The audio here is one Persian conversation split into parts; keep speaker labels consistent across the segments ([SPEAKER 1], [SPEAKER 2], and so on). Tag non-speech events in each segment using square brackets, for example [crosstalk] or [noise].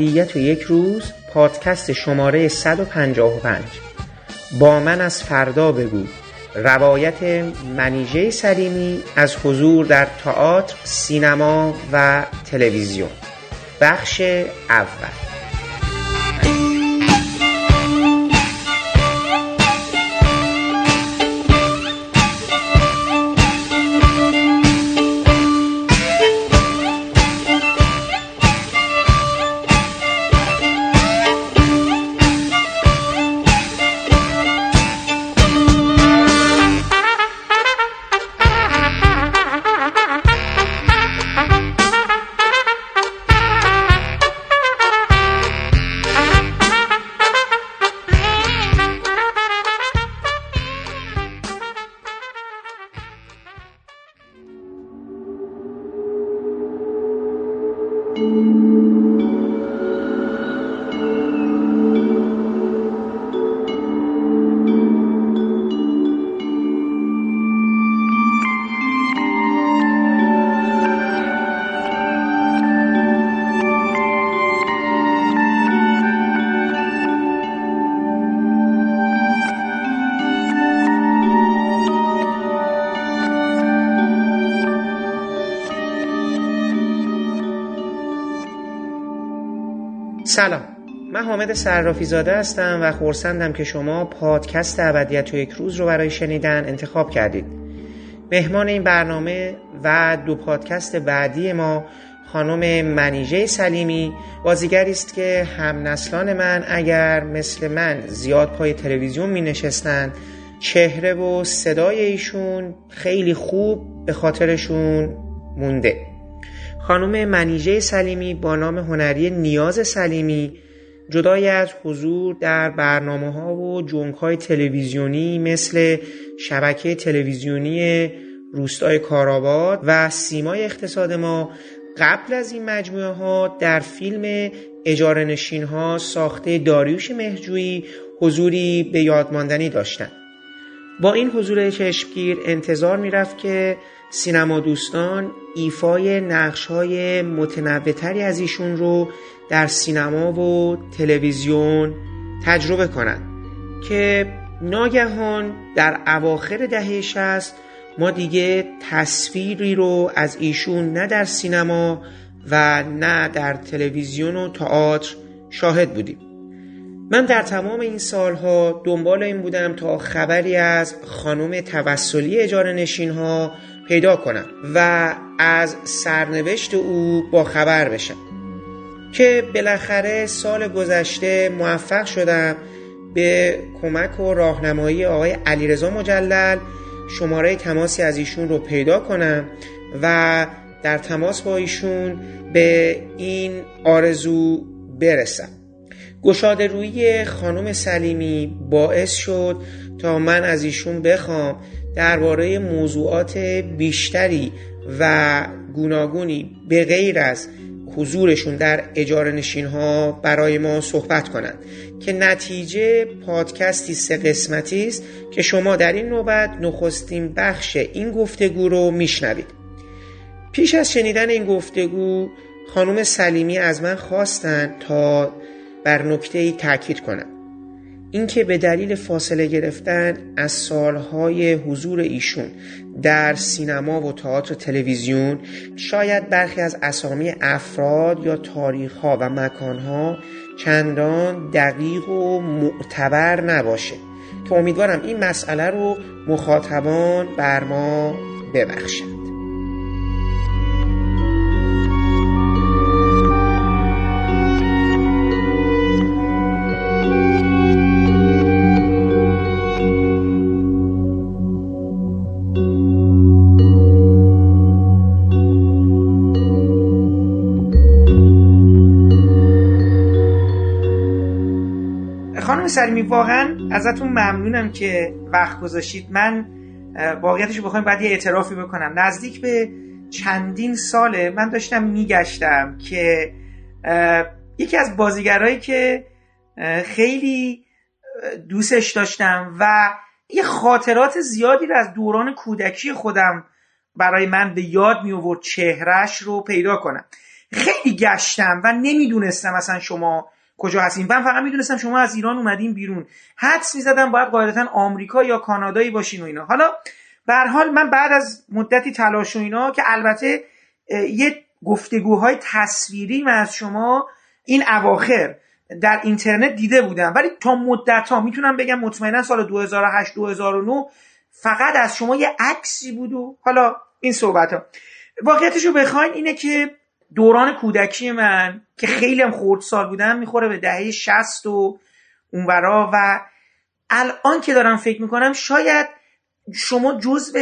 [SPEAKER 1] ابدیت یک روز پادکست شماره 155 با من از فردا بگو. روایت منیژه سلیمی از حضور در تئاتر، سینما و تلویزیون. بخش اول. من حامد صرافی زاده هستم و خورسندم که شما پادکست ابدیت و یک روز رو برای شنیدن انتخاب کردید. مهمان این برنامه و دو پادکست بعدی ما خانم منیژه سلیمی بازیگری است که هم نسلان من اگر مثل من زیاد پای تلویزیون می نشستن چهره و صدای ایشون خیلی خوب به خاطرشون مونده. خانم منیژه سلیمی با نام هنری نیاز سلیمی جدای از حضور در برنامه ها و جنگ های تلویزیونی مثل شبکه تلویزیونی روستای کارآباد و سیمای اقتصاد ما قبل از این مجموعه ها در فیلم اجاره نشین ها ساخته داریوش مهجویی حضوری به یادماندنی داشتند. با این حضور چشمگیر انتظار می‌رفت که سینما دوستان ایفای نقش های متنوعتری از ایشون رو در سینما و تلویزیون تجربه کنند که ناگهان در اواخر دهه 60 ما دیگه تصویری رو از ایشون نه در سینما و نه در تلویزیون و تئاتر شاهد بودیم. من در تمام این سالها دنبال این بودم تا خبری از خانم توسلی اجاره نشین ها پیدا کنم و از سرنوشت او با خبر بشم. که بالاخره سال گذشته موفق شدم به کمک و راهنمایی آقای علیرضا مجلل شماره تماسی از ایشون رو پیدا کنم و در تماس با ایشون به این آرزو برسم. گشاده روی خانم سلیمی باعث شد تا من از ایشون بخوام درباره موضوعات بیشتری و گوناگونی به غیر از حضورشون در اجاره نشین ها برای ما صحبت کنند که نتیجه پادکستی سه قسمتی است که شما در این نوبت نخستین بخش این گفتگو رو میشنوید. پیش از شنیدن این گفتگو خانم سلیمی از من خواستند تا بر نکته ای تاکید کنم. اینکه به دلیل فاصله گرفتن از سالهای حضور ایشون در سینما و تئاتر تلویزیون شاید برخی از اسامی افراد یا تاریخها و مکانها چندان دقیق و معتبر نباشه که امیدوارم این مسئله رو مخاطبان بر ما ببخشند
[SPEAKER 2] سلیمی واقعا ازتون ممنونم که وقت گذاشتید. من واقعیتش رو بخوایم باید یه اعترافی بکنم. نزدیک به چندین ساله من داشتم میگشتم که یکی از بازیگرایی که خیلی دوستش داشتم و یه خاطرات زیادی رو از دوران کودکی خودم برای من به یاد می آورد چهرش رو پیدا کنم. خیلی گشتم و نمی‌دونستم اصلا شما کجا هستین من فقط می‌دونستم شما از ایران اومدین بیرون. حدس می‌زدم باید قاعدتا آمریکا یا کانادایی باشین و اینا. حالا به حال من بعد از مدتی تلاش و اینا که البته یه گفتگوهای تصویری من از شما این اواخر در اینترنت دیده بودم. ولی تا مدت ها می‌تونم بگم مطمئنا سال 2008 2009 فقط از شما یه عکسی بود و حالا این صحبت ها واقعیتش رو بخواین اینه که دوران کودکی من که خیلی هم خورد سال بودم می‌خوره به دهه 60 و اونورا و الان که دارم فکر می‌کنم شاید شما جزو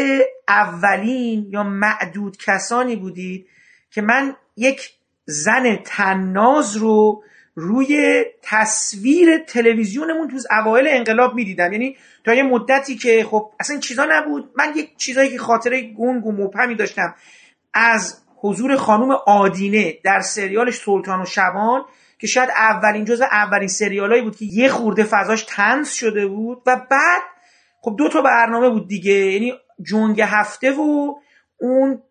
[SPEAKER 2] اولین یا معدود کسانی بودید که من یک زن تناز رو روی تصویر تلویزیونمون تو اوایل انقلاب می‌دیدم. یعنی تا یه مدتی که خب اصلا چیزا نبود. من یک چیزایی که خاطره گنگ و مبهمی داشتم. از حضور خانم آدینه در سریالش سلطان و شبان که شاید اولین جزء اولین سریالایی بود که یه خورده فضاش تنز شده بود و بعد خب دو تا برنامه بود دیگه یعنی جنگ هفته و اون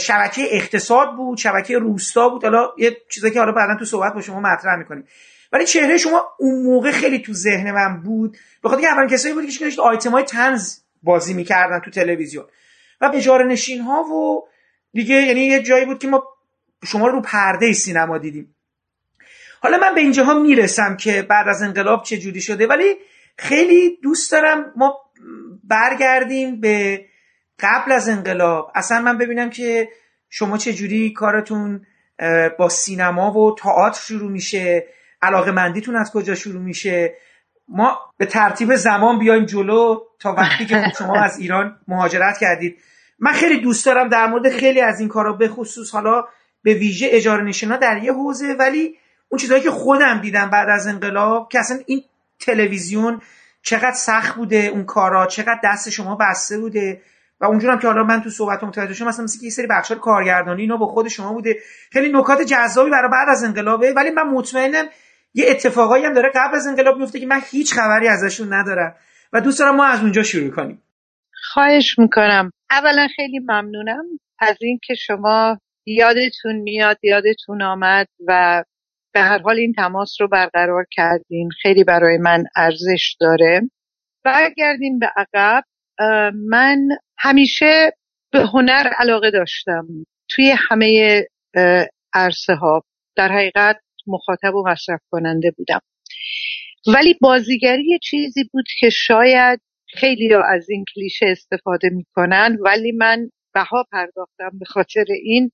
[SPEAKER 2] شبکه اقتصاد بود شبکه روستا بود. حالا یه چیزایی که حالا بعدا تو صحبت با شما مطرح می‌کنیم. ولی چهره شما اون موقع خیلی تو ذهن من بود. به خاطر اولین کسایی بود که داشت آیتم تنز بازی می‌کردن تو تلویزیون. و اجاره نشین ها و دیگه یعنی یه جایی بود که ما شما رو پرده سینما دیدیم. حالا من به اینجاها می‌رسم که بعد از انقلاب چه جوری شده ولی خیلی دوست دارم ما برگردیم به قبل از انقلاب. اصلا من ببینم که شما چه جوری کارتون با سینما و تئاتر شروع میشه علاقه مندیتون از کجا شروع میشه؟ ما به ترتیب زمان بیایم جلو تا وقتی که [laughs] شما از ایران مهاجرت کردید. من خیلی دوست دارم در مورد خیلی از این کارا به خصوص حالا به ویژه اجاره نشینا در یه حوزه ولی اون چیزهایی که خودم دیدم بعد از انقلاب که اصلا این تلویزیون چقدر سخت بوده اون کارا چقدر دست شما بسته بوده و اونجورم که حالا من تو صحبت متوجه شدم مثلا مثل که یه سری بخشار کارگردانی اینا با خود شما بوده. خیلی نکات جذابی برای بعد از انقلابه ولی من مطمئنم یه اتفاقایی هم داره قبل از انقلاب میفته که من هیچ خبری ازشون ندارم. و دوست دارم ما از اونجا شروع کنیم.
[SPEAKER 3] خواهش می‌کنم. اولا خیلی ممنونم از اینکه شما یادتون میاد یادتون آمد و به هر حال این تماس رو برقرار کردین. خیلی برای من ارزش داره. برگردیم به عقب. من همیشه به هنر علاقه داشتم. توی همه عرصه ها در حقیقت مخاطب و مصرف کننده بودم. ولی بازیگری چیزی بود که شاید خیلی از این کلیشه استفاده می‌کنن ولی من بها پرداختم به خاطر این.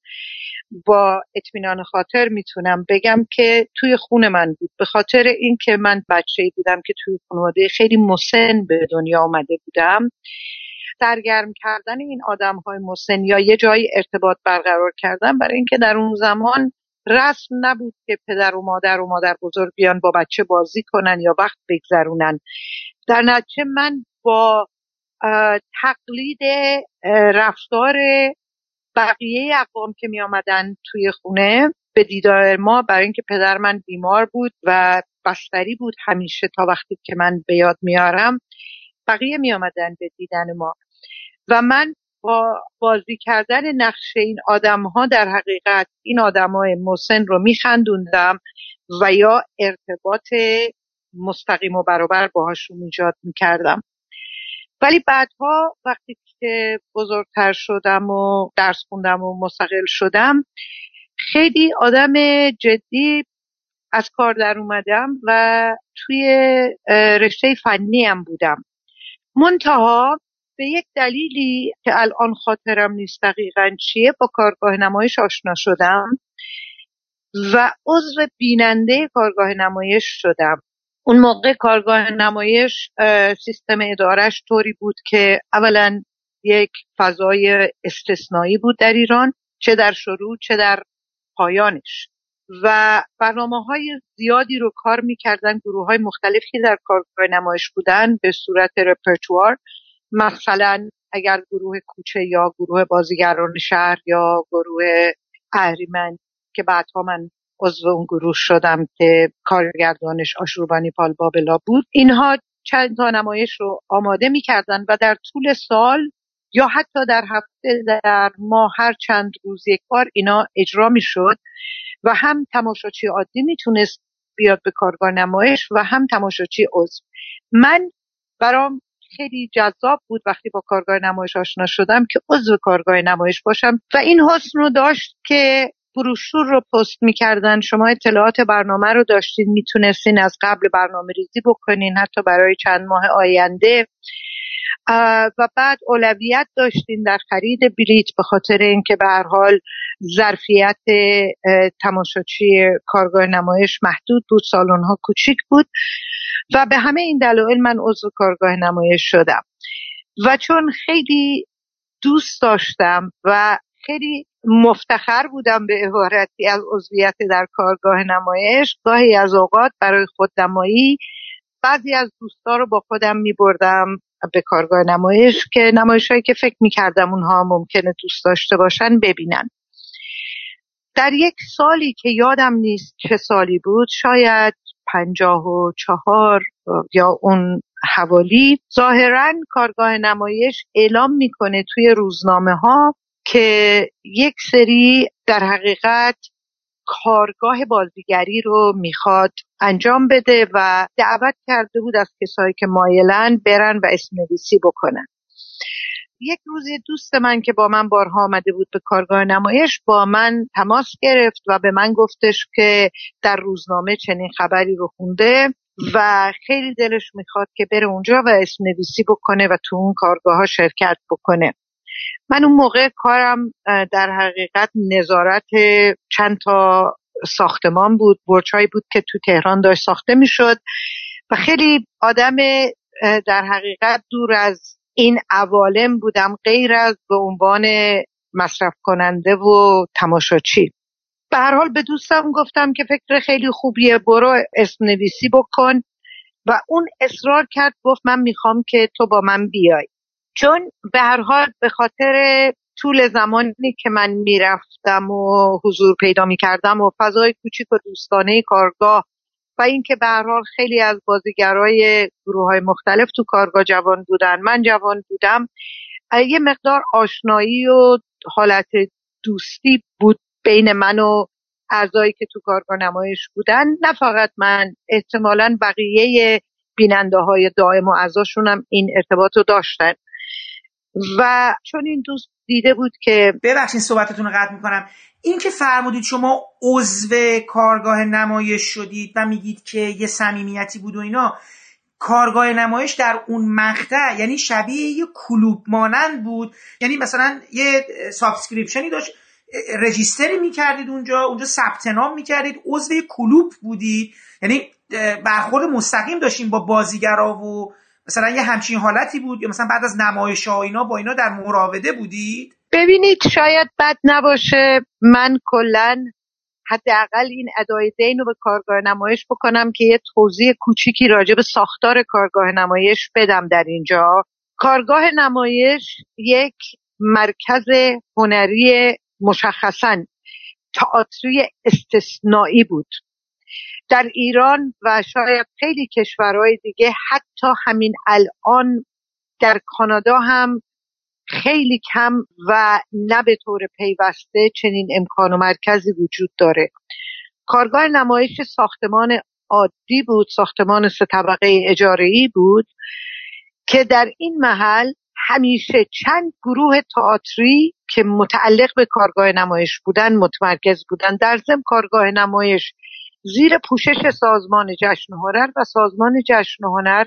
[SPEAKER 3] با اطمینان خاطر می‌تونم بگم که توی خون من بود. به خاطر اینکه من بچه بودم که توی خانواده خیلی مسن به دنیا آمده بودم سرگرم کردن این آدم های مسن یا یه جایی ارتباط برقرار کردن برای اینکه در اون زمان رسم نبود که پدر و مادر و مادر بزرگ بیان با بچه بازی کنن یا وقت بگذرونن. در نتیجه من با تقلید رفتار بقیه اقوام که می آمدن توی خونه به دیدار ما برای اینکه پدر من بیمار بود و بستری بود همیشه تا وقتی که من به یاد میارم بقیه می آمدن به دیدن ما. و من با بازی کردن نقش این آدم ها در حقیقت این آدم های مسن رو میخندوندم و یا ارتباط مستقیم و برابر باهاشون ایجاد می‌کردم. ولی بعدها وقتی که بزرگتر شدم و درس خوندم و مستقل شدم خیلی آدم جدی از کار در اومدم و توی رشته فنی هم بودم. منتها به یک دلیلی که الان خاطرم نیست دقیقا چیه با کارگاه نمایش آشنا شدم و عضو بیننده کارگاه نمایش شدم. اون موقع کارگاه نمایش سیستم ادارش طوری بود که اولا یک فضای استثنایی بود در ایران چه در شروع چه در پایانش. و برنامه های زیادی رو کار می‌کردن گروه های مختلفی در کارگاه نمایش بودن به صورت رپرتوار مثلا اگر گروه کوچه یا گروه بازیگران شهر یا گروه اهریمن که بعدها من عضو اون گروه شدم که کارگردانش آشوربانی پال بابلا بود. اینها چند تا نمایش رو آماده می‌کردن و در طول سال یا حتی در هفته در ماه هر چند روز یک بار اینا اجرا می‌شد و هم تماشاچی عادی می‌تونست بیاد به کارگاه نمایش و هم تماشاچی عضو. من برام خیلی جذاب بود وقتی با کارگاه نمایش آشنا شدم که عضو کارگاه نمایش باشم و این حسن رو داشت که بروشور رو پست می‌کردن. شما اطلاعات برنامه رو داشتین می‌تونستین از قبل برنامه ریزی بکنین حتی برای چند ماه آینده. و بعد اولویت داشتین در خرید بلیت به خاطر اینکه به هر حال ظرفیت تماشاچی کارگاه نمایش محدود بود سالن ها کوچیک بود. و به همه این دلایل من عضو کارگاه نمایش شدم. و چون خیلی دوست داشتم و خیلی مفتخر بودم به عبارتی از عضویت در کارگاه نمایش. گاهی از اوقات برای خودنمایی بعضی از دوستا رو با خودم می بردم به کارگاه نمایش که نمایش هایی که فکر می کردم اونها ممکنه دوست داشته باشن ببینن. در یک سالی که یادم نیست چه سالی بود شاید پنجاه و چهار یا اون حوالی ظاهرا کارگاه نمایش اعلام می‌کنه توی روزنامه ها که یک سری در حقیقت کارگاه بازیگری رو می‌خواد انجام بده و دعوت کرده بود از کسایی که مایلن برن و اسم نویسی بکنن. یک روز دوست من که با من بارها آمده بود به کارگاه نمایش با من تماس گرفت و به من گفتش که در روزنامه چنین خبری رو خونده و خیلی دلش می‌خواد که بره اونجا و اسم نویسی بکنه و تو اون کارگاه ها شرکت بکنه. من اون موقع کارم در حقیقت نظارت چند تا ساختمان بود برچایی بود که تو تهران داشت ساخته می‌شد و خیلی آدم در حقیقت دور از این عوالم بودم غیر از به عنوان مصرف کننده و تماشاچی. به هر حال به دوستم گفتم که فکر خیلی خوبیه برو اسم نویسی بکن و اون اصرار کرد گفت من می‌خوام که تو با من بیای. چون به هر حال به خاطر طول زمانی که من می‌رفتم و حضور پیدا می‌کردم و فضای کوچیک و دوستانه کارگاه و اینکه به هر حال خیلی از بازیگرای گروه های مختلف تو کارگاه جوان بودن من جوان بودم یه مقدار آشنایی و حالت دوستی بود بین من و اعضایی که تو کارگاه نمایش بودن. نه فقط من احتمالا بقیه بیننده های دائم و اعضاشون این ارتباط رو داشتن. و چون این دوست دیده بود که
[SPEAKER 2] ببخشید صحبتتون رو قطع می‌کنم. این که فرمودید شما عضو کارگاه نمایش شدید و میگید که یه صمیمیتی بود و اینا کارگاه نمایش در اون مقطع یعنی شبیه یه کلوب مانند بود. یعنی مثلا یه subscription ی داشت registry می‌کردید اونجا اونجا ثبت نام می‌کردید عضو کلوب بودید. یعنی برخورد مستقیم داشتیم با بازیگرا و مثلا یه همچین حالتی بود؟ یا مثلا بعد از نمایش ها اینا با اینا در مراوده بودید؟
[SPEAKER 3] ببینید شاید بد نباشه. من کلا حداقل این ادای دین رو به کارگاه نمایش بکنم که یه توضیح کوچیکی راجع به ساختار کارگاه نمایش بدم در اینجا. کارگاه نمایش یک مرکز هنری مشخصا تئاتری استثنایی بود. در ایران و شاید خیلی کشورهای دیگه حتی همین الان در کانادا هم خیلی کم و نه به طور پیوسته چنین امکان و مرکزی وجود داره. کارگاه نمایش ساختمان عادی بود ساختمان سه طبقه اجاره بود که در این محل همیشه چند گروه تئاتری که متعلق به کارگاه نمایش بودن متمرکز بودن در ضمن کارگاه نمایش زیر پوشش سازمان جشن هنر و سازمان جشن هنر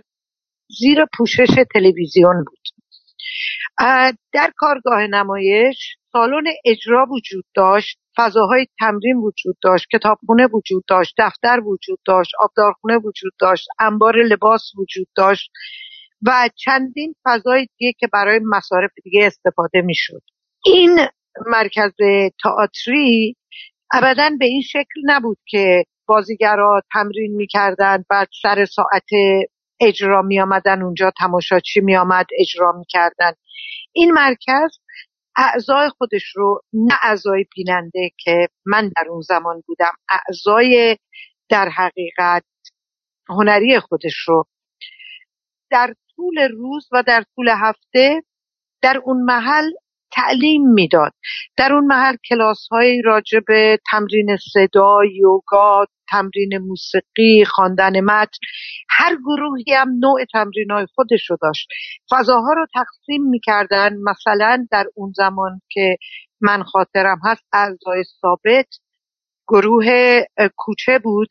[SPEAKER 3] زیر پوشش تلویزیون بود. در کارگاه نمایش سالن اجرا وجود داشت فضاهای تمرین وجود داشت کتابخونه وجود داشت دفتر وجود داشت آبدارخونه وجود داشت انبار لباس وجود داشت و چندین فضای دیگه که برای مصارف دیگه استفاده می‌شد. این مرکز تئاتری ابدا به این شکل نبود که بازیگرا تمرین می‌کردن بعد سر ساعت اجرا می آمدن اونجا تماشاچی می آمد اجرا می‌کردن. این مرکز اعضای خودش رو نه اعضای بیننده که من در اون زمان بودم اعضای در حقیقت هنری خودش رو. در طول روز و در طول هفته در اون محل تعلیم می‌داد. در اون محل کلاس های راجع تمرین صدا یوگا تمرین موسیقی خواندن متن هر گروهی هم نوع تمرین های خودش رو داشت. فضاها رو تقسیم می‌کردن. مثلا در اون زمان که من خاطرم هست اعضای ثابت گروه کوچه بود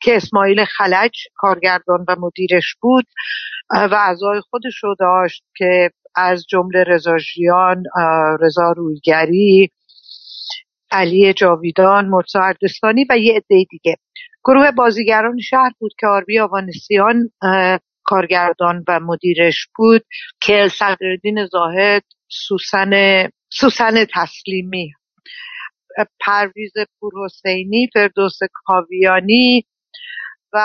[SPEAKER 3] که اسماعیل خلج کارگردان و مدیرش بود و اعضای خودش رو داشت که از جمله رضا ژیان رضا رویگری علی جاویدان مرسا اردستانی و یه عده دیگه. گروه بازیگران شهر بود که آربی آوانسیان کارگردان و مدیرش بود که صدردین زاهد سوسن سوسن تسلیمی پرویز پور حسینی فردوس کاویانی و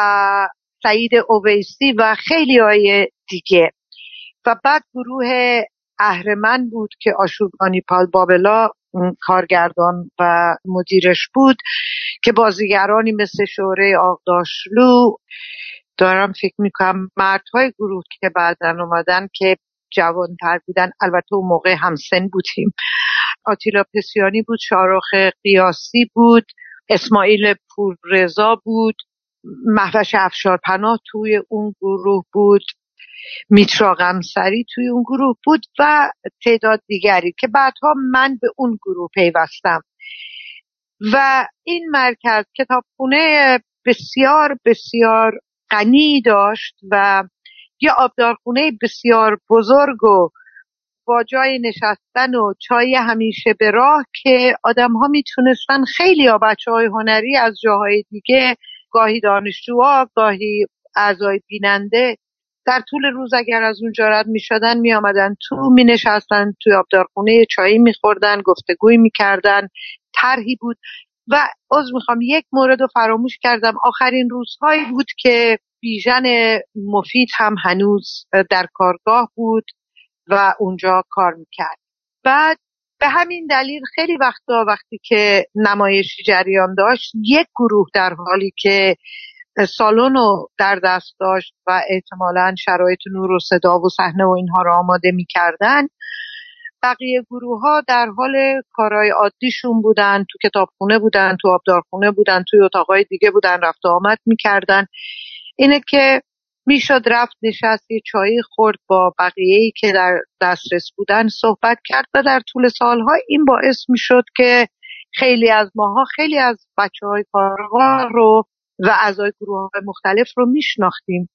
[SPEAKER 3] سعید اویسی و خیلی های دیگه. و بعد گروه اهرمن بود که آشوبانی پال بابلا کارگردان و مدیرش بود که بازیگرانی مثل شوره آقداشلو دارم فکر می‌کنم مردهای گروه که بعدا اومدن که جوانتر بودن البته اون موقع همسن بودیم. آتیلا پسیانی بود شارخ قیاسی بود اسماعیل پوررزا بود محوش افشار پناه توی اون گروه بود. میترا غمسری توی اون گروه بود و تعداد دیگری که بعدها من به اون گروه پیوستم. و این مرکز کتابخونه بسیار بسیار غنی داشت و یه آبدارخونه بسیار بزرگ و با جای نشستن و چای همیشه به راه که آدم ها می‌تونستن خیلی ها بچه های هنری از جاهای دیگه گاهی دانشجوها گاهی اعضای بیننده در طول روز اگر از اونجا رد می شدن می آمدن تو می نشستن توی آبدارخونه چایی می خوردن گفتگوی می کردن طرحی بود. و از می‌خوام یک مورد رو فراموش کردم. آخرین روزهایی بود که بیژن مفید هم هنوز در کارگاه بود و اونجا کار می‌کرد. بعد به همین دلیل خیلی وقتا وقتی که نمایشی جریان داشت یک گروه در حالی که سالن رو در دست داشت و احتمالا شرایط نور و صدا و صحنه و اینها رو آماده می‌کردن. بقیه گروه ها در حال کارهای عادیشون بودن تو کتابخونه بودن تو آبدارخونه بودن توی اتاقای دیگه بودن رفت آمد می‌کردن. اینه که می‌شد رفت نشست یه چایی خورد با بقیه که در دسترس بودن صحبت کرد و در طول سالها این باعث می‌شد که خیلی از ماها خیلی از بچه های کارگاه رو و اعضای گروه های مختلف رو میشناختیم.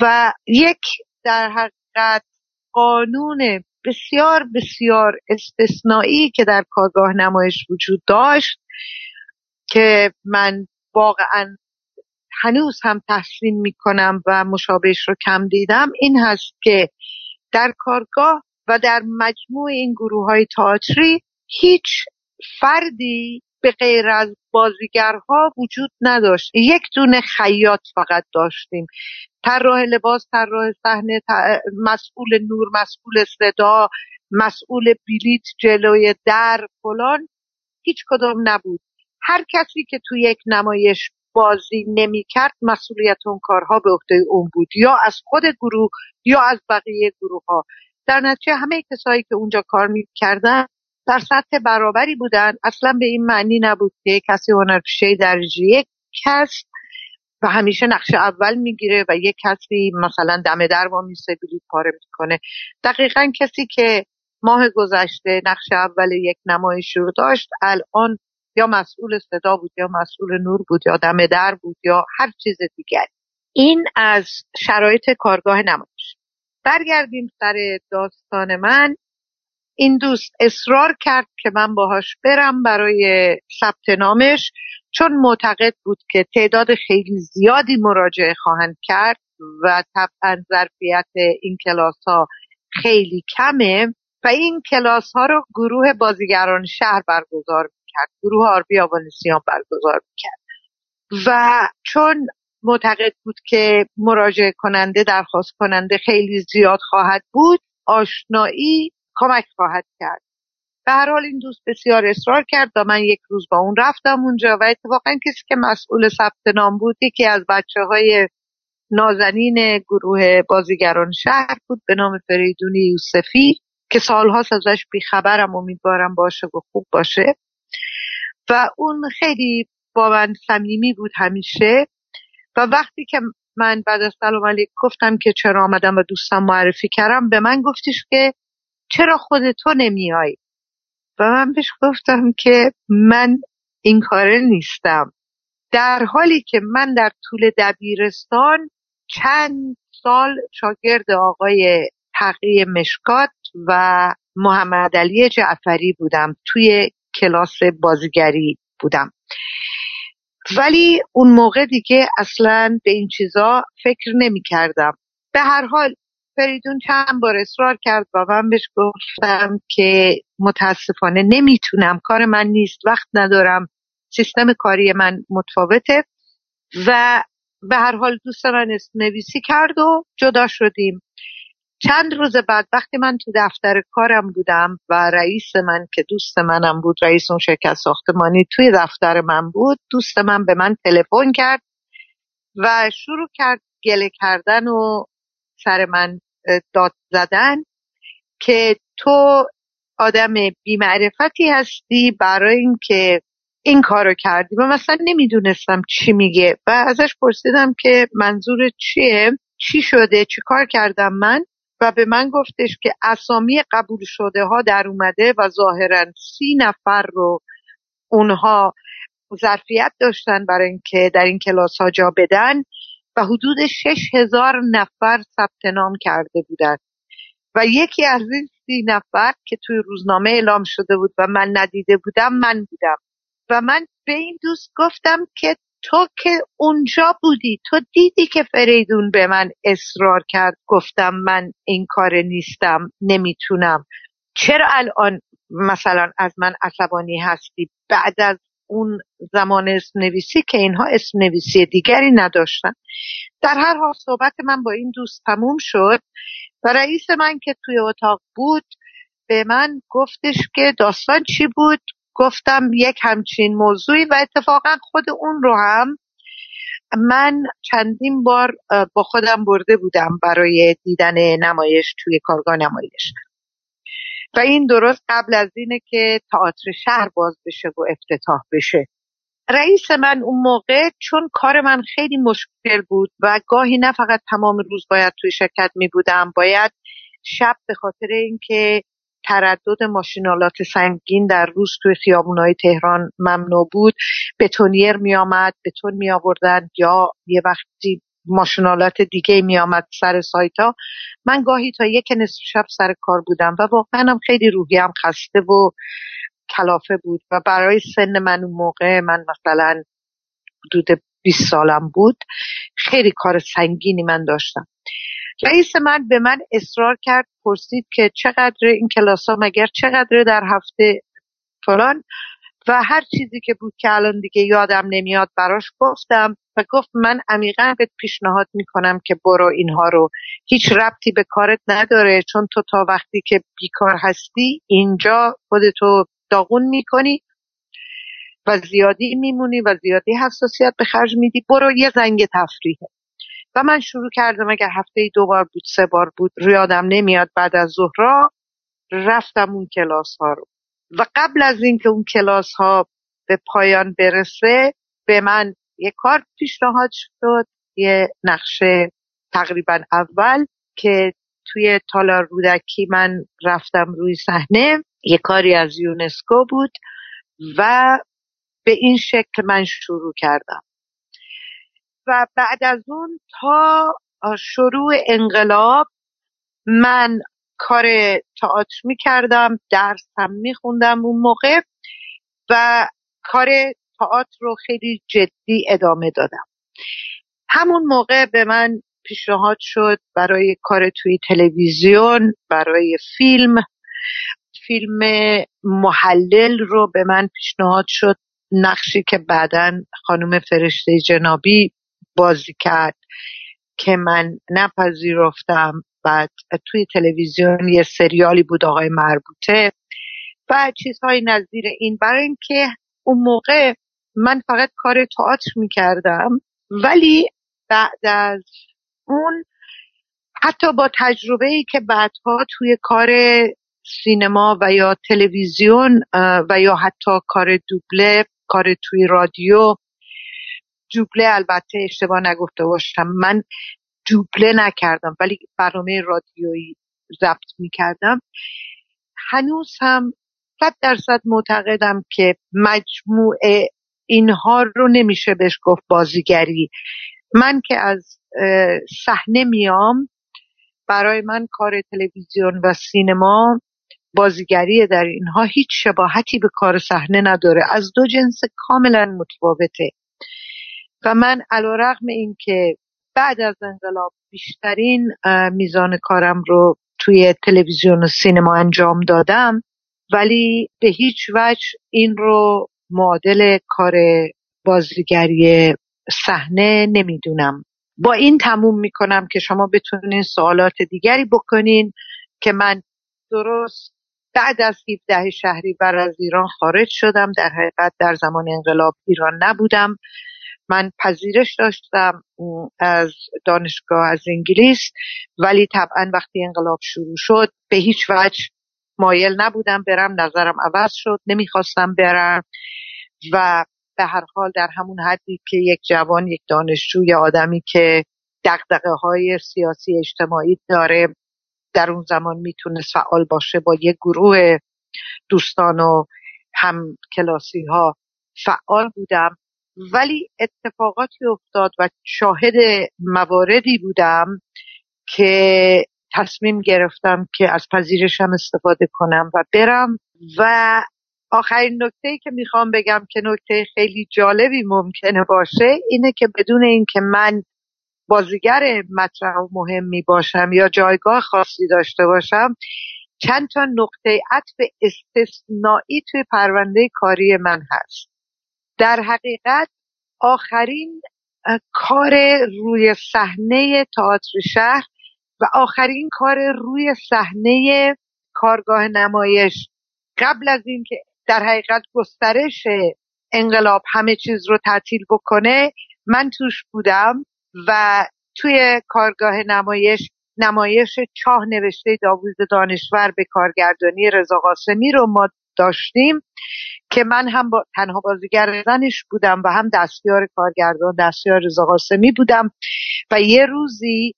[SPEAKER 3] و یک در حقیقت قانون بسیار بسیار استثنایی که در کارگاه نمایش وجود داشت که من واقعا هنوز هم تحسین می‌کنم و مشابهش رو کم دیدم این هست که در کارگاه و در مجموع این گروه های تئاتری هیچ فردی به غیر از بازیگرها وجود نداشت. یک دونه خیاط فقط داشتیم. طراح لباس طراح صحنه مسئول نور مسئول صدا مسئول بلیت جلوی در فلان هیچ کدام نبود. هر کسی که تو یک نمایش بازی نمی‌کرد مسئولیت اون کارها به عهده اون بود. یا از خود گروه یا از بقیه گروه ها در نتیجه همه کسایی که اونجا کار می‌کردن در سطح برابری بودن. اصلا به این معنی نبود که کسی هنرپیشه درجه یک کس و همیشه نقش اول می‌گیره و یک کسی مثلا دم در با میسه بلیط پاره می‌کنه. دقیقا کسی که ماه گذشته نقش اول یک نمایش رو داشت الان یا مسئول صدا بود یا مسئول نور بود یا دم در بود یا هر چیز دیگر این از شرایط کارگاه نمایش. برگردیم سر داستان من. این دوست اصرار کرد که من باهاش برم برای ثبت نامش چون معتقد بود که تعداد خیلی زیادی مراجعه خواهند کرد و طبعا ظرفیت این کلاس ها خیلی کمه و این کلاس ها رو گروه بازیگران شهر برگزار کرد گروه آربی آوانسیان برگزار می‌کرد. و چون معتقد بود که مراجعه کننده درخواست کننده خیلی زیاد خواهد بود آشنایی کمک خواهد کرد. به هر حال این دوست بسیار اصرار کرد و من یک روز با اون رفتم اونجا و اتفاقا کسی که مسئول ثبت نام بود یکی از بچه های نازنین گروه بازیگران شهر بود به نام فریدونی یوسفی که سالهاست ازش بیخبرم امیدوارم باشه و خوب باشه. و اون خیلی با من صمیمی بود همیشه و وقتی که من بعد از سلام علیک گفتم که چرا آمدم و دوستم معرفی کردم به من گفتش که چرا خودتو نمیای؟ و من بهش گفتم که من این کاره نیستم. در حالی که من در طول دبیرستان چند سال شاگرد آقای تقی مشکات و محمد علی جعفری بودم. توی کلاس بازیگری بودم. ولی اون موقع دیگه اصلا به این چیزا فکر نمی کردم به هر حال فریدون چند بار اصرار کرد. و من بهش گفتم که متاسفانه نمی‌تونم. کار من نیست. وقت ندارم. سیستم کاری من متفاوته. و به هر حال دوست من نویسی کرد و جدا شدیم. چند روز بعد وقتی من تو دفتر کارم بودم و رئیس من که دوست منم بود رئیس اون شرکت ساختمانی توی دفتر من بود دوست من به من تلفن کرد و شروع کرد گله کردن و سر من داد زدن که تو آدم بیمعرفتی هستی برای اینکه این کارو کردی. و مثلا نمی‌دونستم چی میگه و ازش پرسیدم که منظور چیه چی شده چی کار کردم من و به من گفتش که اسامی قبول شده ها در اومده و ظاهرا سی نفر رو اونها ظرفیت داشتن برای اینکه در این کلاس ها جا بدن. و حدود شش هزار نفر ثبت نام کرده بودند. و یکی از این سی نفر که توی روزنامه اعلام شده بود و من ندیده بودم من بودم. و من به این دوست گفتم که تو که اونجا بودی تو دیدی که فریدون به من اصرار کرد. گفتم من این کار نیستم نمی‌تونم. چرا الان مثلا از من عصبانی هستی؟ بعد از اون زمان اسم نویسی که اینها اسم نویسی دیگری نداشتن. در هر حال صحبت من با این دوست تموم شد و رئیس من که توی اتاق بود به من گفتش که داستان چی بود؟ گفتم یک همچین موضوعی و اتفاقا خود اون رو هم من چندین بار با خودم برده بودم برای دیدن نمایش توی کارگاه نمایش. و این درست قبل از اینه که تئاتر شهر باز بشه و افتتاح بشه. رئیس من اون موقع چون کار من خیلی مشکل بود و گاهی نه فقط تمام روز باید توی شرکت می بودم باید شب به خاطر اینکه تردد ماشینالات سنگین در روز توی خیابونهای تهران ممنوع بود بتونیر می آمد بتون می آوردن یا یه وقتی ماشینالات دیگه می آمد سر سایت ها من گاهی تا یک نصف شب سر کار بودم و واقعا هم خیلی روحیم خسته و کلافه بود و برای سن من اون موقع من مثلا حدود 20 سالم بود. خیلی کار سنگینی من داشتم. رئیس من به من اصرار کرد پرسید که چقدر این کلاس ها مگر چقدر در هفته فلان؟ و هر چیزی که بود که الان دیگه یادم نمیاد براش گفتم و گفت من عمیقا به پیشنهاد می‌کنم که برو اینها رو. هیچ ربطی به کارت نداره چون تو تا وقتی که بیکار هستی اینجا خودتو داغون می‌کنی و زیادی میمونی و زیادی حساسیت به خرج میدی. برو یه زنگ تفریحه و من شروع کردم اگر هفته دو بار بود سه بار بود ریادم نمیاد بعد از ظهرا رفتم اون کلاس ها رو. و قبل از اینکه اون کلاس ها به پایان برسه به من یه کار پیشنهاد شد یه نقشه تقریبا اول که توی تالار رودکی من رفتم روی صحنه. یه کاری از یونسکو بود و به این شکل من شروع کردم. و بعد از اون تا شروع انقلاب من کار تئاتر می کردم درس هم می خوندم اون موقع و کار تئاتر رو خیلی جدی ادامه دادم. همون موقع به من پیشنهاد شد برای کار توی تلویزیون برای فیلم. فیلم محلل رو به من پیشنهاد شد نقشی که بعدا خانم فرشته جنابی بازی کرد که من نپذیرفتم. بعد توی تلویزیون یه سریالی بود آقای مربوطه. و چیزهای نظیر این برای اینکه اون موقع من فقط کار تئاتر می‌کردم ولی بعد از اون حتی با تجربه ای که بعدها توی کار سینما و یا تلویزیون و یا حتی کار دوبله کار توی رادیو دوبله البته اشتباه نگفته باشم من دوبله نکردم ولی برنامه رادیویی ضبط می‌کردم. هنوز هم صد درصد معتقدم که مجموعه اینها رو نمیشه بهش گفت بازیگری. من که از صحنه میام برای من کار تلویزیون و سینما بازیگری در اینها هیچ شباهتی به کار صحنه نداره. از دو جنس کاملا متفاوته. و من علا رقم این که بعد از انقلاب بیشترین میزان کارم رو توی تلویزیون و سینما انجام دادم ولی به هیچ وجه این رو معادل کار بازیگری صحنه نمی‌دونم. با این تموم می‌کنم که شما بتونین سوالات دیگری بکنین که من درست بعد از 17 شهری بر از ایران خارج شدم. در حقیقت در زمان انقلاب ایران نبودم. من پذیرش داشتم از دانشگاه از انگلیس ولی طبعا وقتی انقلاب شروع شد به هیچ وجه مایل نبودم برم نظرم عوض شد نمی‌خواستم برم. و به هر حال در همون حدی که یک جوان یک دانشجو یا آدمی که دقدقه های سیاسی اجتماعی داره در اون زمان می‌تونست فعال باشه با یک گروه دوستان و هم کلاسی ها فعال بودم. ولی اتفاقاتی افتاد و شاهد مواردی بودم که تصمیم گرفتم که از پذیرشم استفاده کنم و برم. و آخرین نکته که می‌خوام بگم که نکته خیلی جالبی ممکنه باشه اینه که بدون اینکه من بازیگر مطرح مهمی باشم یا جایگاه خاصی داشته باشم چند تا نقطه عطف استثنایی توی پرونده کاری من هست. در حقیقت آخرین کار روی صحنه تئاتر شهر و آخرین کار روی صحنه کارگاه نمایش. قبل از اینکه در حقیقت گسترش انقلاب همه چیز رو تعطیل بکنه من توش بودم و توی کارگاه نمایش نمایش چاه نوشته داوود دانشور به کارگردانی رضا قاسمی رو ما داشتیم که من هم با تنها بازیگر زنش بودم و هم دستیار کارگردان دستیار رضا قاسمی بودم و یه روزی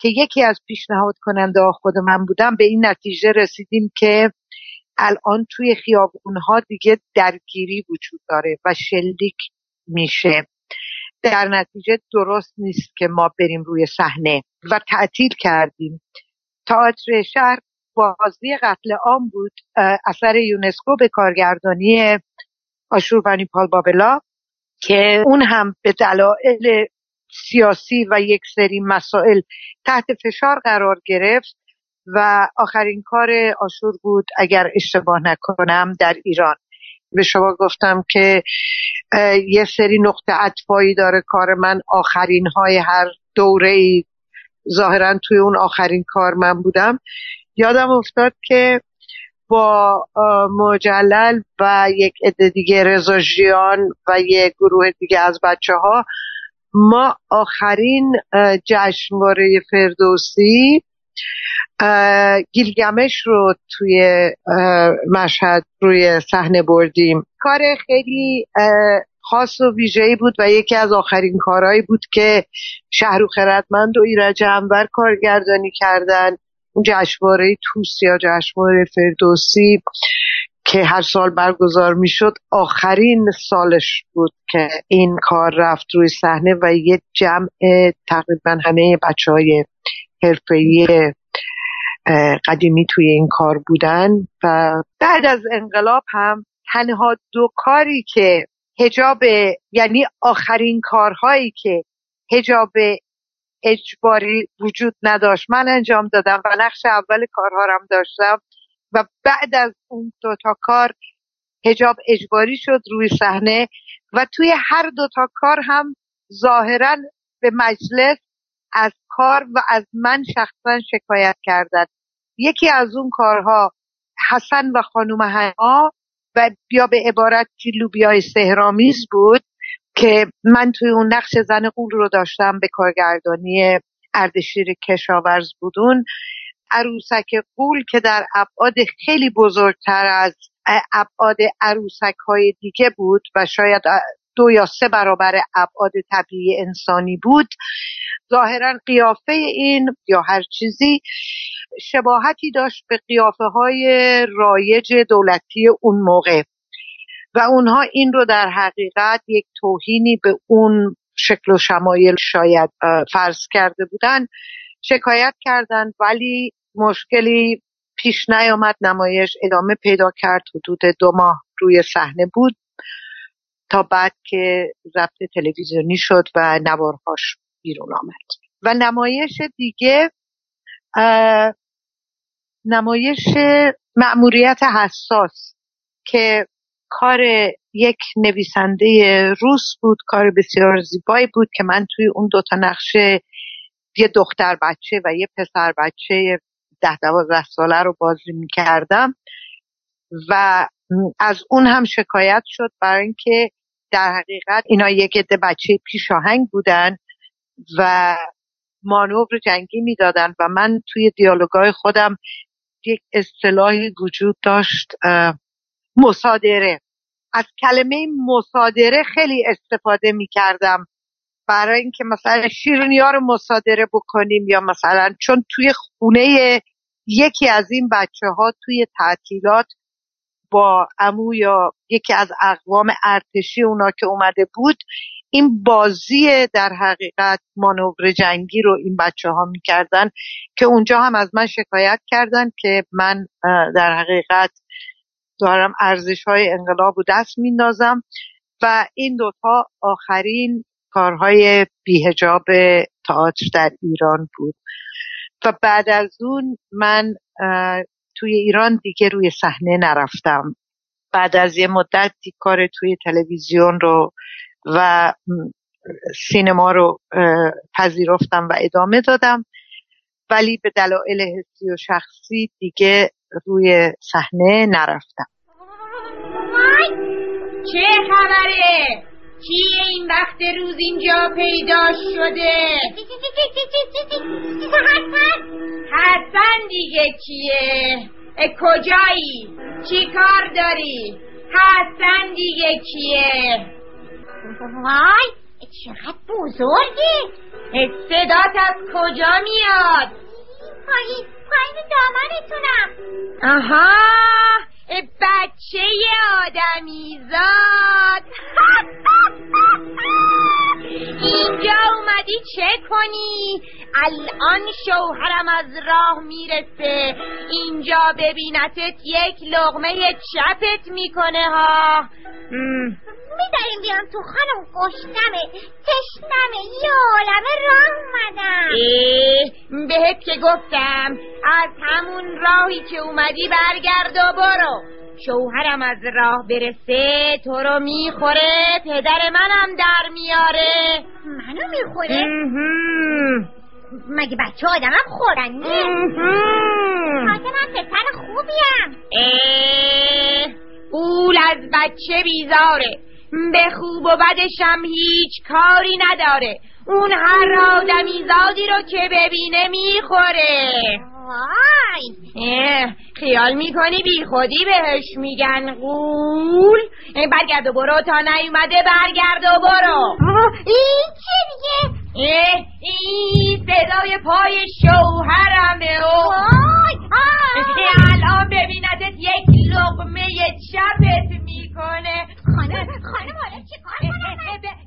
[SPEAKER 3] که یکی از پیشنهاد کننده خود من بودم به این نتیجه رسیدیم که الان توی خیابونها دیگه درگیری وجود داره و شلیک میشه. در نتیجه درست نیست که ما بریم روی صحنه و تعطیل کردیم. تئاتر شهر بازی قتل عام بود اثر یونسکو به کارگردانی آشوربانی پال بابلا که اون هم به دلایل سیاسی و یک سری مسائل تحت فشار قرار گرفت و آخرین کار آشور بود اگر اشتباه نکنم در ایران. به شما گفتم که یه سری نقطه عطفایی داره کار من آخرین های هر دوره ای ظاهرا توی اون آخرین کار من بودم. یادم افتاد که با مجلل و یک عده دیگه رزاژیان و یک گروه دیگه از بچه ها ما آخرین جشنواره فردوسی گیلگمش رو توی مشهد روی صحنه بردیم. کار خیلی خاص و ویژه‌ای بود و یکی از آخرین کارهایی بود که شهر خردمند و ایرج انور کارگردانی کردن. اون جشنواره توس یا جشنواره فردوسی که هر سال برگزار می‌شد آخرین سالش بود که این کار رفت روی صحنه و یه جمع تقریبا همه بچه های حرفه‌ای قدیمی توی این کار بودن و بعد از انقلاب هم تنها دو کاری که هجاب یعنی آخرین کارهایی که هجاب اجباری وجود نداشت. من انجام دادم و نقش اول کارهارم داشتم و بعد از اون دوتا کار هجاب اجباری شد روی صحنه و توی هر دوتا کار هم ظاهرا به مجلس از کار و از من شخصا شکایت کردند یکی از اون کارها حسن و خانوم هنا و بیا به عبارت لوبیای سهرامیز بود. که من توی اون نقش زن قول رو داشتم به کارگردانی اردشیر کشاورز بودون. عروسک قول که در ابعاد خیلی بزرگتر از ابعاد عروسک های دیگه بود و شاید دو یا سه برابر ابعاد طبیعی انسانی بود ظاهرا قیافه این یا هر چیزی شباهتی داشت به قیافه های رایج دولتی اون موقع. و اونها این رو در حقیقت یک توهینی به اون شکل و شمایل شاید فرض کرده بودن شکایت کردند ولی مشکلی پیش نیامد نمایش ادامه پیدا کرد حدود دو ماه روی صحنه بود تا بعد که ضبط تلویزیونی شد و نوارهاش بیرون آمد. و نمایش دیگه نمایش مأموریت حساس که کار یک نویسنده روس بود کار بسیار زیبایی بود که من توی اون دوتا نقشه یه دختر بچه و یه پسر بچه ده دوازده ساله رو بازی می‌کردم و از اون هم شکایت شد برای اینکه در حقیقت اینا یک عده بچه پیشاهنگ بودن و مانور جنگی می‌دادن و من توی دیالوگای خودم یک اصطلاحی وجود داشت مصادره. از کلمه مصادره خیلی استفاده می کردم برای اینکه مثلا شیرینی رو مصادره بکنیم یا مثلا چون توی خونه یکی از این بچه ها توی تعطیلات با امو یا یکی از اقوام ارتشی اونا که اومده بود این بازی در حقیقت مانور جنگی رو این بچه ها می‌کردن که اونجا هم از من شکایت کردن که من در حقیقت دارم ارزش های انقلاب و دست میندازم و این دوتا آخرین کارهای بیهجاب تئاتر در ایران بود. و بعد از اون من توی ایران دیگه روی صحنه نرفتم. بعد از یه مدت کار توی تلویزیون رو و سینما رو پذیرفتم و ادامه دادم. ولی به دلایل حسی و شخصی دیگه روی صحنه نرفتم
[SPEAKER 4] چه خبره؟ کیه این وقت روز اینجا پیدا شده؟ حسن دیگه کیه؟ کجایی؟ چی کار داری؟ حسن دیگه کیه؟
[SPEAKER 5] وای چقدر بزرگی
[SPEAKER 4] صدات از کجا میاد؟
[SPEAKER 5] پایین دامنتونم.
[SPEAKER 4] آها بچه آدمیزاد. [laughs] اینجا اومدی چه کنی؟ الان شوهرم از راه می‌رسه. اینجا ببینتت یک لغمه چپت می‌کنه ها.
[SPEAKER 5] میداریم بیام تو خانم گشتمه تشنمه. یه عالمه راه اومدم.
[SPEAKER 4] بهت که گفتم از همون راهی که اومدی برگرد و برو. شوهرم از راه برسه تو رو می‌خوره پدر منم در میاره.
[SPEAKER 5] منو می‌خوره؟ مگه بچه آدمم خورنی؟ تازه من پسر خوبیم.
[SPEAKER 4] قول از بچه بیزاره. به خوب و بدشم هیچ کاری نداره. اون هر آدمی زادی رو که ببینه می‌خوره. وای. خیال می‌کنی بی خودی بهش میگن قول؟ برگرد و برو تا نیومده برگرد و برو.
[SPEAKER 5] این چه دیگه
[SPEAKER 4] این صدای پای شوهرمه و الان ببیندت یک لقمه چپت می‌کنه.
[SPEAKER 5] خانم خانم حالا چی کار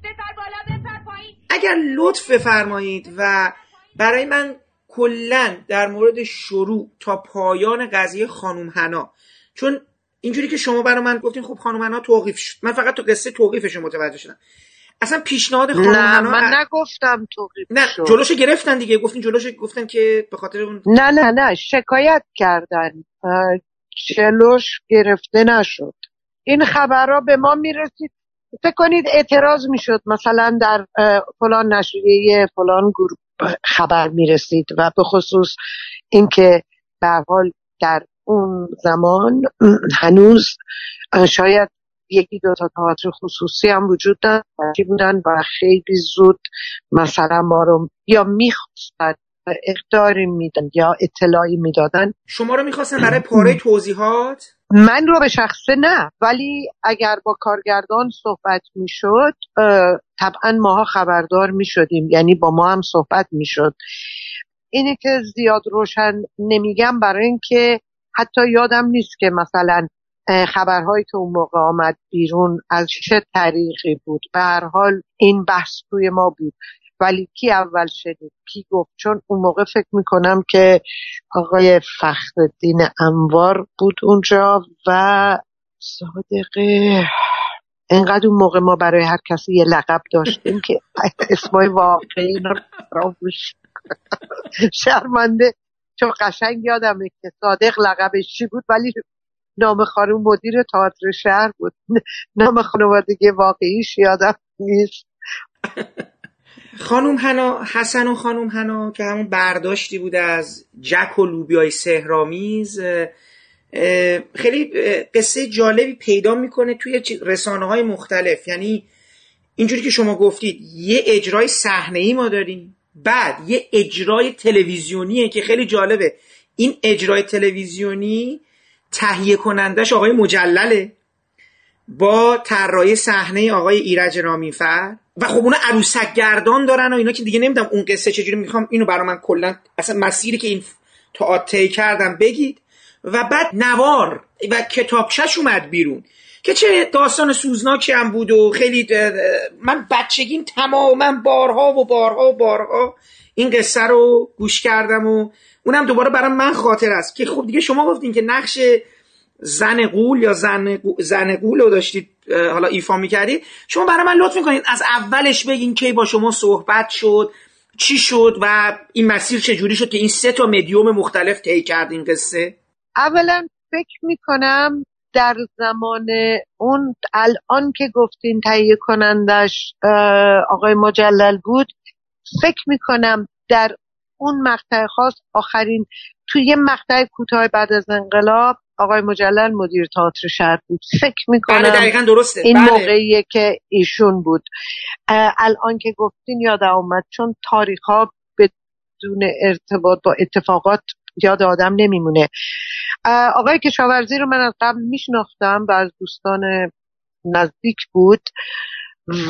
[SPEAKER 4] بپر بالا بپر پایین
[SPEAKER 2] اگر لطف بفرمایید و برای من کلا در مورد شروع تا پایان قضیه خانم هنا چون اینجوری که شما برای من گفتین خب خانم هنا توقیف شد. من فقط تو قصه توقیفش متوجه شدم. اصلا پیشنهاد خانم
[SPEAKER 3] نه
[SPEAKER 2] هنا
[SPEAKER 3] من نگفتم توقیف
[SPEAKER 2] نه
[SPEAKER 3] شد.
[SPEAKER 2] جلوش گرفتن دیگه. گفتین جلوش گفتن که به خاطر اون
[SPEAKER 3] نه نه نه شکایت کردن. جلوش گرفته نشد. این خبرها به ما می‌رسید. فکر کنید اعتراض می‌شد مثلا در فلان نشریه فلان گروه خبر می‌رسید و به خصوص اینکه به حال در اون زمان هنوز شاید یکی دو تا تئاتر خصوصی هم وجود داشت بودن و خیلی زود مثلا ما رو یا می‌خواستن اقداری میدن یا اطلاعی می‌دادن.
[SPEAKER 2] شما رو می‌خواستن برای پاره توضیحات؟
[SPEAKER 3] من رو به شخصه نه ولی اگر با کارگردان صحبت می‌شد طبعا ماها خبردار می‌شدیم. یعنی با ما هم صحبت می‌شد. اینه که زیاد روشن نمیگم برای اینکه حتی یادم نیست که مثلا خبرهایی که اون موقع آمد بیرون از چه طریقی بود. به هر حال این بحث توی ما بود. ولی کی اول شدید کی گفت؟ چون اون موقع فکر می‌کنم که آقای فخردین انوار بود اونجا و صادقه اینقدر اون موقع ما برای هر کسی یه لقب داشتیم که اسمای واقعی رو شرمنده. چون قشنگ یادمه که صادق لقبش چی بود ولی نام خانم مدیر تئاتر شهر بود. نام خانوادگی واقعیش یادم نیست. [laughs]
[SPEAKER 2] خانوم هنا حسن و خانوم هنا که همون برداشتی بوده از جک و لوبیای سهرامیز خیلی قصه جالبی پیدا می‌کنه توی رسانه های مختلف. یعنی اینجوری که شما گفتید یه اجرای صحنه ای ما داریم بعد یه اجرای تلویزیونیه که خیلی جالبه. این اجرای تلویزیونی تهیه کنندش آقای مجلله. با طراحی صحنه آقای ایرج رامینفر و خب اونا عروسک گردان دارن و اینا که دیگه نمی‌دونم اون قصه چجوری می‌خوام اینو برای من کلا اصلا مسیری که این تئاتر کردم بگید. و بعد نوار و کتابچش اومد بیرون. که چه داستان سوزناکی هم بود و خیلی من بچگیم تماما بارها و بارها و بارها این قصه رو گوش کردم و اونم دوباره برای من خاطر است. که خب دیگه شما گفتین که نقش زن قول یا زن, زن قول رو داشتید حالا ایفا می‌کردید شما برای من لطف می‌کنید از اولش بگین کی با شما صحبت شد چی شد و این مسیر چجوری شد که این سه تا مدیوم مختلف طی کرد این قصه؟
[SPEAKER 3] اولا فکر می‌کنم در زمان اون الان که گفتین تهیه کنندش آقای مجلل بود فکر می‌کنم در اون مقطع خاص آخرین توی یه مقطع کوتاه بعد از انقلاب آقای مجلل مدیر تئاتر شهر بود فکر می‌کنم
[SPEAKER 2] بله درسته.
[SPEAKER 3] این
[SPEAKER 2] بله.
[SPEAKER 3] موقعیه که ایشون بود الان که گفتین یاد آمد چون تاریخ ها بدون ارتباط با اتفاقات یاد آدم نمیمونه آقای کشاورزی رو من از قبل میشناختم و از دوستان نزدیک بود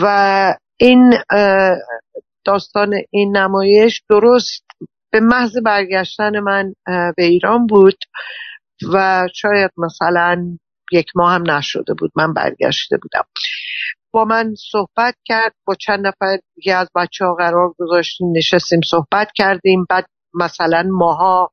[SPEAKER 3] و این داستان این نمایش درست به محض برگشتن من به ایران بود و شاید مثلا یک ماه هم نشده بود من برگشته بودم. با من صحبت کرد با چند نفر دیگه از بچه ها قرار گذاشتیم نشستیم صحبت کردیم. بعد مثلا ماها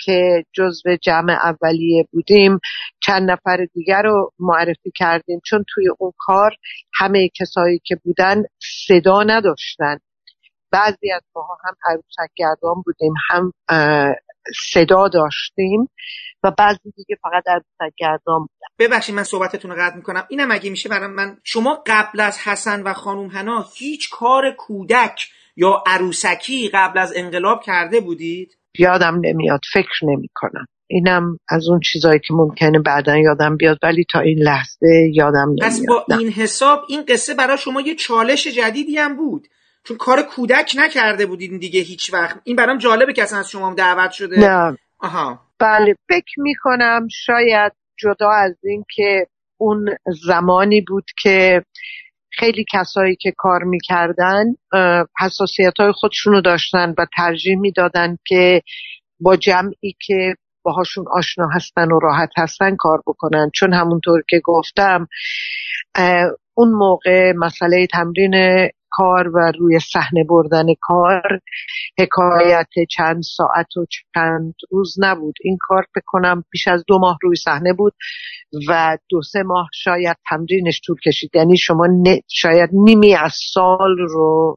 [SPEAKER 3] که جزو جمع اولیه بودیم چند نفر دیگر رو معرفی کردیم. چون توی اون کار همه کسایی که بودن صدا نداشتن. بعضی از ماها هم عروسک گردان بودیم هم صدا داشتیم و بعضی دیگه فقط عروسک گردان بودن.
[SPEAKER 2] ببخشید من صحبتتون رو قطع می‌کنم. اینم اگه میشه برای من شما قبل از حسن و خانم هنا هیچ کار کودک یا عروسکی قبل از انقلاب کرده بودید؟
[SPEAKER 3] یادم نمیاد فکر نمی کنم اینم از اون چیزایی که ممکنه بعدا یادم بیاد ولی تا این لحظه یادم نمیاد.
[SPEAKER 2] پس با این حساب این قصه برای شما یه چالش جدیدی هم بود. چون کار کودک نکرده بودین دیگه هیچ وقت. این برام جالبه که اصلا از شما دعوت شده.
[SPEAKER 3] نه.
[SPEAKER 2] آها.
[SPEAKER 3] بله فکر می‌کنم شاید جدا از این که اون زمانی بود که خیلی کسایی که کار می‌کردن حساسیت های خودشونو داشتن و ترجیح می‌دادن که با جمعی که باهاشون آشنا هستن و راحت هستن کار بکنن. چون همونطور که گفتم اون موقع مسئله تمرین کار و روی صحنه بردن کار حکایت چند ساعت و چند روز نبود. این کار بکنم بیش از دو ماه روی صحنه بود و دو سه ماه شاید تمرینش طول کشید. یعنی شما شاید نیمی از سال رو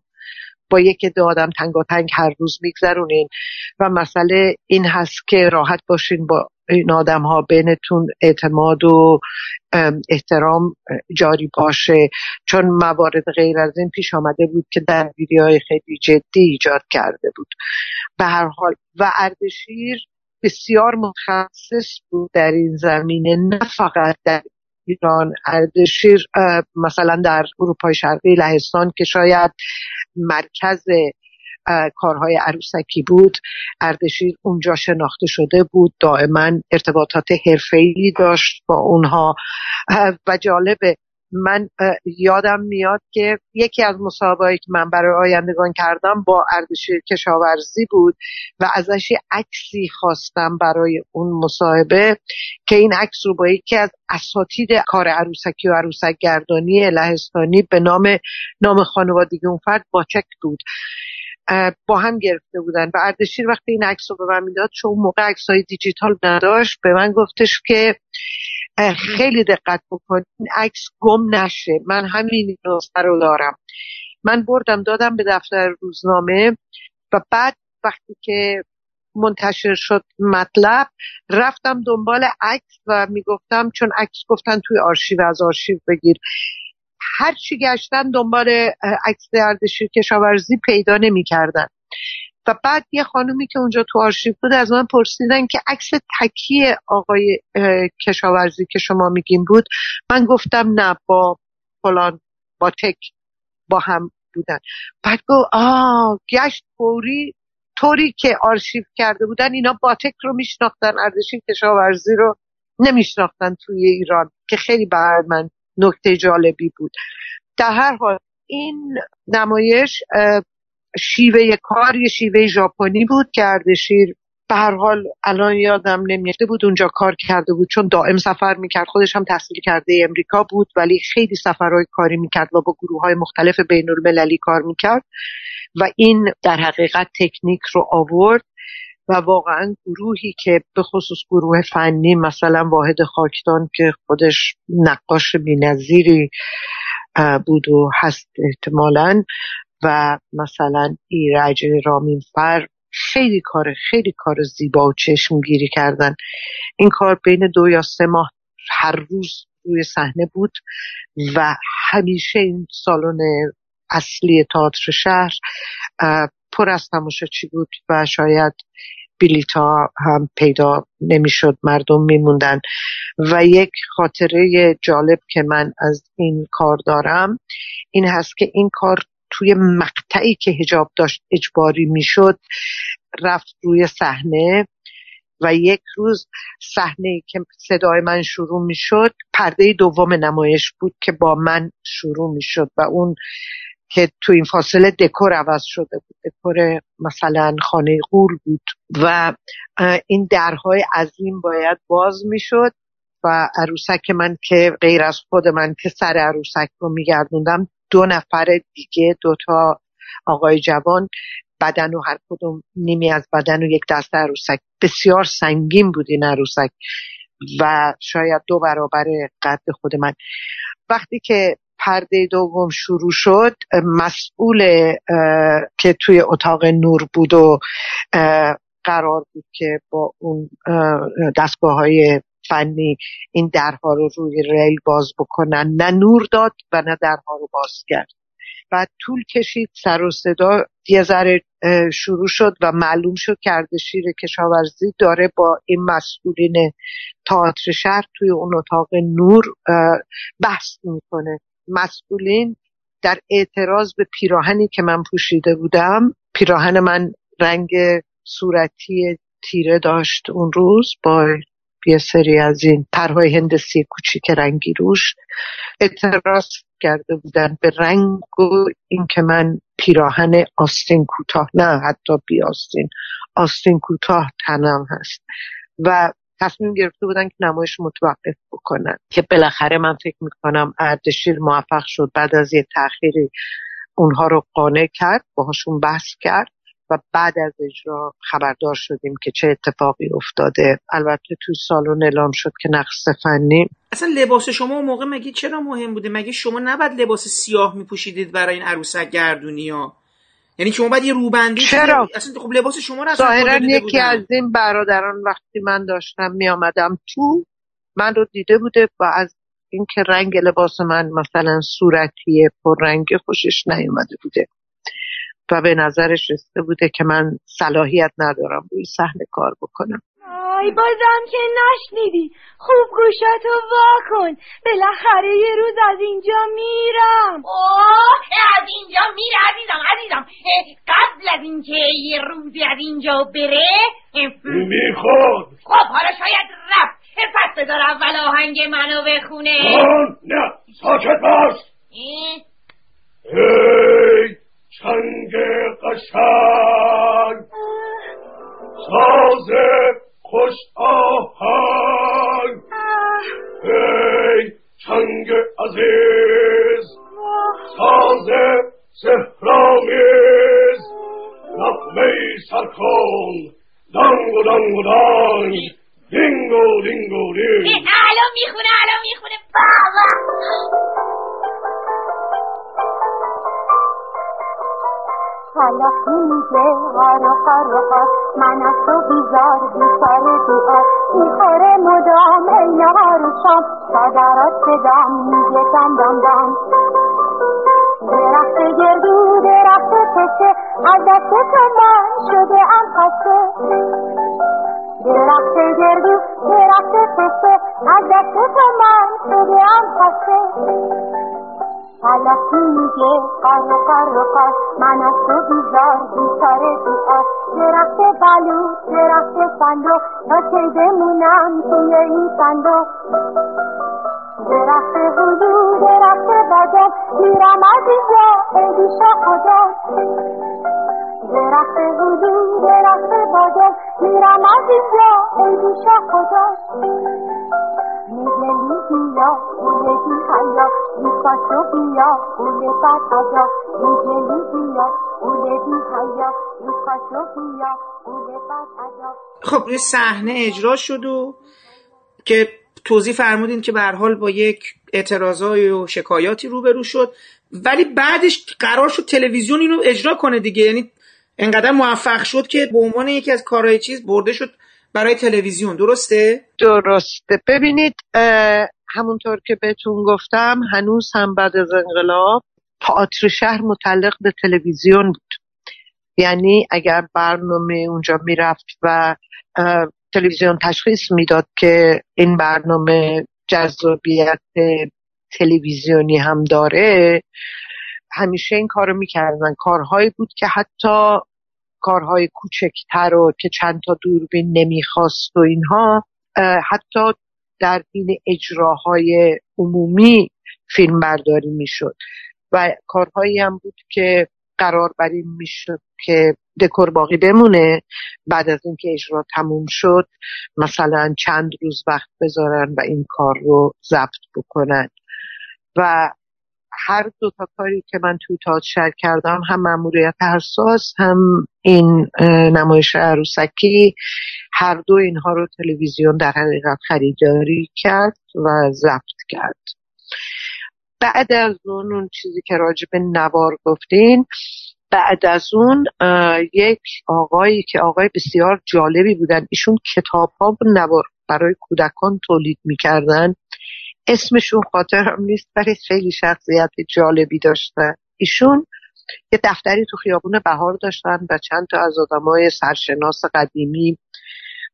[SPEAKER 3] با یک دو آدم تنگ هر روز میگذرونین. و مسئله این هست که راحت باشین با این آدم ها بینتون اعتماد و احترام جاری باشه. چون موارد غیر از این پیش آمده بود که درگیری های خیلی جدی ایجاد کرده بود. به هر حال و اردشیر بسیار متخصص بود در این زمینه نه فقط در ایران. اردشیر مثلا در اروپای شرقی لهستان که شاید مرکز کارهای عروسکی بود. اردشیر اونجا شناخته شده بود. دائما ارتباطات حرفه‌ای داشت با اونها. و جالبه من یادم میاد که یکی از مصاحبه‌ای که من برای آیندگان کردم با اردشیر کشاورزی بود و ازش عکسی خواستم برای اون مصاحبه که این عکس رو با یکی از اساتید کار عروسکی و عروسک گردانی لهستانی به نام نام خانوادگی اون فرد باچک بود. با هم گرفته بودن. و اردشیر وقتی این عکس رو به من می‌داد چون موقع عکس های دیجیتال نداشت به من گفتش که خیلی دقت بکن این عکس گم نشه. من همین نسخه رو دارم. من بردم دادم به دفتر روزنامه و بعد وقتی که منتشر شد مطلب رفتم دنبال عکس و می‌گفتم چون عکس گفتن توی آرشیو از آرشیو بگیر. هر چی گشتن دنبال عکس اردشیر کشاورزی پیدا نمی‌کردن. و بعد یه خانومی که اونجا تو آرشیو بود از من پرسیدن که عکس تکی آقای کشاورزی که شما میگین بود. من گفتم نه با فلان با تک با هم بودن. بعد گفت آه گشت فوری طوری که آرشیو کرده بودن اینا باتک رو میشناختن اردشیر کشاورزی رو نمیشناختن توی ایران که خیلی بر من نکته جالبی بود. در هر حال این نمایش شیوه کار یه شیوه ژاپنی بود که اردشیر به هر حال الان یادم نمیفته بود اونجا کار کرده بود چون دائم سفر می‌کرد. خودش هم تحصیل کرده امریکا بود ولی خیلی سفرهای کاری می‌کرد و با گروه های مختلف بین المللی کار می‌کرد. و این در حقیقت تکنیک رو آورد و واقعا گروهی که به خصوص گروه فنی مثلا واحد خاکدان که خودش نقاش بینظیری بود و هست احتمالا و مثلا ایرج رامینفر خیلی کار خیلی کار زیبا و چشمگیری کردن. این کار بین دو یا سه ماه هر روز روی صحنه بود و همیشه این سالن اصلی تئاتر شهر پر از چی بود و شاید بلیتا هم پیدا نمی‌شد مردم میموندن. و یک خاطره جالب که من از این کار دارم این هست که این کار توی مقطعی که هجاب داشت اجباری می‌شد رفت روی صحنه و یک روز صحنه که صدای من شروع می‌شد پرده دوم نمایش بود که با من شروع می‌شد و اون که تو این فاصله دکور عوض شده بود. دکور مثلا خانه غول بود. و این درهای عظیم باید باز می‌شد و عروسک من که غیر از خود من که سر عروسک رو میگردوندم دو نفر دیگه دوتا آقای جوان بدن و هر کدوم نیمی از بدن و یک دست عروسک. بسیار سنگین بود این عروسک و شاید دو برابر قد خود من. وقتی که پرده دوم شروع شد مسئول که توی اتاق نور بود و قرار بود که با اون دستگاه های فنی این درها رو روی ریل باز بکنن. نه نور داد و نه درها رو باز کرد. بعد طول کشید سر و صدا یه ذره شروع شد و معلوم شد که اردشیر کشاورزی داره با این مسئولین تئاتر شهر توی اون اتاق نور بحث می‌کنه. مسئولین در اعتراض به پیراهنی که من پوشیده بودم پیراهن من رنگ صورتی تیره داشت اون روز با یه سری از این پرهای هندسی کوچیک رنگی روش اعتراض کرده بودن به رنگ و اینکه من پیراهن آستین کوتاه نه حتی بی آستین. آستین کوتاه تنم هست. و تصمیم گرفته بودن که نمایش متوقف بکنن. که بالاخره من فکر می‌کنم اردشیر موفق شد بعد از یه تأخیری اونها رو قانع کرد باهاشون بحث کرد و بعد از اجرا خبردار شدیم که چه اتفاقی افتاده. البته توی سالن اعلام شد که نقص فنی
[SPEAKER 2] اصلا لباس شما موقع مگه چرا مهم بوده؟ مگه شما نباید لباس سیاه میپوشیدید برای این عروسک گردونی ها یعنی شما باید یه روبندی
[SPEAKER 3] چرا؟
[SPEAKER 2] اصلا خب لباس شما رو
[SPEAKER 3] ظاهرا یکی از این برادران وقتی من داشتم می آمدم تو من رو دیده بوده و از اینکه رنگ لباس من مثلا صورتی پر رنگ خوشش نیومده بوده. و به نظرش رسیده بوده که من صلاحیت ندارم روی صحنه کار بکنم.
[SPEAKER 4] آی بازم که نشنیدی. خوب گوشاتو وا کن. بالاخره یه روز از اینجا میرم.
[SPEAKER 5] اوه از اینجا میره عزیزم عزیزم. قبل از اینکه یه روزی از اینجا بره
[SPEAKER 6] می‌خواد
[SPEAKER 5] خب حالا شاید رفت. پس بذار اول آهنگ منو بخونه.
[SPEAKER 6] نه ساکت باش.
[SPEAKER 5] اه؟
[SPEAKER 6] هی چنگ قشنگ. ساز خوش آهنگ هی چنگ عزیز ساز سهرامیز نقمه سرکن دنگ و دنگ و دنگ دینگو دینگو دینگ
[SPEAKER 5] الان می‌خونه الان می‌خونه. بابا.
[SPEAKER 7] تلقی میگه هر هر هر من از تو بیزار بیسار بیار می‌خوره مدام ای نهار و شام صدرات صدام میگه دم دم دم درخت گردو درخت پسه از دست تو من شده ام خسته درخت گردو درخت پسه از دست تو من شده ام خسته تلقی میگه قر قر قر من از تو بیزار بیچار بیار درخت بلو درخت صندوق تا کی بمونم توی این صندوق درخت هلو درخت بادم میرم از اینجا ای بیشا خدا درخت هلو درخت بادم میرم از اینجا ای بیشا خدا میگه بیا گوله بی حیا میکاشو بیا گوله بد حیا میگه بیا گوله بی حیا میکاشو بیا گوله بد حیا
[SPEAKER 2] خب یه صحنه اجرا شد و که توضیح فرمودین که به حال با یک اعتراضای و شکایاتی روبرو شد. ولی بعدش قرار شد تلویزیون اینو اجرا کنه دیگه. یعنی انقدر موفق شد که به عنوان یکی از کارهای چیز برده شد. برای تلویزیون درسته؟
[SPEAKER 3] درسته. ببینید همونطور که بهتون گفتم هنوز هم بعد از انقلاب تئاتر شهر متعلق به تلویزیون بود. یعنی اگر برنامه اونجا می‌رفت و تلویزیون تشخیص می‌داد که این برنامه جذابیت تلویزیونی هم داره همیشه این کارو می‌کردن. کارهایی بود که حتی کارهای کوچکتر و که چند تا دوربین نمی‌خواست و اینها حتی در بین اجراهای عمومی فیلم برداری می‌شد. و کارهایی هم بود که قرار بر این می‌شد که دکور باقی بمونه بعد از اینکه اجرا تموم شد مثلا چند روز وقت بذارن و این کار رو ضبط بکنن. و هر دو تا کاری که من توی شهر کردم هم مأموریت حساس هم این نمایش عروسکی هر دو اینها رو تلویزیون در حقیقت خریداری کرد و ضبط کرد. بعد از اون اون چیزی که راجع به نوار گفتین بعد از اون یک آقایی که آقای بسیار جالبی بودن ایشون کتاب ها نوار برای کودکان تولید می‌کردن. اسمشون خاطرم نیست ولی خیلی شخصیت جالبی داشتن. ایشون یه دفتری تو خیابون بهار داشتن و چند تا از آدمای سرشناس قدیمی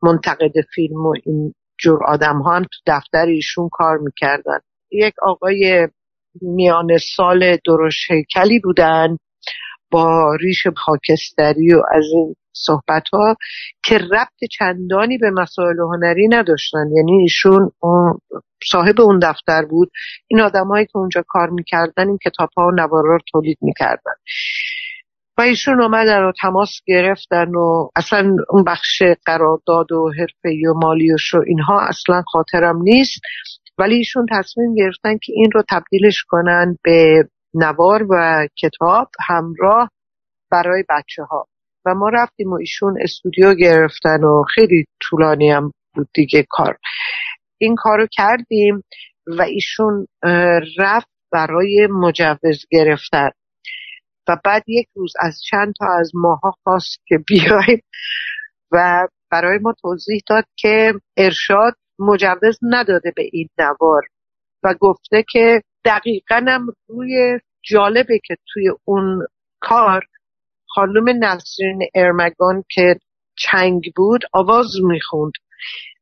[SPEAKER 3] منتقد فیلم و این جور آدم ها هم تو دفتر ایشون کار می‌کردن. یک آقای میان سال درشت هیکلی بودن. با ریش خاکستری و از این صحبت ها که ربط چندانی به مسائل هنری نداشتن. یعنی ایشون صاحب اون دفتر بود. این آدمایی که اونجا کار می‌کردن این کتاب ها و نوارا رو تولید می‌کردن. و ایشون اومدن و تماس گرفتن و اصلا اون بخش قرارداد و حرفه و مالیوش و اینها اصلا خاطرم نیست. ولی ایشون تصمیم گرفتن که این رو تبدیلش کنن به نوار و کتاب همراه برای بچه ها و ما رفتیم و ایشون استودیو گرفتن و خیلی طولانی هم بود دیگه کار. این کارو کردیم و ایشون رفت برای مجوز گرفتن. و بعد یک روز از چند تا از ماها خواست که بیایم و برای ما توضیح داد که ارشاد مجوز نداده به این نوار و گفته که دقیقا هم روی جالبه که توی اون کار خانم نسرین ارمگان که چنگ بود آواز می‌خوند.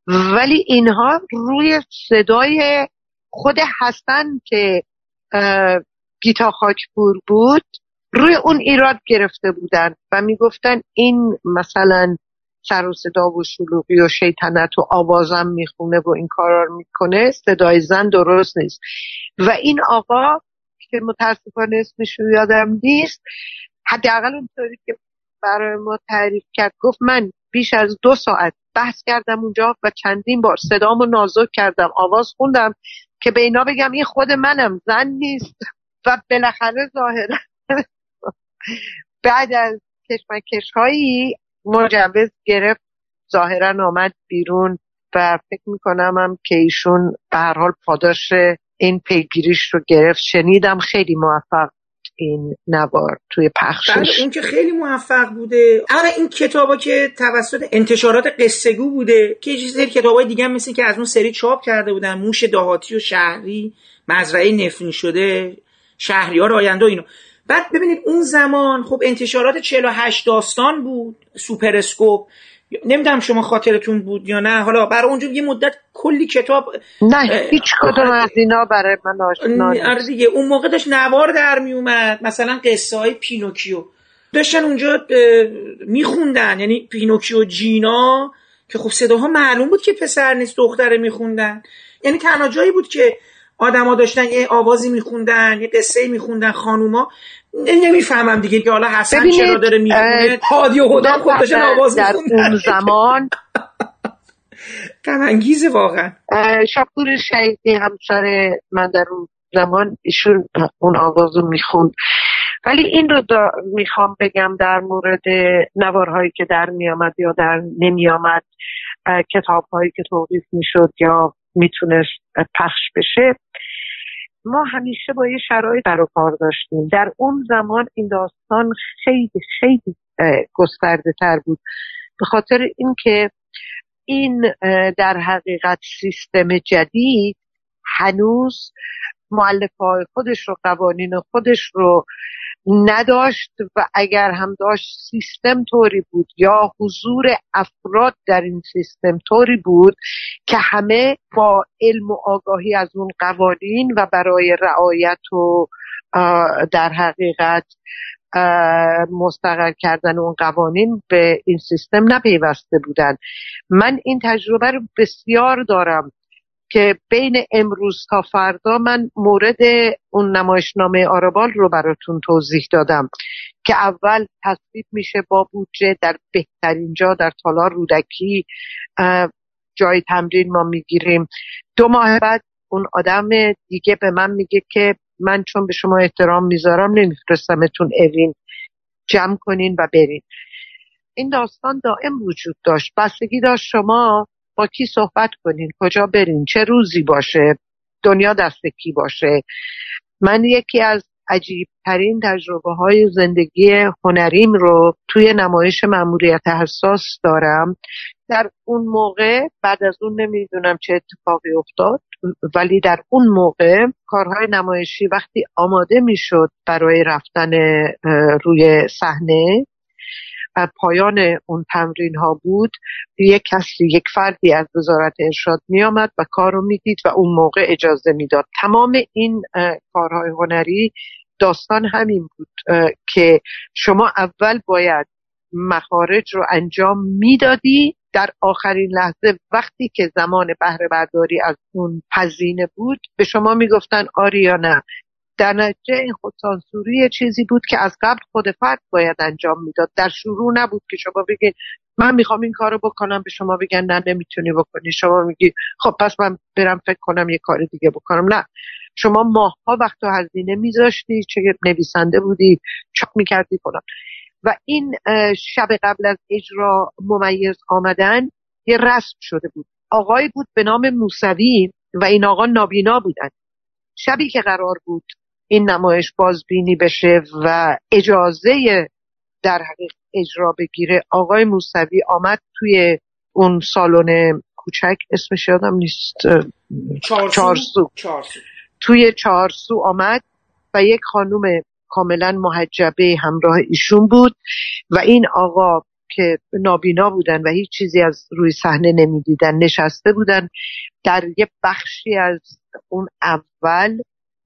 [SPEAKER 3] ولی اینها روی صدای خود حسن که گیتا خاکپور بود روی اون ایراد گرفته بودن و می‌گفتن این مثلا سر و صدا و شلوغی و شیطنت و آوازم می‌خونه و این کارا رو می‌کنه صدای زن درست نیست. و این آقا که متاسفانه اسمش رو یادم نیست حداقل اونطوری که برای ما تعریف کرد گفت من بیش از دو ساعت بحث کردم اونجا و چندین بار صدامو نازک کردم آواز خوندم که به اینا بگم این خود منم زن نیست. و بالاخره ظاهرا [laughs] بعد از کشمکش هایی مجوز گرفت ظاهرا آمد بیرون و فکر می‌کنم هم که ایشون به هر حال پاداش این پیگیریش رو گرفت. شنیدم خیلی موفق این نوار توی پخشش
[SPEAKER 2] بله این که خیلی موفق بوده. اما این کتابا که توسط انتشارات قصهگو بوده که یه سری کتابای دیگه هم مثل که از اون سری چاپ کرده بودن. موش دهاتی و شهری مزرعه نفرین شده شهریار آینده و اینو. بعد ببینید اون زمان خب انتشارات 48 داستان بود سوپر اسکوپ نمی‌دونم شما خاطرتون بود یا نه. حالا برای اونجا یه مدت کلی کتاب
[SPEAKER 3] نه هیچ کدوم از اینا برای من آشنا
[SPEAKER 2] آره دیگه. اون موقع داشت نوار در می اومد مثلا قصه های پینوکیو. داشتن اونجا میخوندن. یعنی پینوکیو جینا که خب صداها معلوم بود که پسر نیست دختره میخوندن. یعنی تنها جایی بود که آدما داشتن یه آوازی میخوندن یه قصه میخوندن خانوما. نمی‌فهمم دیگه که حالا حسن چرا داره می‌خونه؟ هادی و هدام خود داشتن آواز
[SPEAKER 3] در اون زمان. [laughs]
[SPEAKER 2] انگیزه واقعا.
[SPEAKER 3] شاپور شهیدی همسر من در اون زمان ایشون اون آواز رو می‌خوند. ولی این رو می‌خوام بگم در مورد نوارهایی که در میامد یا در نمیامد کتاب هایی که توقیف می‌شد یا می‌تونست پخش بشه. ما همیشه با یه شرایط در کار داشتیم. در اون زمان این داستان خیلی خیلی گسترده تر بود. به خاطر اینکه این در حقیقت سیستم جدید هنوز معلف های خودش رو قوانین خودش رو نداشت و اگر هم داشت سیستم طوری بود یا حضور افراد در این سیستم طوری بود که همه با علم و آگاهی از اون قوانین و برای رعایت و در حقیقت مستقر کردن اون قوانین به این سیستم نپیوسته بودن. من این تجربه رو بسیار دارم. که بین امروز تا فردا من مورد اون نمایشنامه آرابال رو براتون توضیح دادم که اول تصویب میشه با بودجه در بهترین جا در تالار رودکی جای تمرین ما می‌گیریم. دو ماه بعد اون آدم دیگه به من میگه که من چون به شما احترام می‌ذارم نمیفرستمتون اوین جمع کنین و برین. این داستان دائم وجود داشت. بستگی داشت شما با کی صحبت کنین؟ کجا برین؟ چه روزی باشه؟ دنیا دست کی باشه؟ من یکی از عجیب ترین تجربه های زندگی هنریم رو توی نمایش مأموریت حساس دارم. در اون موقع بعد از اون نمی‌دونم چه اتفاقی افتاد ولی در اون موقع کارهای نمایشی وقتی آماده می‌شد برای رفتن روی صحنه پایان اون تمرین ها بود یک کسی یک فردی از وزارت ارشاد می آمد و کار رو می‌دید و اون موقع اجازه می‌داد. تمام این کارهای هنری داستان همین بود که شما اول باید مخارج رو انجام می‌دادی در آخرین لحظه وقتی که زمان بهره برداری از اون هزینه بود به شما می‌گفتن آری یا نه. در نتیجه این خودسانسوری چیزی بود که از قبل خود فرد باید انجام می‌داد. در شروع نبود که شما بگید من می‌خوام این کارو بکنم به شما بگن نه نمی‌تونی بکنی. شما میگی خب پس من برم فکر کنم یه کار دیگه بکنم. نه. شما ماهها وقت و هزینه میذاشتی چه نویسنده بودی چاپ می‌کردی کنم و این شب قبل از اجرا ممیز آمدن یه رسم شده بود. آقای بود به نام موسوی و این آقا نابینا بودن. شبی که قرار بود این نمایش بازبینی بشه و اجازه در حقیق اجرا بگیره. آقای موسوی آمد توی اون سالن کوچک اسمش یادم نیست.
[SPEAKER 2] چارسو.
[SPEAKER 3] توی چارسو آمد و یک خانم کاملا محجبه همراه ایشون بود و این آقا که نابینا بودن و هیچ چیزی از روی صحنه نمی‌دیدن نشسته بودن در یه بخشی از اون اول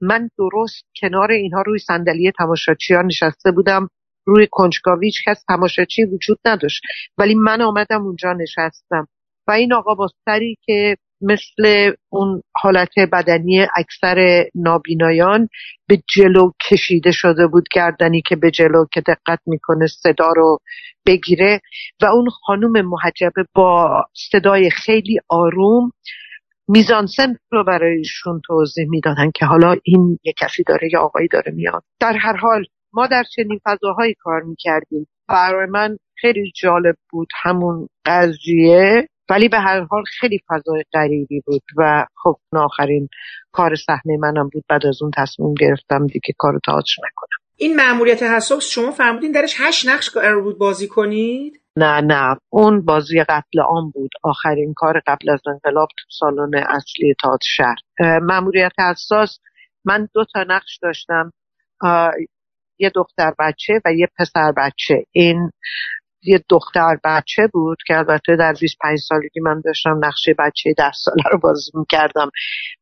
[SPEAKER 3] من درست کنار اینها روی صندلی تماشاچی ها نشسته بودم روی کنجکاوی هیچ کس تماشاچی وجود نداشت ولی من آمدم اونجا نشستم. و این آقا با سری که مثل اون حالت بدنی اکثر نابینایان به جلو کشیده شده بود گردنی که به جلو که دقت می‌کنه صدا رو بگیره. و اون خانم محجبه با صدای خیلی آروم میزانسن رو برایشون توضیح می‌دادن که حالا این یه کسی داره یا آقایی داره میاد. در هر حال ما در چنین فضاهایی کار می‌کردیم. برای من خیلی جالب بود همون قضیه ولی به هر حال خیلی فضای غریبی بود و خب آخرین کار صحنه منم بود. بعد از اون تصمیم گرفتم دیگه کار تئاتر نکنم.
[SPEAKER 2] این معمولیت حساس شما فرمودین درش هشت نقش قرار بود بازی کنید؟
[SPEAKER 3] نه نه. اون بازی قتل عام بود. آخرین کار قبل از انقلاب تو سالن اصلی تئاتر شهر. معمولیت حساس من دو تا نقش داشتم. یه دختر بچه و یه پسر بچه. این یه دختر بچه بود که البته در 25 سالگی من داشتم نقشه بچه ده ساله رو بازی می‌کردم.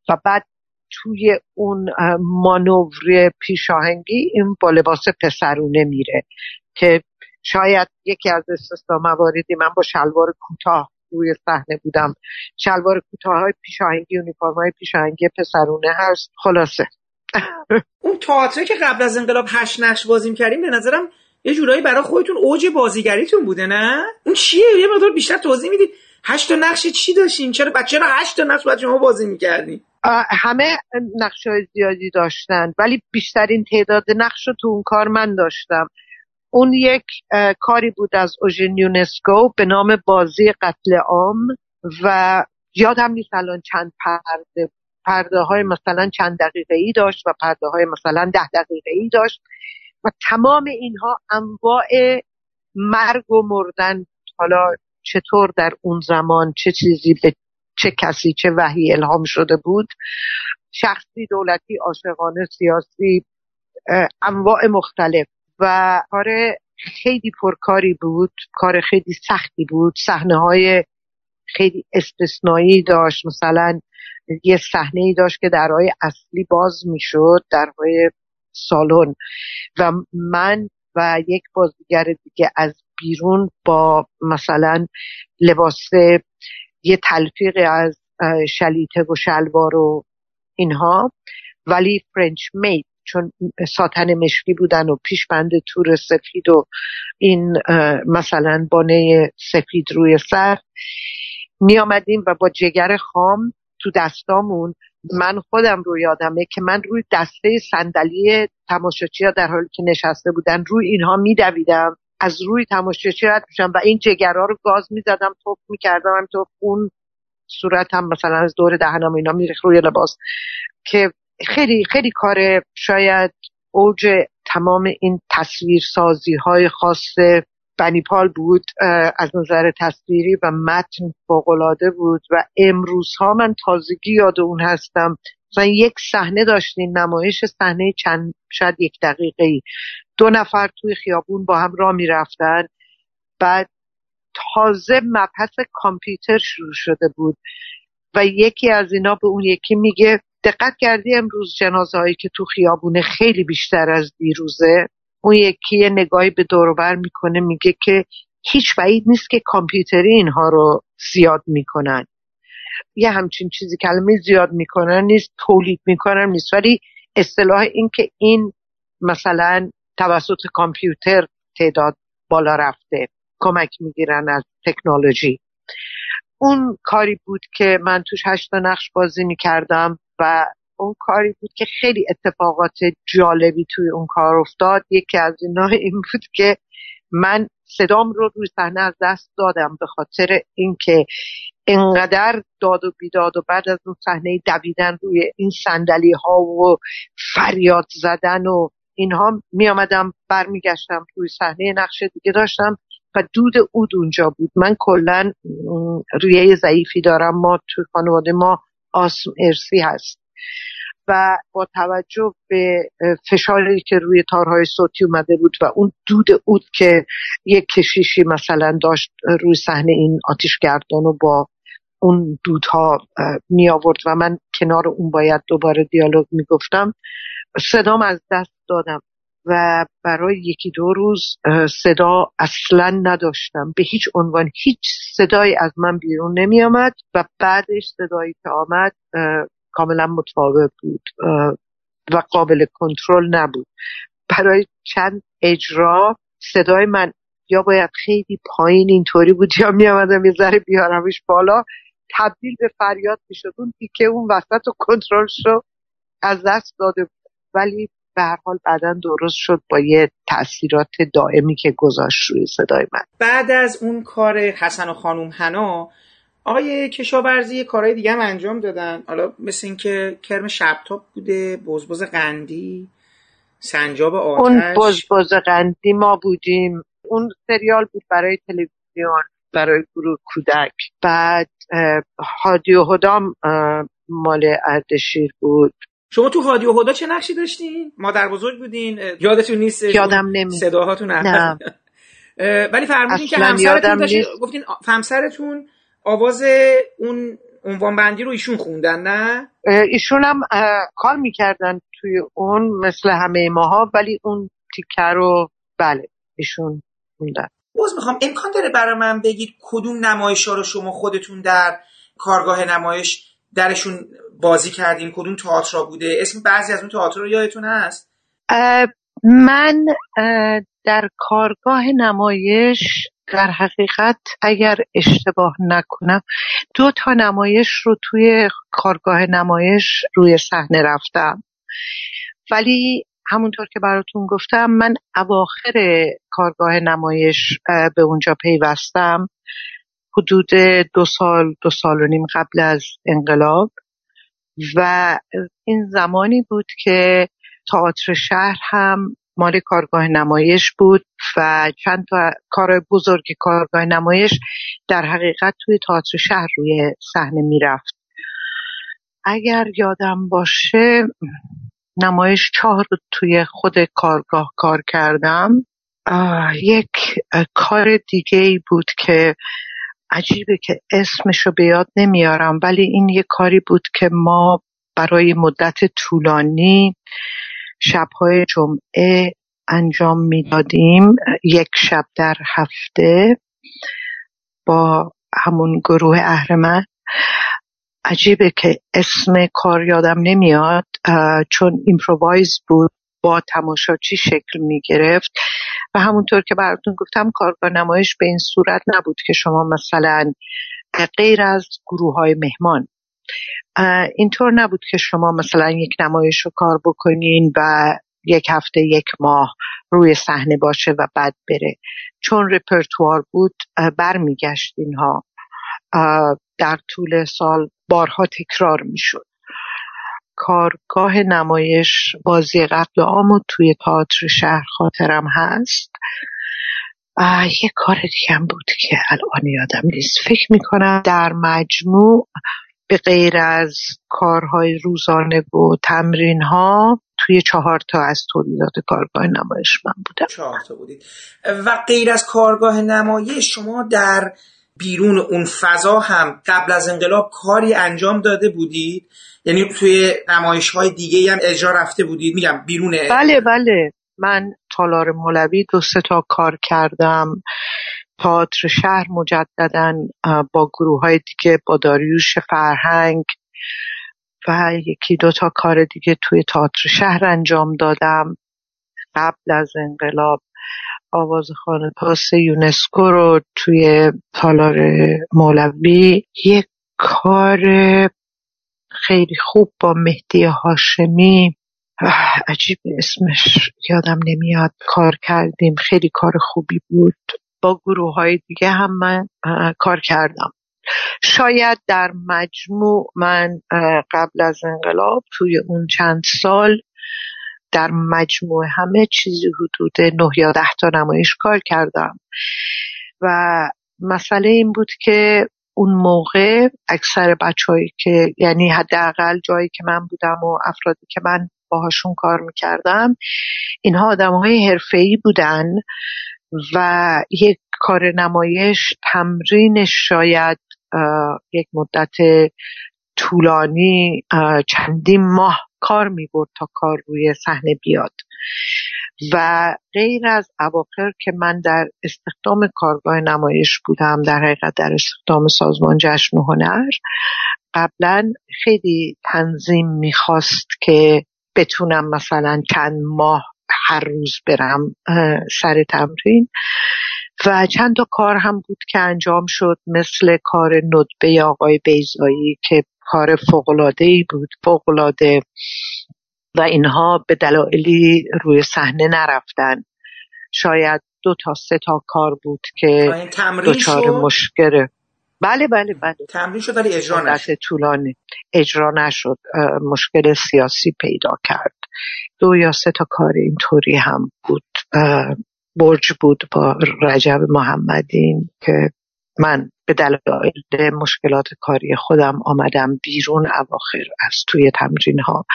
[SPEAKER 3] و بعد توی اون مانور پیشاهنگی این با لباس پسرونه میره که شاید یکی از استثنا مواردی من با شلوار کوتاه روی صحنه بودم. شلوار کوتاه های پیشاهنگی اونیفرم های پیشاهنگی پسرونه هست. خلاصه. [laughs]
[SPEAKER 2] اون تئاتر که قبل از انقلاب هشت نقش بازی کردیم به نظرم یه جورایی برای خودتون اوج بازیگریتون بوده نه؟ اون چیه؟ یه مقدار بیشتر توضیح می‌دید. هشت تا نقش چی داشتین؟ چرا بچه را هشت تا نقش باید شما بازی می‌کردین؟
[SPEAKER 3] همه نقش های زیادی داشتن ولی بیشترین تعداد نقش رو تو اون کار من داشتم. اون یک کاری بود از اوژن یونسکو به نام بازی قتل عام و یادم نیست الان چند پرده پرده های مثلا چند دقیقه ای داشت و پرده های مثلا ده دقیقه ای داشت و تمام اینها انواع مرگ و مردن حالا چطور در اون زمان چه چیزی به چه کسی چه وحی الهام شده بود. شخصی دولتی عاشقانه سیاسی انواع مختلف. و کار خیلی پرکاری بود کار خیلی سختی بود. صحنه های خیلی استثنایی داشت. مثلا یه صحنه ای داشت که درهای اصلی باز می‌شد درهای سالن. و من و یک بازیگر دیگه از بیرون با مثلا لباس یه تلفیق از شلیته و شلوار و اینها ولی فرنچ مید چون ساتن مشکی بودن و پیشبند تور سفید و این مثلا بانه سفید روی سر. می آمدیم و با جگر خام تو دستامون. من خودم رو یادمه که من روی دسته صندلی تماشاچی ها در حالی که نشسته بودن روی اینها میدویدم از روی تماشاچی رد میشم و این جگرها رو گاز می‌زدم توپ می‌کردم هم تو خون صورت هم مثلا از دور دهنم اینا میریخ روی لباس که خیلی خیلی کار شاید اوج تمام این تصویر سازی های خاص بنیپال بود از نظر تصویری و متن فوقالعاده بود و امروزها من تازگی یاد اون هستم. مثلا یک صحنه داشتین نمایش صحنه چند شاید یک دقیقه ای دو نفر توی خیابون با هم را می‌رفتن. بعد تازه مبحث کامپیوتر شروع شده بود و یکی از اینا به اون یکی میگه دقت کردی امروز جنازه هایی که تو خیابونه خیلی بیشتر از دیروزه؟ اون یکی یه نگاهی به دوروبر می‌کنه میگه که هیچ بعید نیست که کامپیوتری اینها رو زیاد می‌کنن. یه همچین چیزی کلمه زیاد می‌کنن نیست تولید می‌کنن نیست. ولی اصطلاح این که این مثلا توسط کامپیوتر تعداد بالا رفته کمک می‌گیرن از تکنولوژی. اون کاری بود که من توش هشتا نقش بازی می‌کردم. و اون کاری بود که خیلی اتفاقات جالبی توی اون کار افتاد. یکی از اینا این بود که من صدام رو روی صحنه از دست دادم به خاطر اینکه انقدر داد و بیداد و بعد از اون صحنه دویدن روی این صندلی ها و فریاد زدن و اینها می آمدم برمیگشتم روی صحنه نقش دیگه داشتم و دود اود اونجا بود. من کلا ریه ضعیفی دارم. ما توی خانواده ما آسم ارسی هست. و با توجه به فشاری که روی تارهای صوتی اومده بود و اون دود اود که یک کشیشی مثلا داشت روی صحنه این آتیش گردان و با اون دودها می آورد و من کنار اون باید دوباره دیالوگ می گفتم صدام از دست دادم. و برای یکی دو روز صدا اصلا نداشتم. به هیچ عنوان هیچ صدایی از من بیرون نمی آمد و بعدش صدایی که آمد کاملا متفاوت بود و قابل کنترل نبود. برای چند اجرا صدای من یا باید خیلی پایین اینطوری بود یا می آمدم یه ذره بیارمش بالا تبدیل به فریاد می شد اون اون وسط و کنترل از دست داده بود. ولی به هر حال بعدا درست شد با یه تاثیرات دائمی که گذاشت روی صدای من.
[SPEAKER 2] بعد از اون کار حسن و خانوم حنا آقای کشاورزی کارهای دیگه هم انجام دادن. حالا مثل اینکه کرم شبتاب بوده بزبز قندی سنجاب آتش.
[SPEAKER 3] اون بزبز قندی ما بودیم. اون سریال بود برای تلویزیون برای گروه کودک. بعد هادی و هدام مال اردشیر بود.
[SPEAKER 2] شما تو هادی و هدا چه نقشی داشتین؟ مادر بزرگ بودین؟ یادتون نیست؟
[SPEAKER 3] یادم نمی
[SPEAKER 2] صداهاتون
[SPEAKER 3] نه
[SPEAKER 2] ولی فرمودین که همسرتون داشت گفتین همسرتون آواز اون عنوان بندی رو ایشون خوندن نه؟
[SPEAKER 3] ایشون هم کار می‌کردن توی اون مثل همه ماها ولی اون تیکه رو بله ایشون خوندن
[SPEAKER 2] باز می‌خوام امکان داره برای من بگید کدوم نمایش ها رو شما خودتون در کارگاه نمایش درشون بازی کردیم کدوم تئاتر بوده؟ اسم بعضی از اون تئاتر رو یادتون هست؟
[SPEAKER 3] من در کارگاه نمایش در حقیقت اگر اشتباه نکنم دو تا نمایش رو توی کارگاه نمایش روی صحنه رفتم. ولی همونطور که براتون گفتم من اواخر کارگاه نمایش به اونجا پیوستم. حدود دو سال دو سال و نیم قبل از انقلاب و این زمانی بود که تئاتر شهر هم مال کارگاه نمایش بود و چند تا کار بزرگ کارگاه نمایش در حقیقت توی تئاتر شهر روی صحنه می‌رفت. اگر یادم باشه نمایش چهار توی خود کارگاه کار کردم. یک کار دیگه ای بود که عجیبه که اسمشو به یاد نمیارم ولی این یه کاری بود که ما برای مدت طولانی شبهای جمعه انجام می‌دادیم. یک شب در هفته با همون گروه اهرمن. عجیبه که اسم کار یادم نمیاد چون ایمپرووایز بود با تماشاچی شکل می گرفت و همونطور که براتون گفتم کارگاه نمایش به این صورت نبود که شما مثلا غیر از گروه های مهمان اینطور نبود که شما مثلا یک نمایش رو کار بکنین و یک هفته یک ماه روی صحنه باشه و بعد بره. چون رپرتوار بود برمیگشت اینها. در طول سال بارها تکرار می‌شد. کارگاه نمایش بازی قبل آمو توی تئاتر شهر خاطرم هست. یه کار دیگه هم بود که الان یادم نیست. فکر می‌کنم در مجموع به غیر از کارهای روزانه و تمرین ها توی چهار تا از تولیدات کارگاه نمایش من بودم.
[SPEAKER 2] چهار تا بودید. و غیر از کارگاه نمایش شما در بیرون اون فضا هم قبل از انقلاب کاری انجام داده بودید؟ یعنی توی نمایش های دیگه هم اجرا رفته بودید؟ میگم بیرون
[SPEAKER 3] بله بله. من تالار مولوی دو سه تا کار کردم. تئاتر شهر مجددا با گروه های دیگه با داریوش فرهنگ و یکی دو تا کار دیگه توی تئاتر شهر انجام دادم. قبل از انقلاب آواز خانه پاس یونسکو رو توی تالار مولوی یک کار خیلی خوب با مهدی هاشمی. عجیب اسمش یادم نمیاد. کار کردیم خیلی کار خوبی بود. با گروه های دیگه هم من کار کردم. شاید در مجموع من قبل از انقلاب توی اون چند سال در مجموع همه چیزی حدود نه یا ده تا نمایش کار کردم. و مسئله این بود که اون موقع اکثر بچههایی که یعنی حداقل جایی که من بودم و افرادی که من باهاشون کار می‌کردم اینها آدم های حرفه‌ای بودن و یک کار نمایش تمرین شاید یک مدت طولانی چندین ماه کار می برد تا کار روی صحنه بیاد. و غیر از اواخر که من در استخدام کارگاه نمایش بودم در حقیقت در استخدام سازمان جشن و هنر قبلا خیلی تنظیم می‌خواست که بتونم مثلا چند ماه هر روز برم سر تمرین. و چند تا کار هم بود که انجام شد مثل کار ندبه آقای بیزایی که کار فوقلاده ای بود. فوقلاده و اینها به دلایلی روی صحنه نرفتن. شاید دو تا سه تا کار بود که دچار مشکل. بله بله بله.
[SPEAKER 2] تمرین شد ولی اجرا نشد.
[SPEAKER 3] طولانی. اجرا نشد. مشکل سیاسی پیدا کرد. دو یا سه تا کار اینطوری هم بود. برج بود با رجب محمدین که من به دلایل مشکلات کاری خودم آمدم بیرون اواخر از توی تمرین ها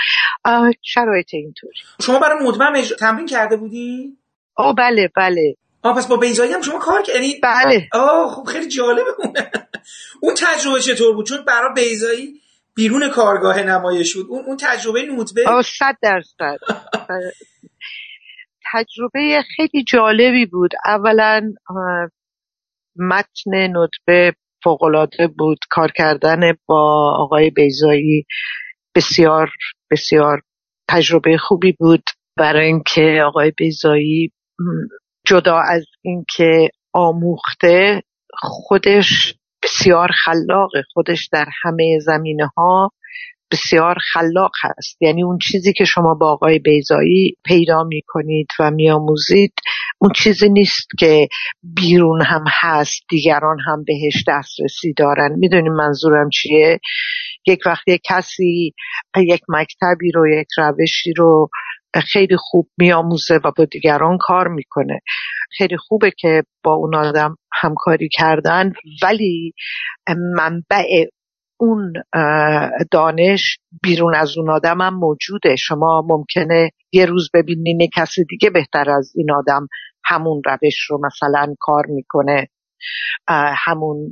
[SPEAKER 3] شرایط اینطوری.
[SPEAKER 2] شما برای مدمم تمرین کرده بودی؟
[SPEAKER 3] آه بله بله.
[SPEAKER 2] آه پس با بیزایی هم شما کار کردی؟
[SPEAKER 3] بله.
[SPEAKER 2] آه خب خیلی جالبه. اون [laughs] اون تجربه چطور بود؟ چون برای بیزایی بیرون کارگاه نمایش بود. اون, اون تجربه نوتبه
[SPEAKER 3] آه صد درصد. [laughs] تجربه خیلی جالبی بود. اولا متن ندبه فوقالعاده بود. کار کردن با آقای بیزایی بسیار بسیار تجربه خوبی بود برای اینکه آقای بیزایی جدا از اینکه آموخته خودش بسیار خلاقه. خودش در همه زمینه ها بسیار خلاق هست. یعنی اون چیزی که شما با آقای بیزایی پیدا می کنید و میآموزید اون چیزی نیست که بیرون هم هست دیگران هم بهش دسترسی دارن. می‌دونیم منظورم چیه؟ یک وقتی کسی یک مکتبی رو یک روشی رو خیلی خوب میآموزه و با دیگران کار می‌کنه. خیلی خوبه که با اون آدم همکاری کردن ولی منبع اون دانش بیرون از اون آدم هم موجوده. شما ممکنه یه روز ببینین کسی دیگه بهتر از این آدم همون روش رو مثلا کار می‌کنه همون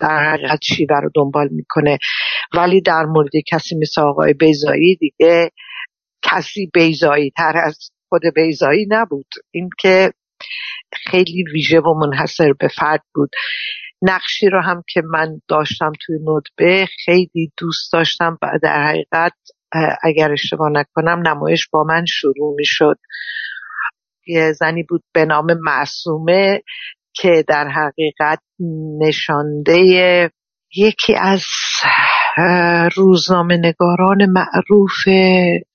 [SPEAKER 3] در حقیقت شیوه رو دنبال می‌کنه. ولی در مورد کسی مثل آقای بیزایی دیگه کسی بیزایی تر از خود بیزایی نبود. این که خیلی ویژه و منحصر به فرد بود. نقشی رو هم که من داشتم توی ندبه خیلی دوست داشتم. و در حقیقت اگر اشتباه نکنم نمایش با من شروع می شد یه زنی بود به نام معصومه که در حقیقت نشانده یکی از روزنامه نگاران معروف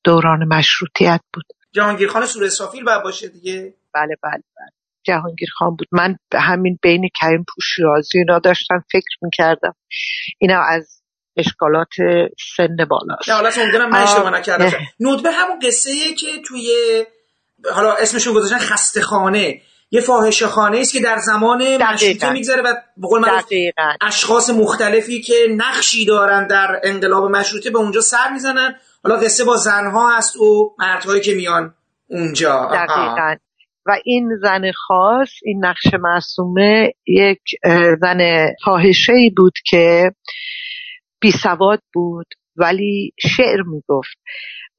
[SPEAKER 3] دوران مشروطیت بود.
[SPEAKER 2] جهانگیر خان سور سافیر باید باشه دیگه؟
[SPEAKER 3] بله بله بله. جهانگیر خان بود. من همین بین کریم پوشیرازی اینا داشتم فکر می‌کردم. اینا از اشکالات سن بالاست.
[SPEAKER 2] نه حالا امیدوارم من اشتباه نکردم. ندبه همون قصه که توی حالا اسمشون گذاشتن خسته خانه یه فاحشه خانه است که در زمان مشروطه میگذره و به قول اشخاص مختلفی که نقشی دارن در انقلاب مشروطه به اونجا سر می‌زنن. حالا قصه با زنها هست و مردهایی که میان اونجا.
[SPEAKER 3] دقیقا. و این زن خاص این نقش معصومه یک زن فاحشه ای بود که بی سواد بود ولی شعر می‌گفت.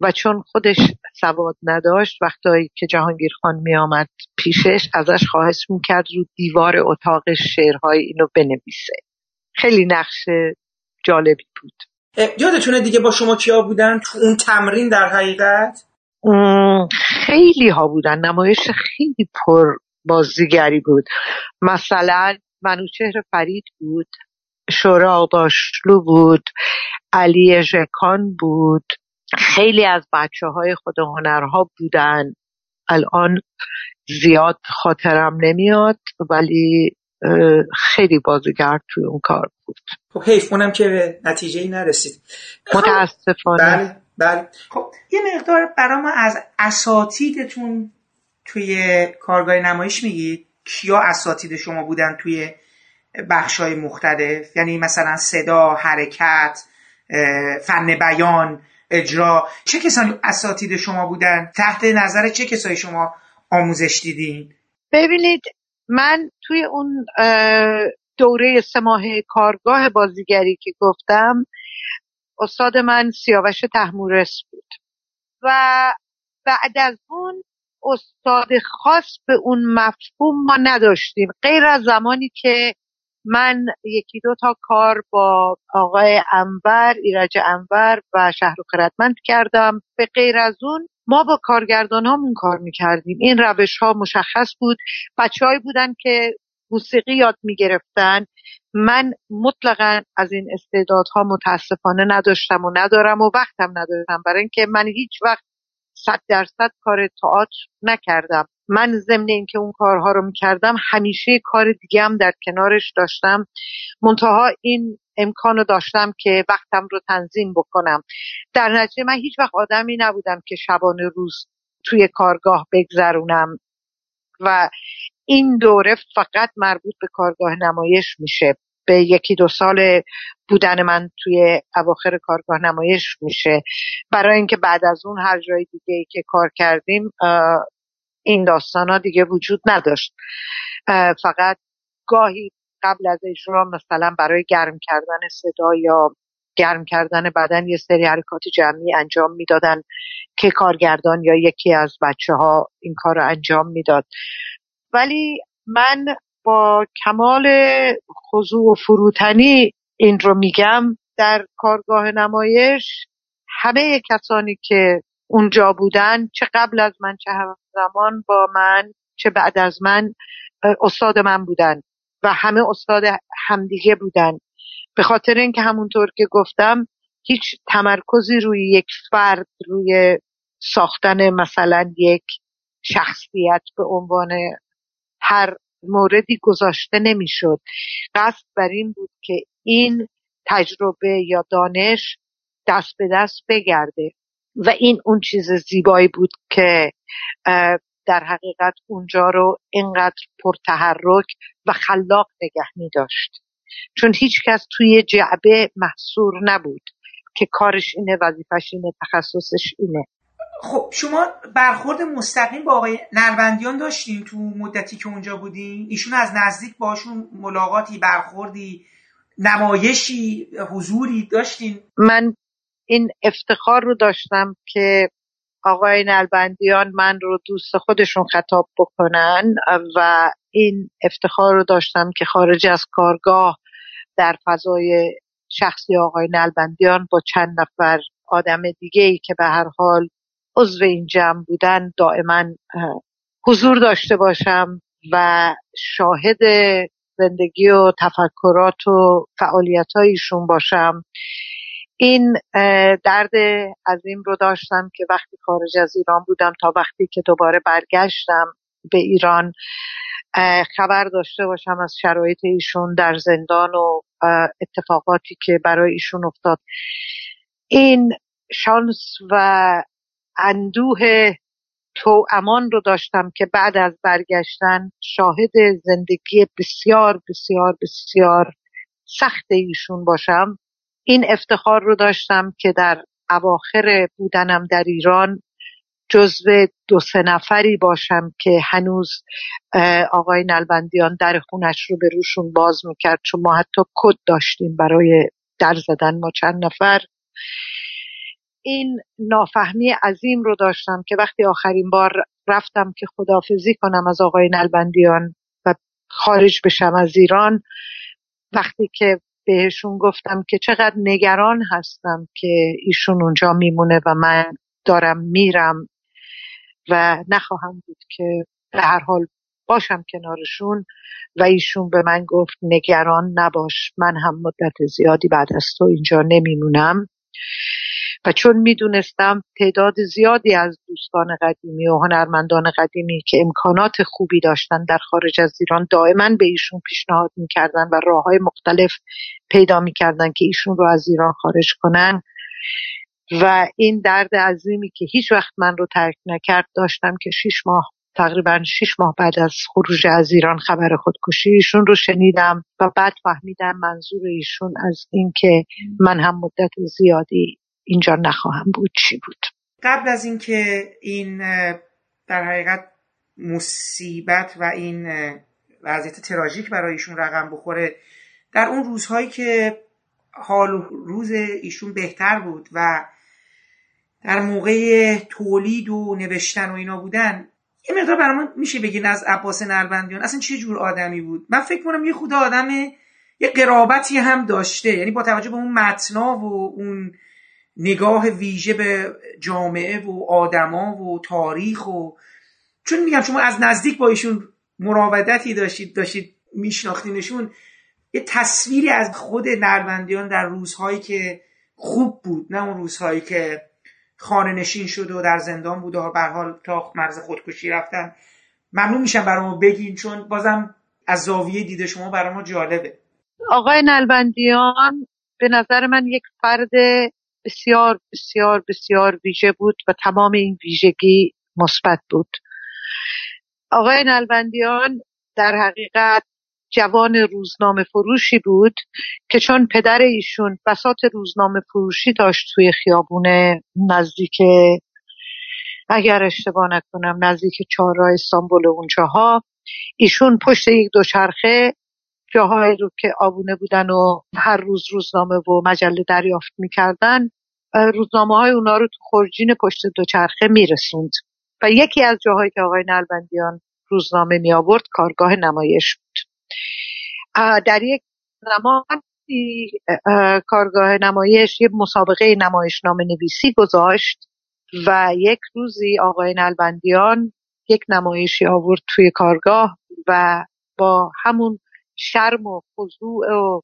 [SPEAKER 3] و چون خودش سواد نداشت وقتی که جهانگیر خان می آمد پیشش ازش خواهش می‌کرد رو دیوار اتاق شعرهای اینو بنویسه. خیلی نقش جالبی بود.
[SPEAKER 2] یادتونه دیگه با شما کیا بودن؟ تو اون تمرین در حقیقت؟
[SPEAKER 3] خیلی ها بودن. نمایش خیلی پر بازیگری بود. مثلا منوچهر فرید بود شورا داشلو بود علی ژکان بود. خیلی از بچه های خود هنرها بودن. الان زیاد خاطرم نمیاد ولی خیلی بازیگر توی اون کار بود.
[SPEAKER 2] خب حیف اونم که به نتیجه ای نرسید.
[SPEAKER 3] متاسفانه.
[SPEAKER 2] بله. بله. خب یه مقدار برای ما از اساتیدتون توی کارگاه نمایش میگید؟ کیا اساتید شما بودن توی بخش های مختلف؟ یعنی مثلا صدا حرکت فن بیان اجرا. چه کسانی اساتید شما بودن؟ تحت نظر چه کسایی شما آموزش دیدین؟
[SPEAKER 3] ببینید من توی اون دوره سه ماه کارگاه بازیگری که گفتم استاد من سیاوش تحمورس بود. و بعد از اون استاد خاص به اون مفهوم ما نداشتیم. غیر از زمانی که من یکی دو تا کار با آقای انور ایرج انور و شهر خردمند کردم. به غیر از اون ما با کارگردان همون کار می‌کردیم. این روش ها مشخص بود. بچه بودن که موسیقی یاد می‌گرفتن. من مطلقا از این استعدادها متاسفانه نداشتم و ندارم و وقتم ندارم برای اینکه من هیچ وقت صد درصد کار تئاتر نکردم. من ضمن اینکه اون کارها رو می‌کردم همیشه کار دیگه هم در کنارش داشتم. منتها این امکان رو داشتم که وقتم رو تنظیم بکنم. در نتیجه من هیچ وقت آدمی نبودم که شبانه روز توی کارگاه بگذرونم و این دوره فقط مربوط به کارگاه نمایش میشه. به یکی دو سال بودن من توی اواخر کارگاه نمایش میشه. برای اینکه بعد از اون هر جای دیگه ای که کار کردیم این داستان ها دیگه وجود نداشت. فقط گاهی قبل از اجرا مثلا برای گرم کردن صدا یا گرم کردن بدن یه سری حرکات جمعی انجام می‌دادن که کارگردان یا یکی از بچه ها این کار رو انجام می‌داد. ولی من با کمال خضوع و فروتنی این رو میگم در کارگاه نمایش همه کسانی که اونجا بودن چه قبل از من چه زمان با من چه بعد از من استاد من بودن و همه استاد همدیگه بودن. به خاطر اینکه همونطور که گفتم هیچ تمرکزی روی یک فرد روی ساختن مثلا یک شخصیت به عنوان هر موردی گذاشته نمی‌شد. قصد بر این بود که این تجربه یا دانش دست به دست بگرده و این اون چیز زیبایی بود که در حقیقت اونجا رو اینقدر پرتحرک و خلاق نگه می داشت چون هیچ کس توی جعبه محصور نبود که کارش اینه وظیفش اینه تخصصش اینه.
[SPEAKER 2] خب شما برخورد مستقیم با آقای نروندیان داشتین تو مدتی که اونجا بودین؟ ایشون از نزدیک باشون ملاقاتی برخوردی نمایشی حضوری داشتین؟
[SPEAKER 3] من این افتخار رو داشتم که آقای نلبندیان من رو دوست خودشون خطاب بکنن و این افتخار رو داشتم که خارج از کارگاه در فضای شخصی آقای نلبندیان با چند نفر آدم دیگه ای که به هر حال عضو این جمع بودن دائما حضور داشته باشم و شاهد زندگی و تفکرات و فعالیت هایشون باشم. این درد عظیم رو داشتم که وقتی خارج از ایران بودم تا وقتی که دوباره برگشتم به ایران خبر داشته باشم از شرایط ایشون در زندان و اتفاقاتی که برای ایشون افتاد. این شانس و اندوه تو امان رو داشتم که بعد از برگشتن شاهد زندگی بسیار بسیار بسیار سخت ایشون باشم. این افتخار رو داشتم که در اواخر بودنم در ایران جزو دو سه نفری باشم که هنوز آقای نلبندیان در خونش رو به روشون باز می‌کرد چون ما حتی کد داشتیم برای در زدن ما چند نفر. این نافهمی عظیم رو داشتم که وقتی آخرین بار رفتم که خدافزی کنم از آقای نلبندیان و خارج بشم از ایران وقتی که بهشون گفتم که چقدر نگران هستم که ایشون اونجا میمونه و من دارم میرم و نخواهم بود که به هر حال باشم کنارشون و ایشون به من گفت نگران نباش من هم مدت زیادی بعد از تو اینجا نمیمونم. و چون می‌دونستم تعداد زیادی از دوستان قدیمی و هنرمندان قدیمی که امکانات خوبی داشتن در خارج از ایران دائما به ایشون پیشنهاد می‌کردن و راه های مختلف پیدا می‌کردن که ایشون رو از ایران خارج کنن و این درد عظیمی که هیچ وقت من رو ترک نکرد داشتم که شیش ماه تقریبا شیش ماه بعد از خروج از ایران خبر خودکشی ایشون رو شنیدم و بعد فهمیدم منظور ایشون از اینکه من هم مدت زیادی اینجا نخواهم بود چی بود.
[SPEAKER 2] قبل از اینکه این در حقیقت مصیبت و این وضعیت تراژیک برای ایشون رقم بخوره در اون روزهایی که حال و روز ایشون بهتر بود و در موقع تولید و نوشتن و اینا بودن یه مقدار برای میشه بگین از عباس نلبندیان اصلا چه جور آدمی بود؟ من فکر کنم یه خود آدم یه قرابتی هم داشته یعنی با توجه به اون متنا و اون نگاه ویژه به جامعه و آدما و تاریخ و چون میگم شما از نزدیک با ایشون مراودتی داشتید داشتید میشناختینشون یه تصویری از خود نلبندیان در روزهایی که خوب بود نه اون روزهایی که خانه نشین شده و در زندان بوده و به حال تا مرز خودکشی رفتن. ممنون میشم برای ما بگین چون بازم از زاویه دیده شما برای ما جالبه.
[SPEAKER 3] آقای نلبندیان به نظر من یک فرد بسیار بسیار بسیار ویژه بود و تمام این ویژگی مثبت بود. آقای نلبندیان در حقیقت جوان روزنامه فروشی بود که چون پدر ایشون بسات روزنامه فروشی داشت توی خیابون نزدیک اگر اشتباه نکنم نزدیک چهارراه استانبول اونجاها ایشون پشت یک دوچرخه جاهایی رو که آبونه بودن و هر روز روزنامه و مجله دریافت می‌کردن روزنامه های اونا رو تو خورجین پشت دوچرخه میرسوند. و یکی از جاهایی که آقای نلبندیان روزنامه می آورد کارگاه نمایش بود. در یک زمان کارگاه نمایش یه مسابقه نمایشنامه نویسی گذاشت و یک روزی آقای نلبندیان یک نمایشی آورد توی کارگاه و با همون شرم و خضوع و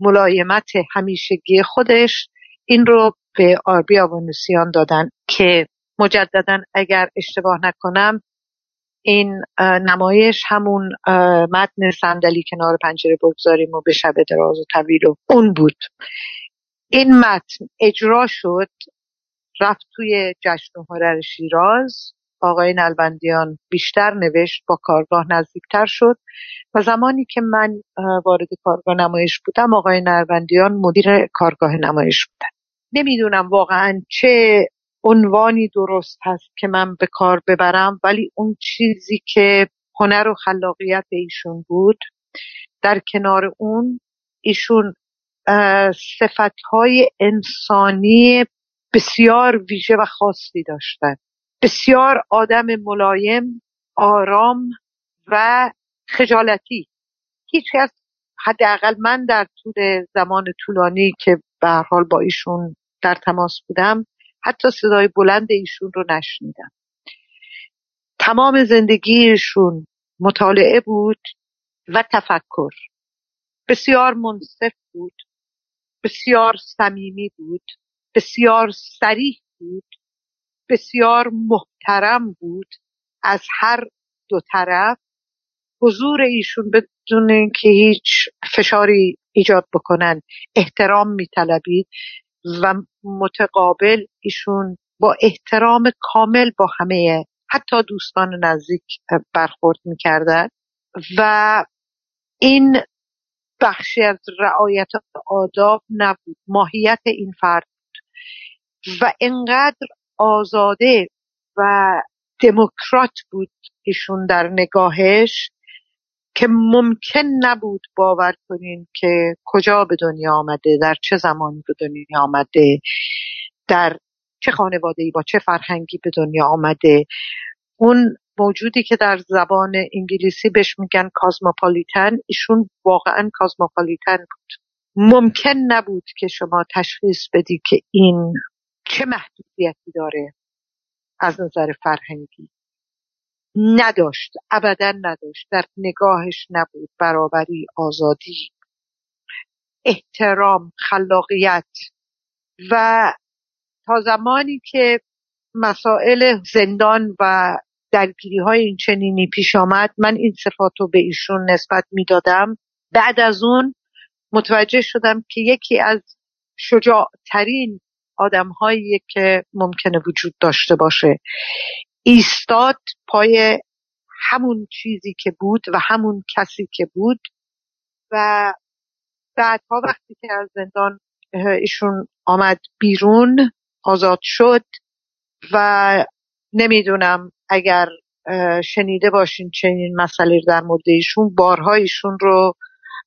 [SPEAKER 3] ملایمت همیشگی خودش این رو به آربی آوانوسیان دادن که مجددا اگر اشتباه نکنم این نمایش همون متن صندلی کنار پنجره بگذاریم و به شب دراز و طویل و اون بود. این متن اجرا شد رفت توی جشن هنر شیراز. آقای نلبندیان بیشتر نوشت با کارگاه نزدیکتر شد. و زمانی که من وارد کارگاه نمایش بودم آقای نلبندیان مدیر کارگاه نمایش بودن. نمی‌دونم واقعا چه عنوانی درست هست که من به کار ببرم ولی اون چیزی که هنر و خلاقیت ایشون بود در کنار اون ایشون های انسانی بسیار ویژه و خاصی داشتن. بسیار آدم ملایم آرام و خجالتی. هیچ کس حداقل من در طول زمان طولانی که به حال با ایشون در تماس بودم. حتی صدای بلند ایشون رو نشنیدم. تمام زندگیشون مطالعه بود و تفکر. بسیار منصف بود بسیار صمیمی بود بسیار سریح بود بسیار محترم بود از هر دو طرف. حضور ایشون بدون اینکه هیچ فشاری ایجاد بکنن احترام میطلبید و متقابل ایشون با احترام کامل با همه حتی دوستان نزدیک برخورد می‌کردن و این بخشی از رعایت آداب نبود. ماهیت این فرد بود. و انقدر آزاده و دموکرات بود ایشون در نگاهش که ممکن نبود باور کنین که کجا به دنیا آمده در چه زمانی به دنیا آمده در چه خانواده ای با چه فرهنگی به دنیا آمده. اون موجودی که در زبان انگلیسی بهش میگن کازموپالیتن ایشون واقعا کازموپالیتن بود. ممکن نبود که شما تشخیص بدی که این چه محدودیتی داره از نظر فرهنگی. نداشت ابدا نداشت در نگاهش نبود برابری آزادی احترام خلاقیت. و تا زمانی که مسائل زندان و درگیری های این چنینی پیش آمد من این صفات رو به ایشون نسبت می‌دادم. بعد از اون متوجه شدم که یکی از شجاعترین آدم هایی که ممکنه وجود داشته باشه. ایستاد پای همون چیزی که بود و همون کسی که بود و بعدها وقتی که از زندان ایشون آمد بیرون آزاد شد و نمی‌دونم اگر شنیده باشین چنین مسئله در مورد ایشون بارها ایشون رو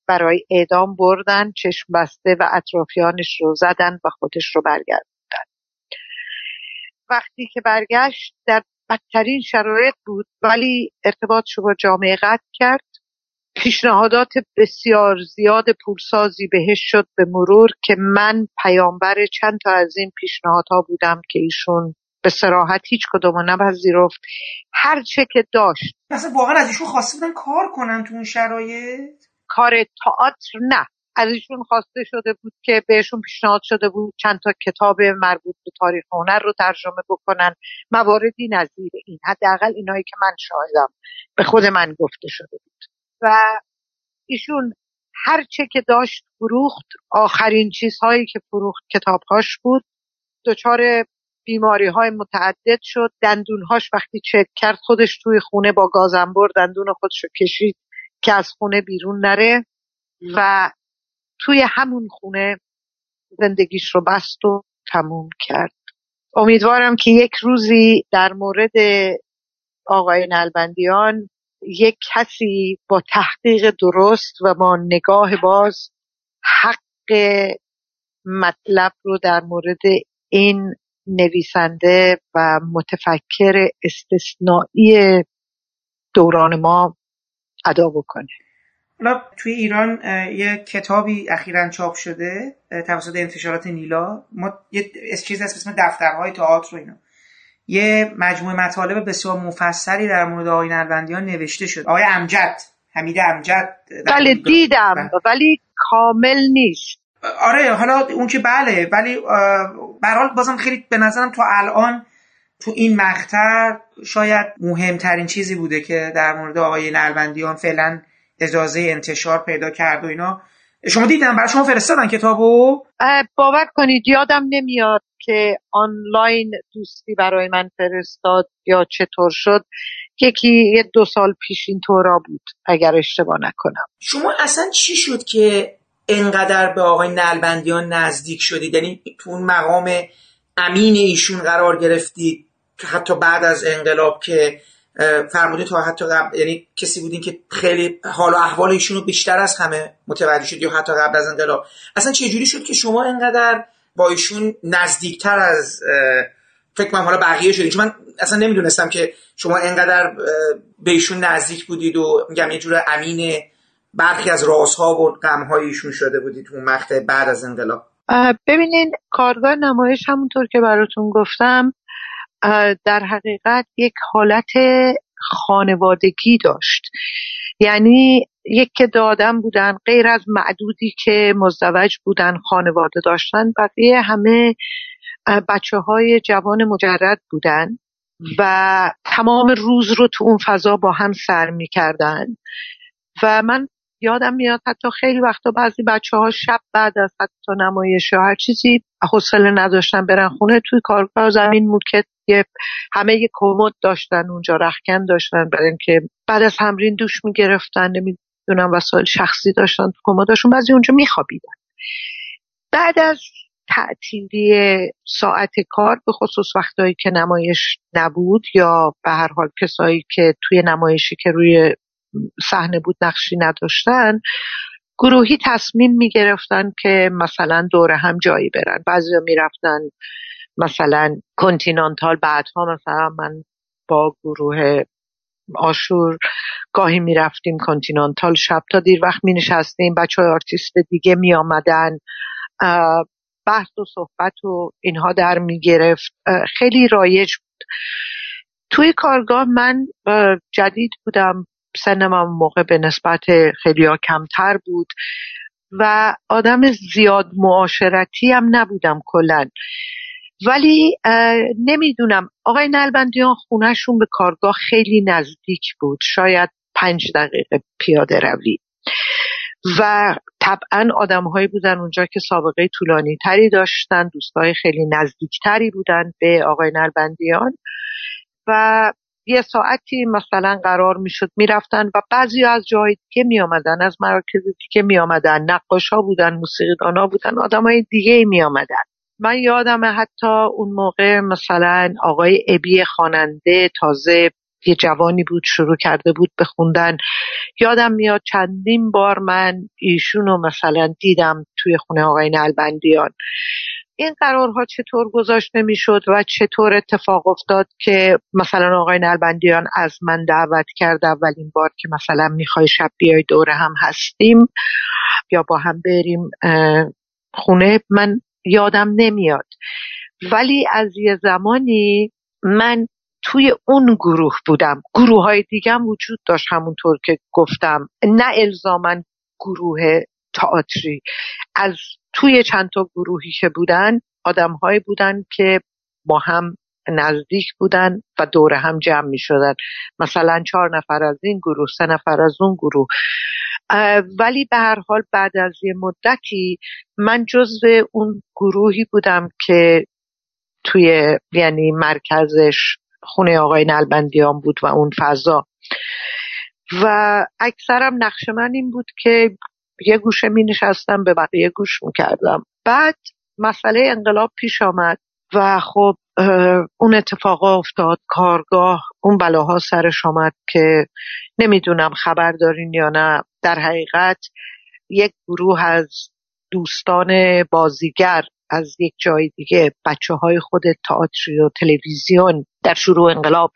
[SPEAKER 3] برای اعدام بردن چشم بسته و اطرافیانش رو زدن و خودش رو برگردوندن. وقتی که برگشت در بدترین شرایط بود ولی ارتباطش رو با جامعه قطع کرد. پیشنهادات بسیار زیاد پولسازی بهش شد به مرور که من پیامبر چند تا از این پیشنهادها بودم که ایشون به سراحت هیچ کدوم نپذیرفت. هر چه که داشت.
[SPEAKER 2] مثلا واقعا از ایشون خواسته بودن کار کنن تو اون شرایط؟
[SPEAKER 3] کار تئاتر نه. از ایشون خواسته شده بود که بهشون پیشنهاد شده بود چند تا کتاب مربوط به تاریخ هنر رو ترجمه بکنن. مواردی نظیر این. حداقل اینایی که من شاهدم. به خود من گفته شده بود. و ایشون هر چه که داشت فروخت. آخرین چیزهایی که فروخت کتابهاش بود. دچار بیماری های متعدد شد. دندونهاش وقتی چک کرد خودش توی خونه با گازنبر دندون خودش رو کشید که از خونه بیرون نره. و توی همون خونه زندگیش رو بست و تموم کرد. امیدوارم که یک روزی در مورد آقای نلبندیان یک کسی با تحقیق درست و با نگاه باز حق مطلب رو در مورد این نویسنده و متفکر استثنایی دوران ما ادا بکنه.
[SPEAKER 2] حالا توی ایران یه کتابی اخیرا چاپ شده توسط انتشارات نیلا. ما یه چیز هست اسم دفترهای تئاتر و اینا. یه مجموعه مطالب بسیار مفصلی در مورد آقای نلبندیان نوشته شد. آقای امجد حمید امجد.
[SPEAKER 3] بله. دیدم ولی کامل نیست.
[SPEAKER 2] آره حالا اون که بله ولی برحال بازم خیلی به نظرم تو الان تو این مقطع شاید مهمترین چیزی بوده که در مورد آقای نلبندیان فعلا اجازه انتشار پیدا کرد و اینا. شما دیدم برای شما فرستادن کتابو؟
[SPEAKER 3] باور کنید یادم نمیاد که آنلاین دوستی برای من فرستاد یا چطور شد. یکی یه دو سال پیش این طورا بود اگر اشتباه نکنم.
[SPEAKER 2] شما اصلا چی شد که انقدر به آقای نلبندیان نزدیک شدید؟ یعنی تو اون مقام امین ایشون قرار گرفتید حتی بعد از انقلاب که فرمودین تا حتی قبل یعنی کسی بودین که خیلی حال و احوال ایشون رو بیشتر از همه متوجه شد یا حتی قبل از انقلاب. اصلا چه جوری شد که شما انقدر با ایشون نزدیکتر از فکر کنم حالا بقیه شدین؟ چون من اصلا نمی‌دونستم که شما انقدر به ایشون نزدیک بودید و میگم یه جور امین برخی از رازها و غمهای ایشون شده بودید تو مقطع بعد از انقلاب.
[SPEAKER 3] ببینین کارگاه نمایش همونطور که براتون گفتم در حقیقت یک حالت خانوادگی داشت. یعنی یک که دادم بودن غیر از معدودی که مزدوج بودن خانواده داشتن بقیه همه بچه های جوان مجرد بودن و تمام روز رو تو اون فضا با هم سر می‌کردن. و من یادم میاد حتی خیلی وقتا بعضی بچه ها شب بعد از حتی نمایش یا هر چیزی حوصله نداشتن برن خونه. توی کارگاه زمین موکت یه همه یه کمد داشتن اونجا رخکن داشتن برای اینکه بعد از تمرین دوش می‌گرفتن نمی‌دونم وسایل شخصی داشتن تو کمداشون بعضی اونجا میخوابیدن. بعد از تعطیلی ساعت کار به خصوص وقتایی که نمایش نبود یا به هر حال کسایی که توی نمایشی که روی صحنه بود نقشی نداشتن گروهی تصمیم می گرفتن که مثلا دور هم جایی برن. بعضی می‌رفتن مثلا کنتینانتال بعدها مثلا من با گروه آشور گاهی می‌رفتیم کنتینانتال شب تا دیر وقت می نشستیم بچه های آرتیست دیگه می آمدن بحث و صحبت و اینها در می گرفت خیلی رایج بود. توی کارگاه من جدید بودم. سنم هم موقع به نسبت خیلی کمتر بود و آدم زیاد معاشرتی هم نبودم کلا ولی نمی‌دونم. آقای نلبندیان خونهشون به کارگاه خیلی نزدیک بود. شاید پنج دقیقه پیاده روی. و طبعا آدمهایی بودن اونجا که سابقه طولانی تری داشتن دوستای خیلی نزدیکتری بودن به آقای نلبندیان. و یه ساعتی مثلا قرار می‌شد می‌رفتن و بعضی از جای دیگه می آمدن از مراکز دیگه می آمدن نقاش ها بودن موسیقیدان ها بودن آدم های دیگه می آمدن من یادم حتی اون موقع مثلا آقای ابی خواننده تازه یه جوانی بود شروع کرده بود به خوندن. یادم میاد چندین بار من ایشون رو مثلا دیدم توی خونه آقای نلبندیان. این قرارها چطور گذاشته می‌شد و چطور اتفاق افتاد که مثلا آقای نلبندیان از من دعوت کرد اولین بار که مثلا می‌خوای شب بیای دور هم هستیم یا با هم بریم خونه من یادم نمیاد. ولی از یه زمانی من توی اون گروه بودم. گروه های دیگه وجود داشت همونطور که گفتم. نه الزامن گروه تئاتری. از توی چند تا گروهی که بودن آدمهایی بودن که با هم نزدیک بودن و دور هم جمع می شدن مثلا چهار نفر از این گروه سه نفر از اون گروه. ولی به هر حال بعد از یه مدتی من جزو اون گروهی بودم که توی یعنی مرکزش خونه آقای نلبندیان بود و اون فضا. و اکثرم نقش من این بود که یه گوشه می نشستم به بقیه گوش می کردم. بعد مسئله انقلاب پیش آمد و خب اون اتفاقا افتاد. کارگاه اون بلاها سرش آمد که نمی‌دونم خبر دارین یا نه. در حقیقت یک گروه از دوستان بازیگر از یک جای دیگه بچه های خود تئاتری و تلویزیون در شروع انقلاب.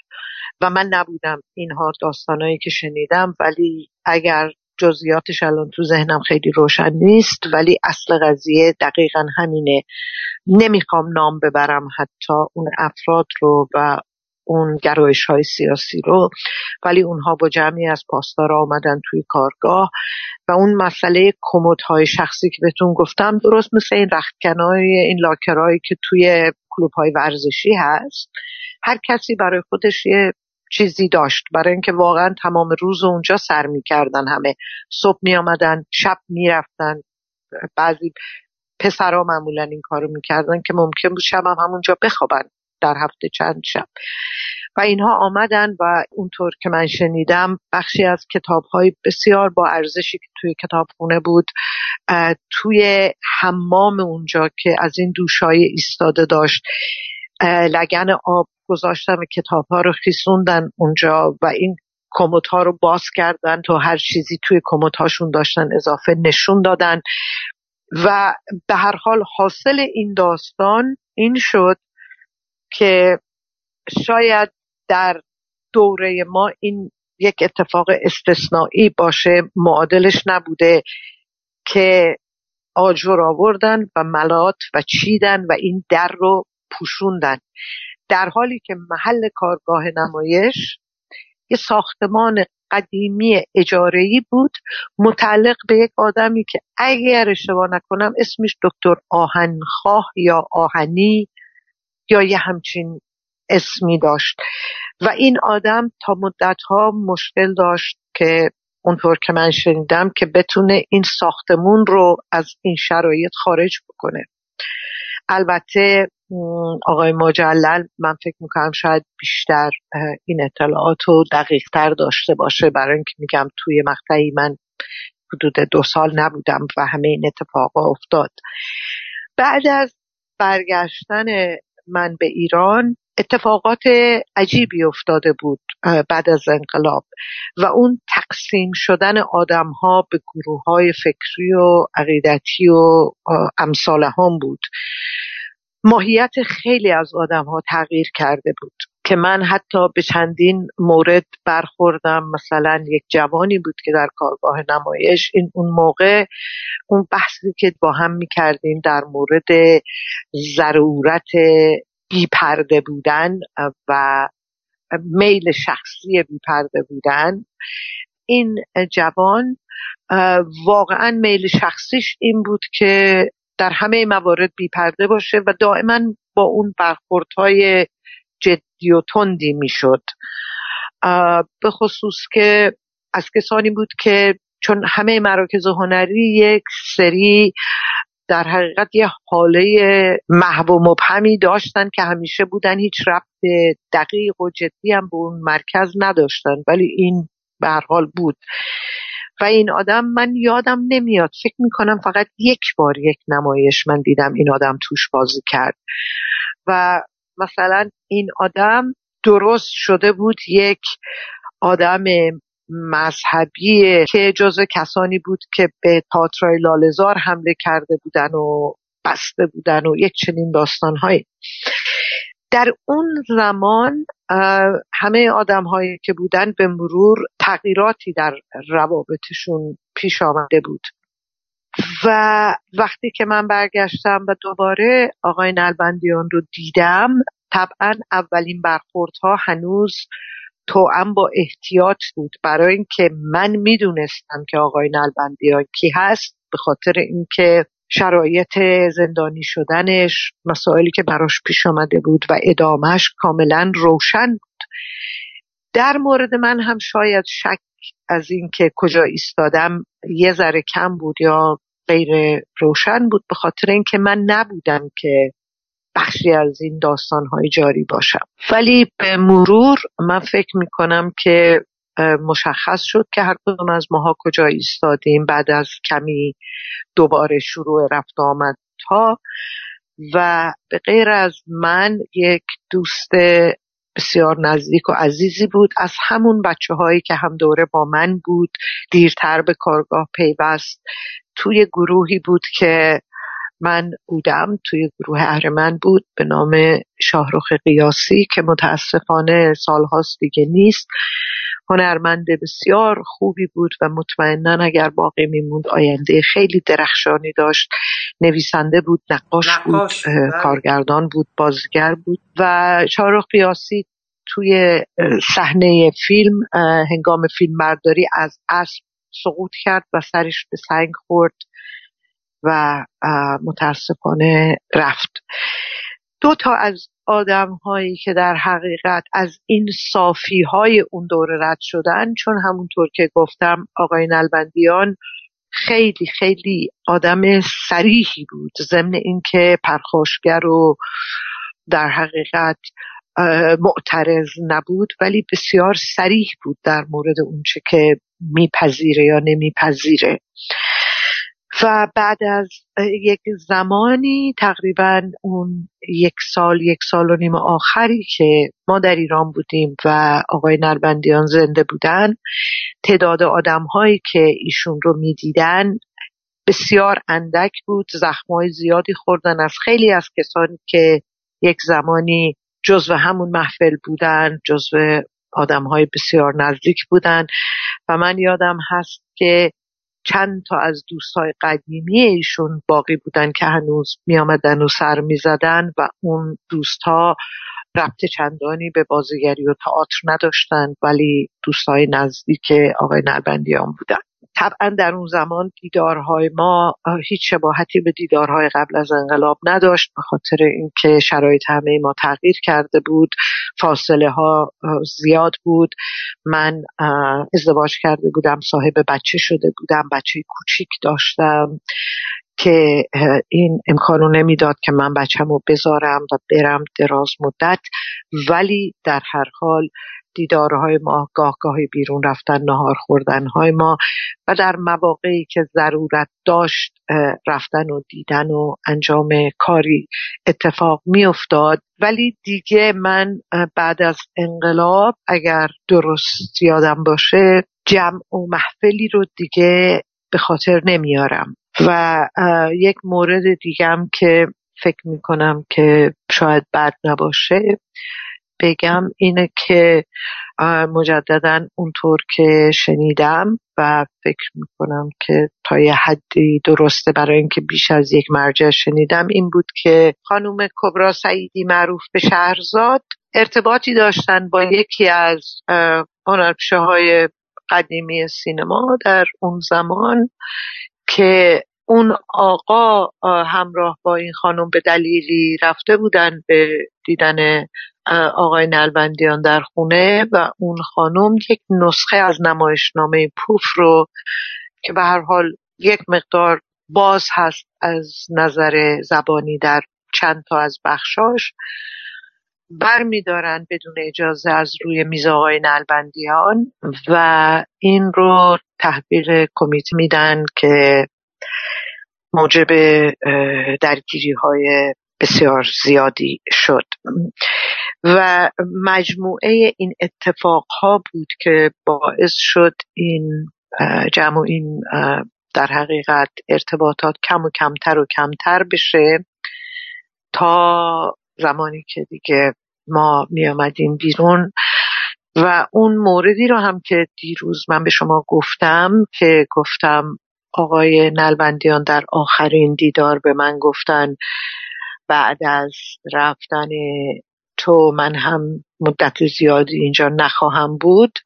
[SPEAKER 3] و من نبودم. اینها داستانهایی که شنیدم. ولی اگر جزئیاتش الان تو ذهنم خیلی روشن نیست ولی اصل قضیه دقیقا همینه. نمی‌خوام نام ببرم حتی اون افراد رو و اون گرایش های سیاسی رو ولی اونها با جمعی از پاسدارا آمدن توی کارگاه و اون مسئله کموت های شخصی که بهتون گفتم درست مثل این رختکنای این لاکرهایی که توی کلوب های ورزشی هست. هر کسی برای خودش یه چیزی داشت. برای اینکه واقعا تمام روز اونجا سر می‌کردن. همه صبح می آمدن شب می‌رفتن. بعضی پسرها معمولا این کارو می‌کردن که ممکن بود شب هم همونجا بخوابن در هفته چند شب. و اینها آمدن و اونطور که من شنیدم بخشی از کتاب های بسیار با ارزشی که توی کتابخونه بود توی حمام اونجا که از این دوشای ایستاده داشت. لگن آب گذاشتن و کتاب ها رو خیسوندن اونجا و این کموت ها رو باز کردن تا هر چیزی توی کموت هاشون داشتن اضافه نشون دادن. و به هر حال حاصل این داستان این شد که شاید در دوره ما این یک اتفاق استثنایی باشه معادلش نبوده که آجر آوردن و ملات و چیدن و این در رو پوشوندن. در حالی که محل کارگاه نمایش یه ساختمان قدیمی اجارهی بود متعلق به یک آدمی که اگر اشتباه نکنم اسمش دکتر آهنخواه یا آهنی یا یه همچین اسمی داشت. و این آدم تا مدتها مشکل داشت که اونطور که من شنیدم که بتونه این ساختمون رو از این شرایط خارج بکنه. البته آقای مجلل من فکر می‌کنم شاید بیشتر این اطلاعات رو دقیق تر داشته باشه. برای اینکه میگم توی مقطعی من حدود دو سال نبودم و همه این اتفاق افتاد. بعد از برگشتن من به ایران اتفاقات عجیبی افتاده بود بعد از انقلاب. و اون تقسیم شدن آدم ها به گروه های فکری و عقیدتی و امثال هم بود. ماهیت خیلی از آدم ها تغییر کرده بود که من حتی به چندین مورد برخوردم. مثلا یک جوانی بود که در کارگاه نمایش این اون موقع اون بحثی که با هم می‌کردیم در مورد ضرورت بیپرده بودن و میل شخصی بیپرده بودن. این جوان واقعا میل شخصیش این بود که در همه موارد بیپرده باشه و دائما با اون برخوردهای جدی و تندی می‌شد. به خصوص که از کسانی بود که چون همه مراکز هنری یک سری در حقیقت یه حاله محو و مبهمی داشتن که همیشه بودن هیچ ربط دقیق و جدی هم به اون مرکز نداشتن ولی این به حال بود. و این آدم من یادم نمیاد. فکر می‌کنم فقط یک بار یک نمایش من دیدم این آدم توش بازی کرد. و مثلا این آدم درست شده بود یک آدم مذهبی که جز کسانی بود که به تاترای لالزار حمله کرده بودن و بسته بودن و یک چنین داستانهایی. در اون زمان همه آدم هایی که بودن به مرور تغییراتی در روابطشون پیش آمده بود. و وقتی که من برگشتم و دوباره آقای نلبندیان رو دیدم طبعا اولین برخوردها هنوز توأم با احتیاط بود. برای اینکه من می‌دونستم که آقای نلبندیان کی هست به خاطر اینکه شرایط زندانی شدنش مسائلی که براش پیش آمده بود و ادامهش کاملا روشن بود. در مورد من هم شاید شک از اینکه کجا ایستادم یه ذره کم بود یا غیر روشن بود به خاطر اینکه من نبودم که بخشی از این داستانهای جاری باشم. ولی به مرور من فکر می‌کنم که مشخص شد که هر کدوم از ماها کجا ایستادیم. بعد از کمی دوباره شروع رفت آمدها و به غیر از من یک دوست بسیار نزدیک و عزیزی بود. از همون بچه هایی که هم دوره با من بود دیرتر به کارگاه پیوست. توی گروهی بود که من بودم توی گروه اهرمن بود به نام شاهروخ قیاسی که متاسفانه سالهاست دیگه نیست. هنرمند بسیار خوبی بود و مطمئنا اگر باقی میموند آینده خیلی درخشانی داشت نویسنده بود نقاش, نقاش بود بله. کارگردان بود بازیگر بود و شاهروخ قیاسی توی صحنه فیلم هنگام فیلم برداری از اسب سقوط کرد و سرش به سنگ خورد و متاسفانه رفت دو تا از آدم هایی که در حقیقت از این صافی های اون دوره رد شدن چون همونطور که گفتم آقای نلبندیان خیلی خیلی آدم سریحی بود ضمن اینکه پرخاشگر و در حقیقت معترض نبود ولی بسیار سریح بود در مورد اونچه که میپذیره یا نمیپذیره. و بعد از یک زمانی تقریبا اون یک سال یک سال و نیم آخری که ما در ایران بودیم و آقای نربندیان زنده بودن تعداد آدم هایی که ایشون رو می‌دیدن بسیار اندک بود زخمای زیادی خوردن از خیلی از کسانی که یک زمانی جزو همون محفل بودن جزو آدم های بسیار نزدیک بودن. و من یادم هست که چند تا از دوستای قدیمی ایشون باقی بودن که هنوز می آمدن و سر می زدن و اون دوستها ربط چندانی به بازیگری و تئاتر نداشتن ولی دوستای نزدیک آقای نربندیان بودن. طبعا در اون زمان دیدارهای ما هیچ شباهتی به دیدارهای قبل از انقلاب نداشت به خاطر اینکه شرایط همه ما تغییر کرده بود فاصله ها زیاد بود. من ازدواج کرده بودم صاحب بچه شده بودم بچه کوچیک داشتم که این امکانو نمی‌داد که من بچم رو بذارم و برم دراز مدت. ولی در هر حال دیدارهای ما گاه گاهی بیرون رفتن نهار خوردنهای ما و در مواقعی که ضرورت داشت رفتن و دیدن و انجام کاری اتفاق میافتاد. ولی دیگه من بعد از انقلاب اگر درست یادم باشه جمع و محفلی رو دیگه به خاطر نمیارم. و یک مورد دیگم که فکر می‌کنم که شاید بد نباشه بگم اینه که مجددا اونطور که شنیدم و فکر می‌کنم که تا یه حدی درسته برای اینکه بیش از یک مرجع شنیدم این بود که خانوم کبرا سعیدی معروف به شهرزاد ارتباطی داشتن با یکی از هنرپیشه های قدیمی سینما در اون زمان که اون آقا همراه با این خانم به دلیلی رفته بودن به دیدن آقای نلبندیان در خونه و اون خانم یک نسخه از نمایشنامه پوف رو که به هر حال یک مقدار باز هست از نظر زبانی در چند تا از بخشاش بر میدارن بدون اجازه از روی میز آقای نلبندیان و این رو تحویل کمیته میدن که موجب درگیری های بسیار زیادی شد. و مجموعه این اتفاق ها بود که باعث شد این جمع این در حقیقت ارتباطات کم و کمتر و کمتر بشه تا زمانی که دیگه ما می آمدیم بیرون. و اون موردی رو هم که دیروز من به شما گفتم که گفتم آقای نلبندیان در آخرین دیدار به من گفتن بعد از رفتن تو من هم مدت زیادی اینجا نخواهم بود.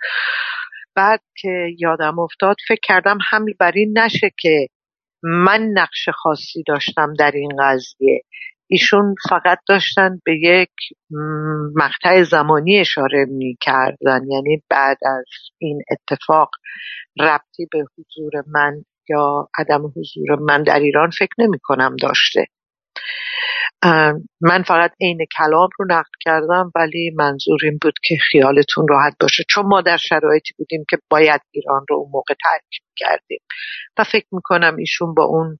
[SPEAKER 3] بعد که یادم افتاد فکر کردم حمل بر این نشه که من نقش خاصی داشتم در این قضیه. ایشون فقط داشتن به یک مقطع زمانی اشاره می کردن یعنی بعد از این اتفاق ربطی به حضور من یا عدم حضور من در ایران فکر نمی کنم داشته. من فقط عین کلام رو نقد کردم ولی منظور این بود که خیالتون راحت باشه. چون ما در شرایطی بودیم که باید ایران رو اون موقع ترک کردیم. و فکر می‌کنم ایشون با اون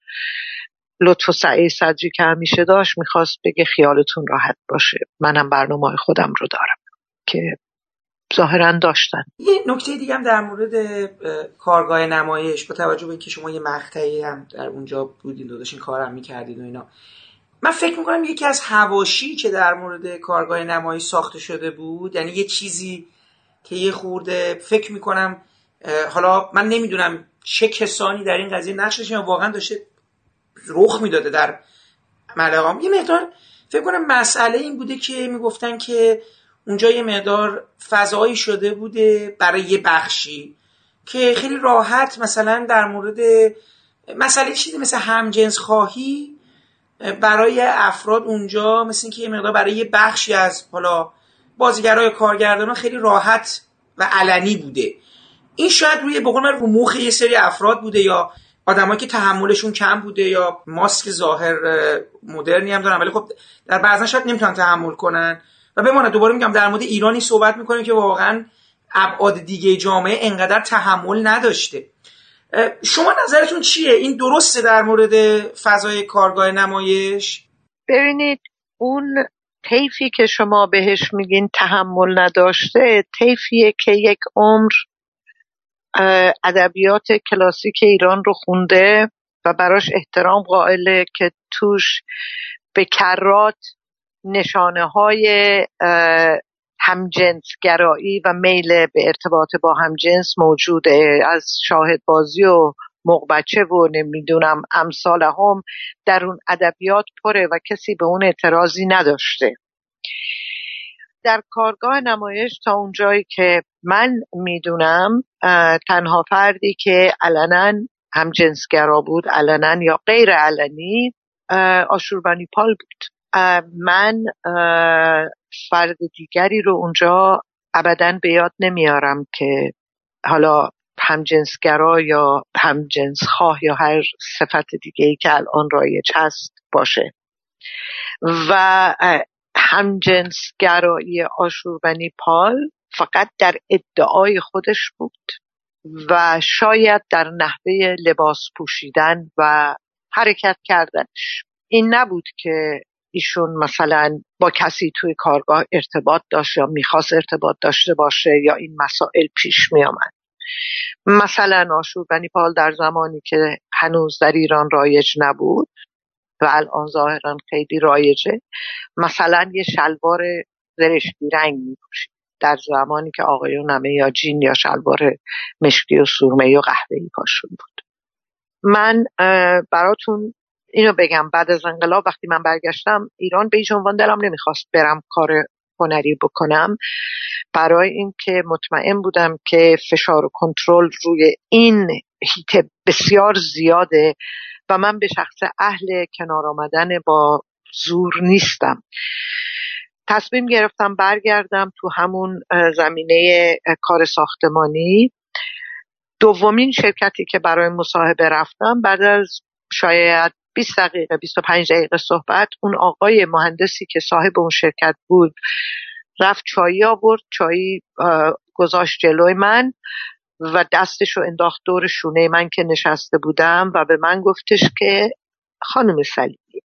[SPEAKER 3] لطف و سعی صدری که همیشه داشت می‌خواست بگه خیالتون راحت باشه. منم برنامه خودم رو دارم که ظاهرا داشتن.
[SPEAKER 2] یه نکته دیگه هم در مورد کارگاه نمایش با توجه به اینکه شما یه مقطعی هم در اونجا بودین داداشین کارم می‌کردین و اینا. من فکر می‌کنم یکی از هواشی که در مورد کارگاه نمایی ساخته شده بود یعنی یه چیزی که یه خورده فکر می‌کنم حالا من نمی‌دونم چه کسانی در این قضیه نقش واقعا داشته رخ می‌داده در ملقام یه مقدار فکر کنم مسئله این بوده که می‌گفتن که اونجا یه مقدار فضایی شده بوده برای یه بخشی که خیلی راحت مثلا در مورد مسئله چیزی مثل همجنس خواهی برای افراد اونجا مثل اینکه یه مقدار برای یه بخشی از حالا بازیگرای کارگردان خیلی راحت و علنی بوده. این شاید روی بقول من رو مخ یه سری افراد بوده یا آدمایی که تحملشون کم بوده یا ماسک ظاهر مدرنی هم دارن. ولی خب در بعضا شاید نمی‌تونن تحمل کنن. و بماند. دوباره میگم در مورد ایرانی صحبت می‌کنیم که واقعا ابعاد دیگه جامعه انقدر تحمل نداشته. شما نظرتون چیه؟ این درسته در مورد فضای کارگاه نمایش؟
[SPEAKER 3] ببینید اون طیفی که شما بهش میگین تحمل نداشته طیفیه که یک عمر ادبیات کلاسیک ایران رو خونده و براش احترام قائله که توش به کرات نشانه های همجنسگرایی و میل به ارتباط با همجنس موجوده. از شاهد بازی و مقبچه و نمی‌دونم امثال هم در اون ادبیات پره و کسی به اون اعتراضی نداشته. در کارگاه نمایش تا اونجایی که من می‌دونم تنها فردی که علنا همجنسگرا بود علنا یا غیر علنی آشوربانی پال بود. من فرد دیگری رو اونجا ابدا به یاد نمیارم که حالا همجنسگرا یا همجنسخواه یا هر صفت دیگه ای که الان رایج هست باشه. و همجنسگرایی آشوربنی پال فقط در ادعای خودش بود و شاید در نحوه لباس پوشیدن و حرکت کردنش. این نبود که ایشون مثلا با کسی توی کارگاه ارتباط داشت یا می‌خواست ارتباط داشته باشه یا این مسائل پیش میآمد. مثلا آشوربنی پال در زمانی که هنوز در ایران رایج نبود و الان ظاهرا خیلی رایجه مثلا یه شلوار زرشکی رنگ میپوشید. در زمانی که آقایون همه یا جین یا شلوار مشکی و سرمه و قهوه‌ای پاشون بود. من براتون اینو بگم بعد از انقلاب وقتی من برگشتم ایران به هیچ عنوان دلم نمی‌خواست برم کار هنری بکنم. برای اینکه مطمئن بودم که فشار و کنترل روی این هیت بسیار زیاده و من به شخص اهل کنار آمدن با زور نیستم. تصمیم گرفتم برگردم تو همون زمینه کار ساختمانی. دومین شرکتی که برای مصاحبه رفتم بعد از شاید 20 دقیقه 25 دقیقه صحبت. اون آقای مهندسی که صاحب اون شرکت بود رفت چایی آورد چایی گذاشت جلوی من و دستش رو انداخت دور شونه من که نشسته بودم و به من گفتش که خانم سلیمی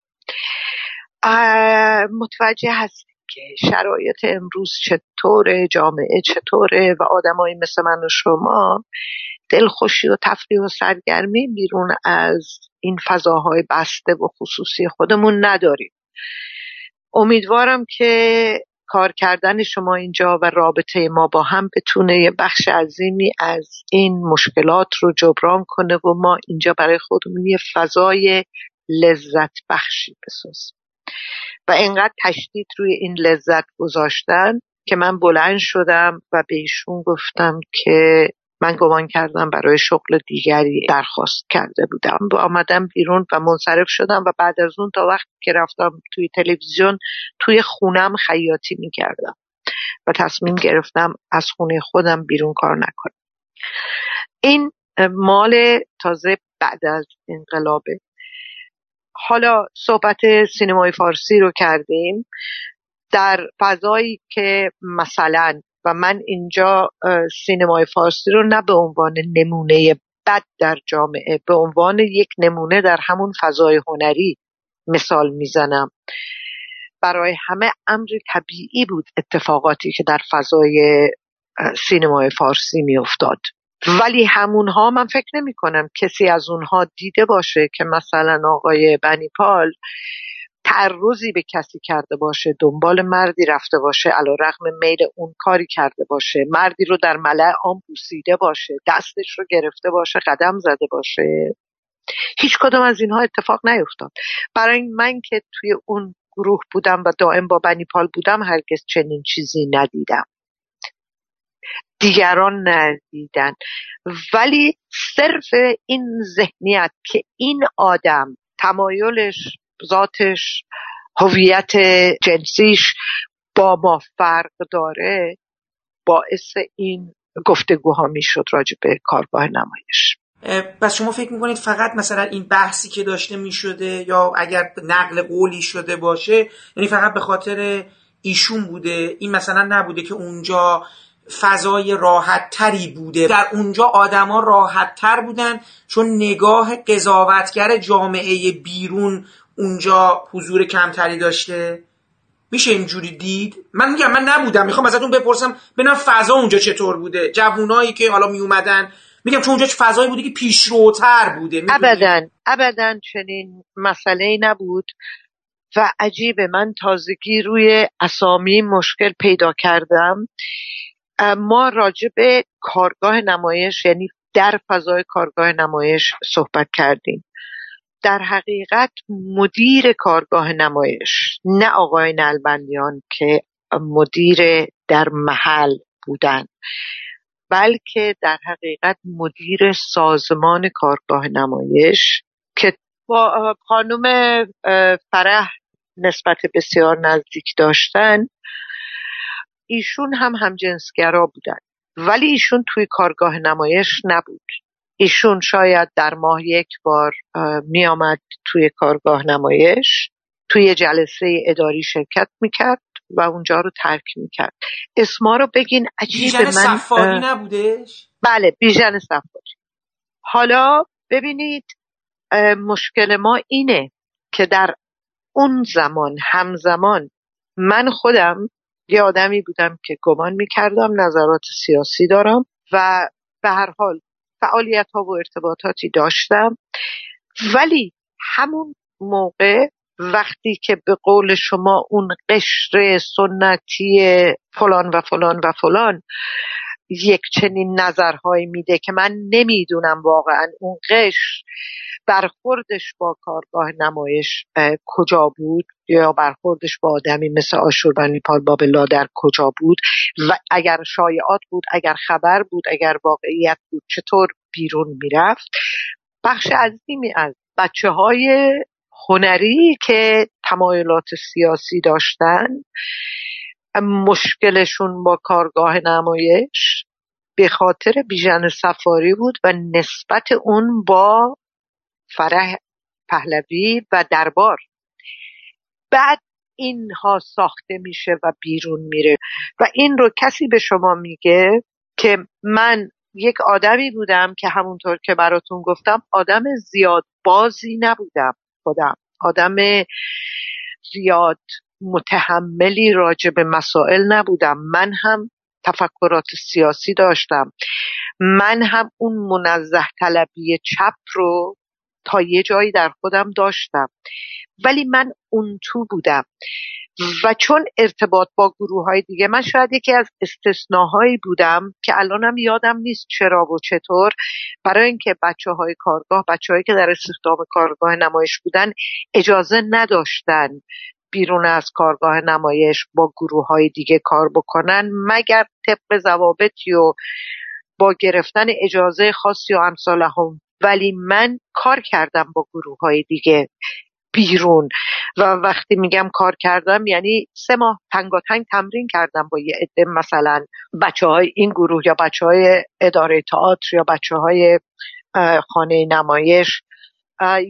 [SPEAKER 3] متوجه هستی که شرایط امروز چطوره جامعه چطوره و آدمایی مثل من و شما دلخوشی و تفریح و سرگرمی بیرون از این فضاهای بسته و خصوصی خودمون نداریم. امیدوارم که کار کردن شما اینجا و رابطه ما با هم بتونه یه بخش عظیمی از این مشکلات رو جبران کنه و ما اینجا برای خودمون یه فضای لذت بخشی بسازیم. و اینقدر تشدید روی این لذت گذاشتن که من بلند شدم و به ایشون گفتم که من گمان کردم برای شغل دیگری درخواست کرده بودم. و آمدم بیرون و منصرف شدم و بعد از اون تا وقتی که رفتم توی تلویزیون توی خونم خیاطی می‌کردم و تصمیم گرفتم از خونه خودم بیرون کار نکنم. این مال تازه بعد از انقلابه حالا صحبت سینمای فارسی رو کردیم. در فضایی که مثلا و من اینجا سینمای فارسی رو نه به عنوان نمونه بد در جامعه به عنوان یک نمونه در همون فضای هنری مثال می‌زنم. برای همه امر طبیعی بود اتفاقاتی که در فضای سینمای فارسی میافتاد. ولی همونها من فکر نمی کنم کسی از اونها دیده باشه که مثلا آقای بنیپال تعرضی به کسی کرده باشه دنبال مردی رفته باشه علا رقم میل اون کاری کرده باشه مردی رو در ملع آن بوسیده باشه دستش رو گرفته باشه قدم زده باشه. هیچ کدوم از اینها اتفاق نیفتاد. برای من که توی اون گروه بودم و دائم با بنیپال بودم هرگز چنین چیزی ندیدم. دیگران ندیدن. ولی صرف این ذهنیت که این آدم تمایلش ذاتش هویت جنسیش با ما فرق داره باعث این گفتگوها می‌شد راجع به کارگاه نمایش.
[SPEAKER 2] پس شما فکر می‌کنید فقط مثلا این بحثی که داشته می‌شده یا اگر نقل قولی شده باشه یعنی فقط به خاطر ایشون بوده؟ این مثلا نبوده که اونجا فضای راحت تری بوده؟ در اونجا آدما راحت تر بودن چون نگاه قضاوتگر جامعه بیرون اونجا حضور کمتری داشته؟ میشه اینجوری دید؟ من میگم من نبودم. می‌خوام ازتون بپرسم ببینم فضا اونجا چطور بوده؟ جوونایی که حالا میومدن. میگم چون اونجا فضایی بوده که پیشروتر بوده
[SPEAKER 3] ابدا ابدا چنین مسئله نبود. و عجیبه من تازگی روی اسامی مشکل پیدا کردم. ما راجع به کارگاه نمایش یعنی در فضای کارگاه نمایش صحبت کردیم. در حقیقت مدیر کارگاه نمایش نه آقای نلبندیان که مدیر در محل بودن بلکه در حقیقت مدیر سازمان کارگاه نمایش که با خانم فرح نسبت بسیار نزدیک داشتن ایشون هم همجنسگرا بودن. ولی ایشون توی کارگاه نمایش نبود. ایشون شاید در ماه یک بار می آمد توی کارگاه نمایش توی جلسه اداری شرکت می‌کرد و اونجا رو ترک می‌کرد اسما رو بگین عجیب من
[SPEAKER 2] صفاری نبودش؟
[SPEAKER 3] بله بیژن صفاری حالا ببینید مشکل ما اینه که در اون زمان همزمان من خودم یه آدمی بودم که گمان می‌کردم نظرات سیاسی دارم و به هر حال فعالیت ها و ارتباطاتی داشتم. ولی همون موقع وقتی که به قول شما اون قشر سنتی فلان و فلان و فلان یک چنین نظرهایی میده که من نمی‌دونم واقعا اون قشر برخوردش با کارگاه نمایش کجا بود یا برخوردش با آدمی مثل آشوربانی پال بابلا در کجا بود و اگر شایعات بود اگر خبر بود اگر واقعیت بود چطور بیرون می‌رفت. بخش عظیمی از بچه های هنری که تمایلات سیاسی داشتن مشکلشون با کارگاه نمایش به خاطر بیژن سفاری بود و نسبت اون با فرح پهلوی و دربار. بعد اینها ساخته میشه و بیرون میره و این رو کسی به شما میگه که من یک آدمی بودم که همونطور که براتون گفتم آدم زیاد بازی نبودم خودم. آدم زیاد متحملی راجع به مسائل نبودم. من هم تفکرات سیاسی داشتم. من هم اون منزه طلبی چپ رو تا یه جایی در خودم داشتم. ولی من اون تو بودم. و چون ارتباط با گروه های دیگه من شاید یکی از استثناهایی بودم که الانم یادم نیست چرا و چطور. برای اینکه بچه های کارگاه بچه هایی که در استخدام کارگاه نمایش بودن اجازه نداشتن بیرون از کارگاه نمایش با گروه های دیگه کار بکنن مگر طبق ضوابطی و با گرفتن اجازه خاصی و امثال هم ولی من کار کردم با گروه های دیگه بیرون و وقتی میگم کار کردم یعنی سه ماه تنگاتنگ تمرین کردم با یه عده مثلا بچه های این گروه یا بچه های اداره تئاتر یا بچه های خانه نمایش.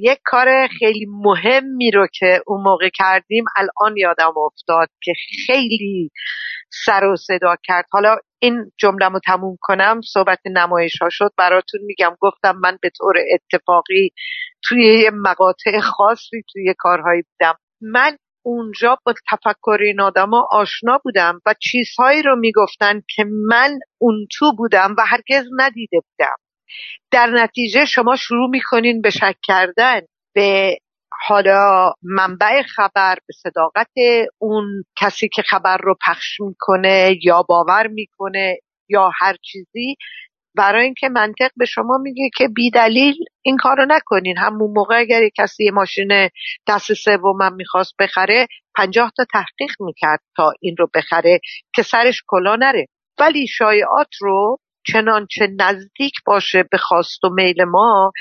[SPEAKER 3] یک کار خیلی مهمی رو که اون موقع کردیم الان یادم افتاد که خیلی سر و صدا کرد. حالا این جمله رو تموم کنم صحبت نمایش ها شد. براتون میگم گفتم من به طور اتفاقی توی یه مقاطع خاصی توی کارهایی بودم. من اونجا با تفکر این آدما آشنا بودم و چیزهایی رو می‌گفتن که من اون تو بودم و هرگز ندیده بودم. در نتیجه شما شروع می‌کنین به شک کردن به حالا منبع خبر به صداقت اون کسی که خبر رو پخش می‌کنه یا باور می‌کنه یا هر چیزی. برای اینکه منطق به شما میگه که بی دلیل این کار رو نکنین. همون موقع اگر کسی ماشین دست سومم می‌خواست بخره پنجاه تا تحقیق می‌کرد تا این رو بخره که سرش کلا نره. ولی شایعات رو چنانچه نزدیک باشه به خواست و میل ما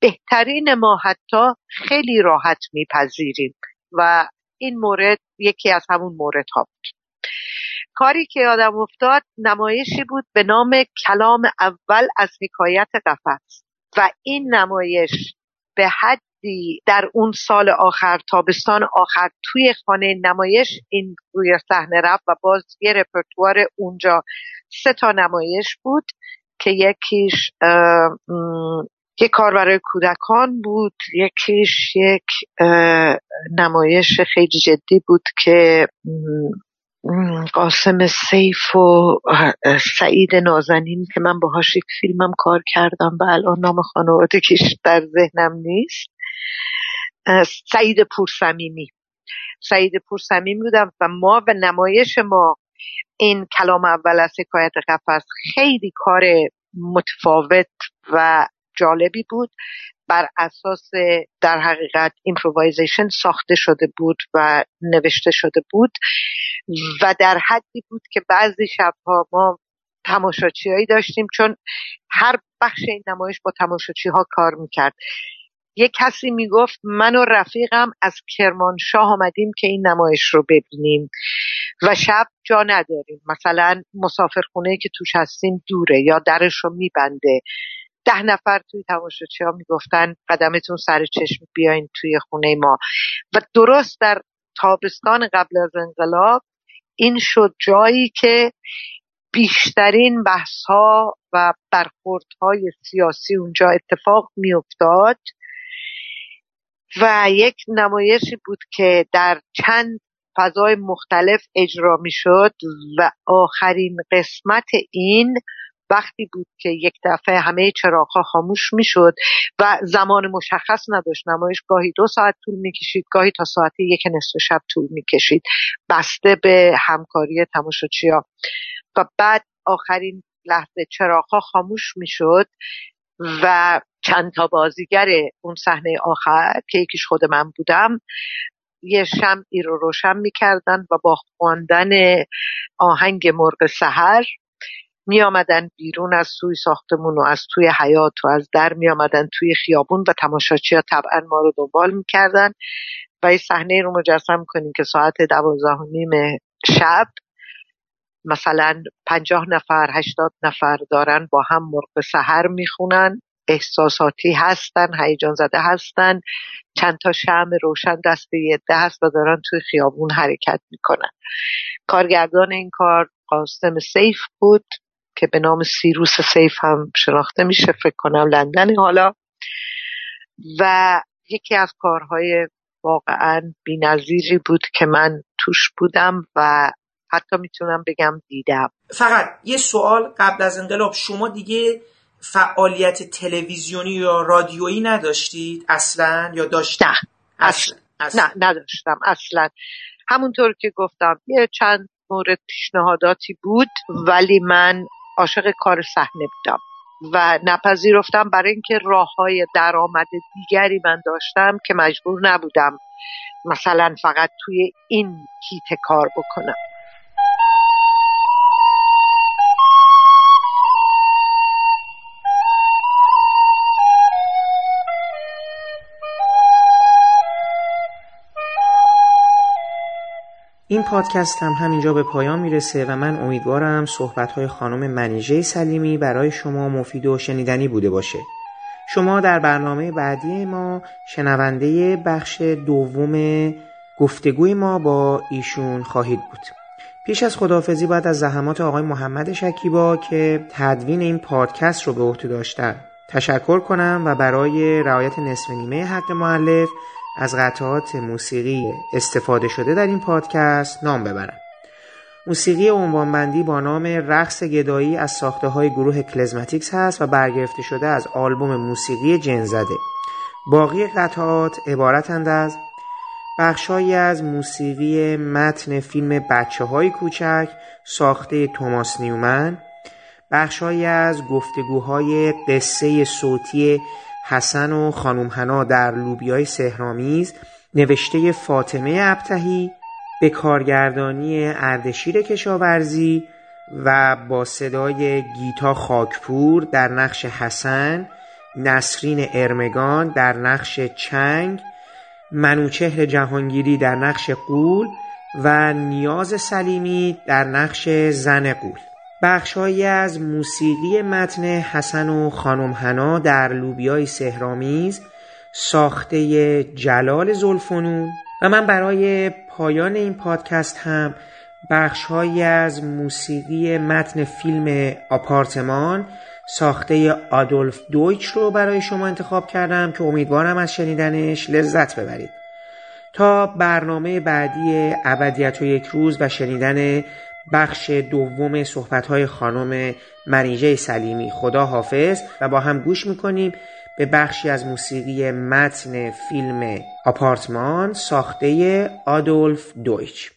[SPEAKER 3] بهترین ما حتی خیلی راحت میپذیریم و این مورد یکی از همون مورد ها بود. کاری که یادم افتاد نمایشی بود به نام کلام اول از حکایت قفص و این نمایش به حدی در اون سال آخر تابستان آخر توی خانه نمایش این روی صحنه رفت و باز یه رپرتوار اونجا سه تا نمایش بود که یکیش یک کار برای کودکان بود یکیش یک نمایش خیلی جدی بود که قاسم سیف و سعید نازنین که من باهاش یک فیلمم کار کردم و الان نام کش در ذهنم نیست. سعید پورسمیمی. سعید پورسمیمی بودم و ما و نمایش ما این کلام اول از حکایت قفص خیلی کار متفاوت و جالبی بود. بر اساس در حقیقت improvisation ساخته شده بود و نوشته شده بود و در حدی بود که بعضی شبها ما تماشاچی داشتیم چون هر بخش این نمایش با تماشاچی ها کار می‌کرد. یه کسی می‌گفت من و رفیقم از کرمانشاه آمدیم که این نمایش رو ببینیم. و شب جا نداریم. مثلا مسافرخونه که توش هستیم دوره یا درش رو میبنده. ده نفر توی تماشاچی ها می‌گفتن قدمتون سر چشم بیاین توی خونه ما. و درست در تابستان قبل از انقلاب این شد جایی که بیشترین بحث ها و برخورد های سیاسی اونجا اتفاق میافتاد و یک نمایشی بود که در چند فضای مختلف اجرا می شد و آخرین قسمت این وقتی بود که یک دفعه همه چراغها خاموش می‌شد و زمان مشخص نداشت. نمایش گاهی دو ساعت طول می‌کشید گاهی تا ساعت یک نصف شب طول می‌کشید. بسته به همکاری تماشاچیا. و بعد آخرین لحظه چراغها خاموش می‌شد و چند تا بازیگر اون صحنه آخر که یکیش خود من بودم یه شمعی رو روشن می‌کردن و با خواندن آهنگ مرغ سحر می آمدن بیرون از توی ساختمون و از توی حیات و از در می آمدن توی خیابون و تماشاچی ها طبعا ما رو دنبال می‌کردن. و این صحنه رو مجسم کنیم که ساعت دوازده و نیم شب مثلا پنجاه نفر هشتاد نفر دارن با هم مرغ سحر می‌خونن. احساساتی هستن هیجان زده هستن چند تا شم روشن دست یه هست و دارن توی خیابون حرکت می‌کنن. کارگردان این کار قاسم سیف بود که به نام سیروس سیف هم شناخته میشه فکر کنم لندن حالا. و یکی از کارهای واقعا بینظیری بود که من توش بودم و حتی می‌تونم بگم دیدم.
[SPEAKER 1] فقط یه سوال قبل از انقلاب. شما دیگه فعالیت تلویزیونی یا رادیویی نداشتید؟ اصلا یا داشتید؟
[SPEAKER 3] نه. اصلا. نه نداشتم. اصلا. همونطور که گفتم یه چند مورد پیشنهاداتی بود ولی من عاشق کار صحنه بودم و نپذیرفتم برای اینکه راه های درآمد دیگری من داشتم که مجبور نبودم مثلا فقط توی این هیت کار بکنم.
[SPEAKER 1] این پادکست هم همینجا به پایان می‌رسه و من امیدوارم صحبت خانم منیژه سلیمی برای شما مفید و شنیدنی بوده باشه. شما در برنامه بعدی ما شنونده بخش دوم گفتگوی ما با ایشون خواهید بود. پیش از خداحافظی باید از زحمات آقای محمد شکیبا که تدوین این پادکست رو به عهده داشتن تشکر کنم و برای رعایت نصف نیمه حق معلف از قطعات موسیقی استفاده شده در این پادکست نام ببرم. موسیقی عنوانبندی با نام رقص گدایی از ساخته های گروه کلزماتیکس هست و برگرفته شده از آلبوم موسیقی جنزده باقی قطعات عبارتند از بخشهایی از موسیقی متن فیلم بچه های کوچک ساخته توماس نیومن بخشهایی از گفتگوهای قصه صوتی حسن و خانم هنا در لوبیای سهرامیز نوشته فاطمه ابتهی به کارگردانی اردشیر کشاورزی و با صدای گیتا خاکپور در نقش حسن نسرین ارمگان در نقش چنگ منوچهر جهانگیری در نقش قول و نیاز سلیمی در نقش زن قول. بخشهایی از موسیقی متن حسن و خانم هنا در لوبیای سهرامیز ساخته جلال زلفنون و من برای پایان این پادکست هم بخشهایی از موسیقی متن فیلم آپارتمان ساخته آدولف دویچ رو برای شما انتخاب کردم که امیدوارم از شنیدنش لذت ببرید. تا برنامه بعدی ابدیت و یک روز و شنیدن بخش دوم صحبت‌های خانم منیژه سلیمی. خدا حافظ و با هم گوش می‌کنیم به بخشی از موسیقی متن فیلم آپارتمان ساخته آدولف دویچ.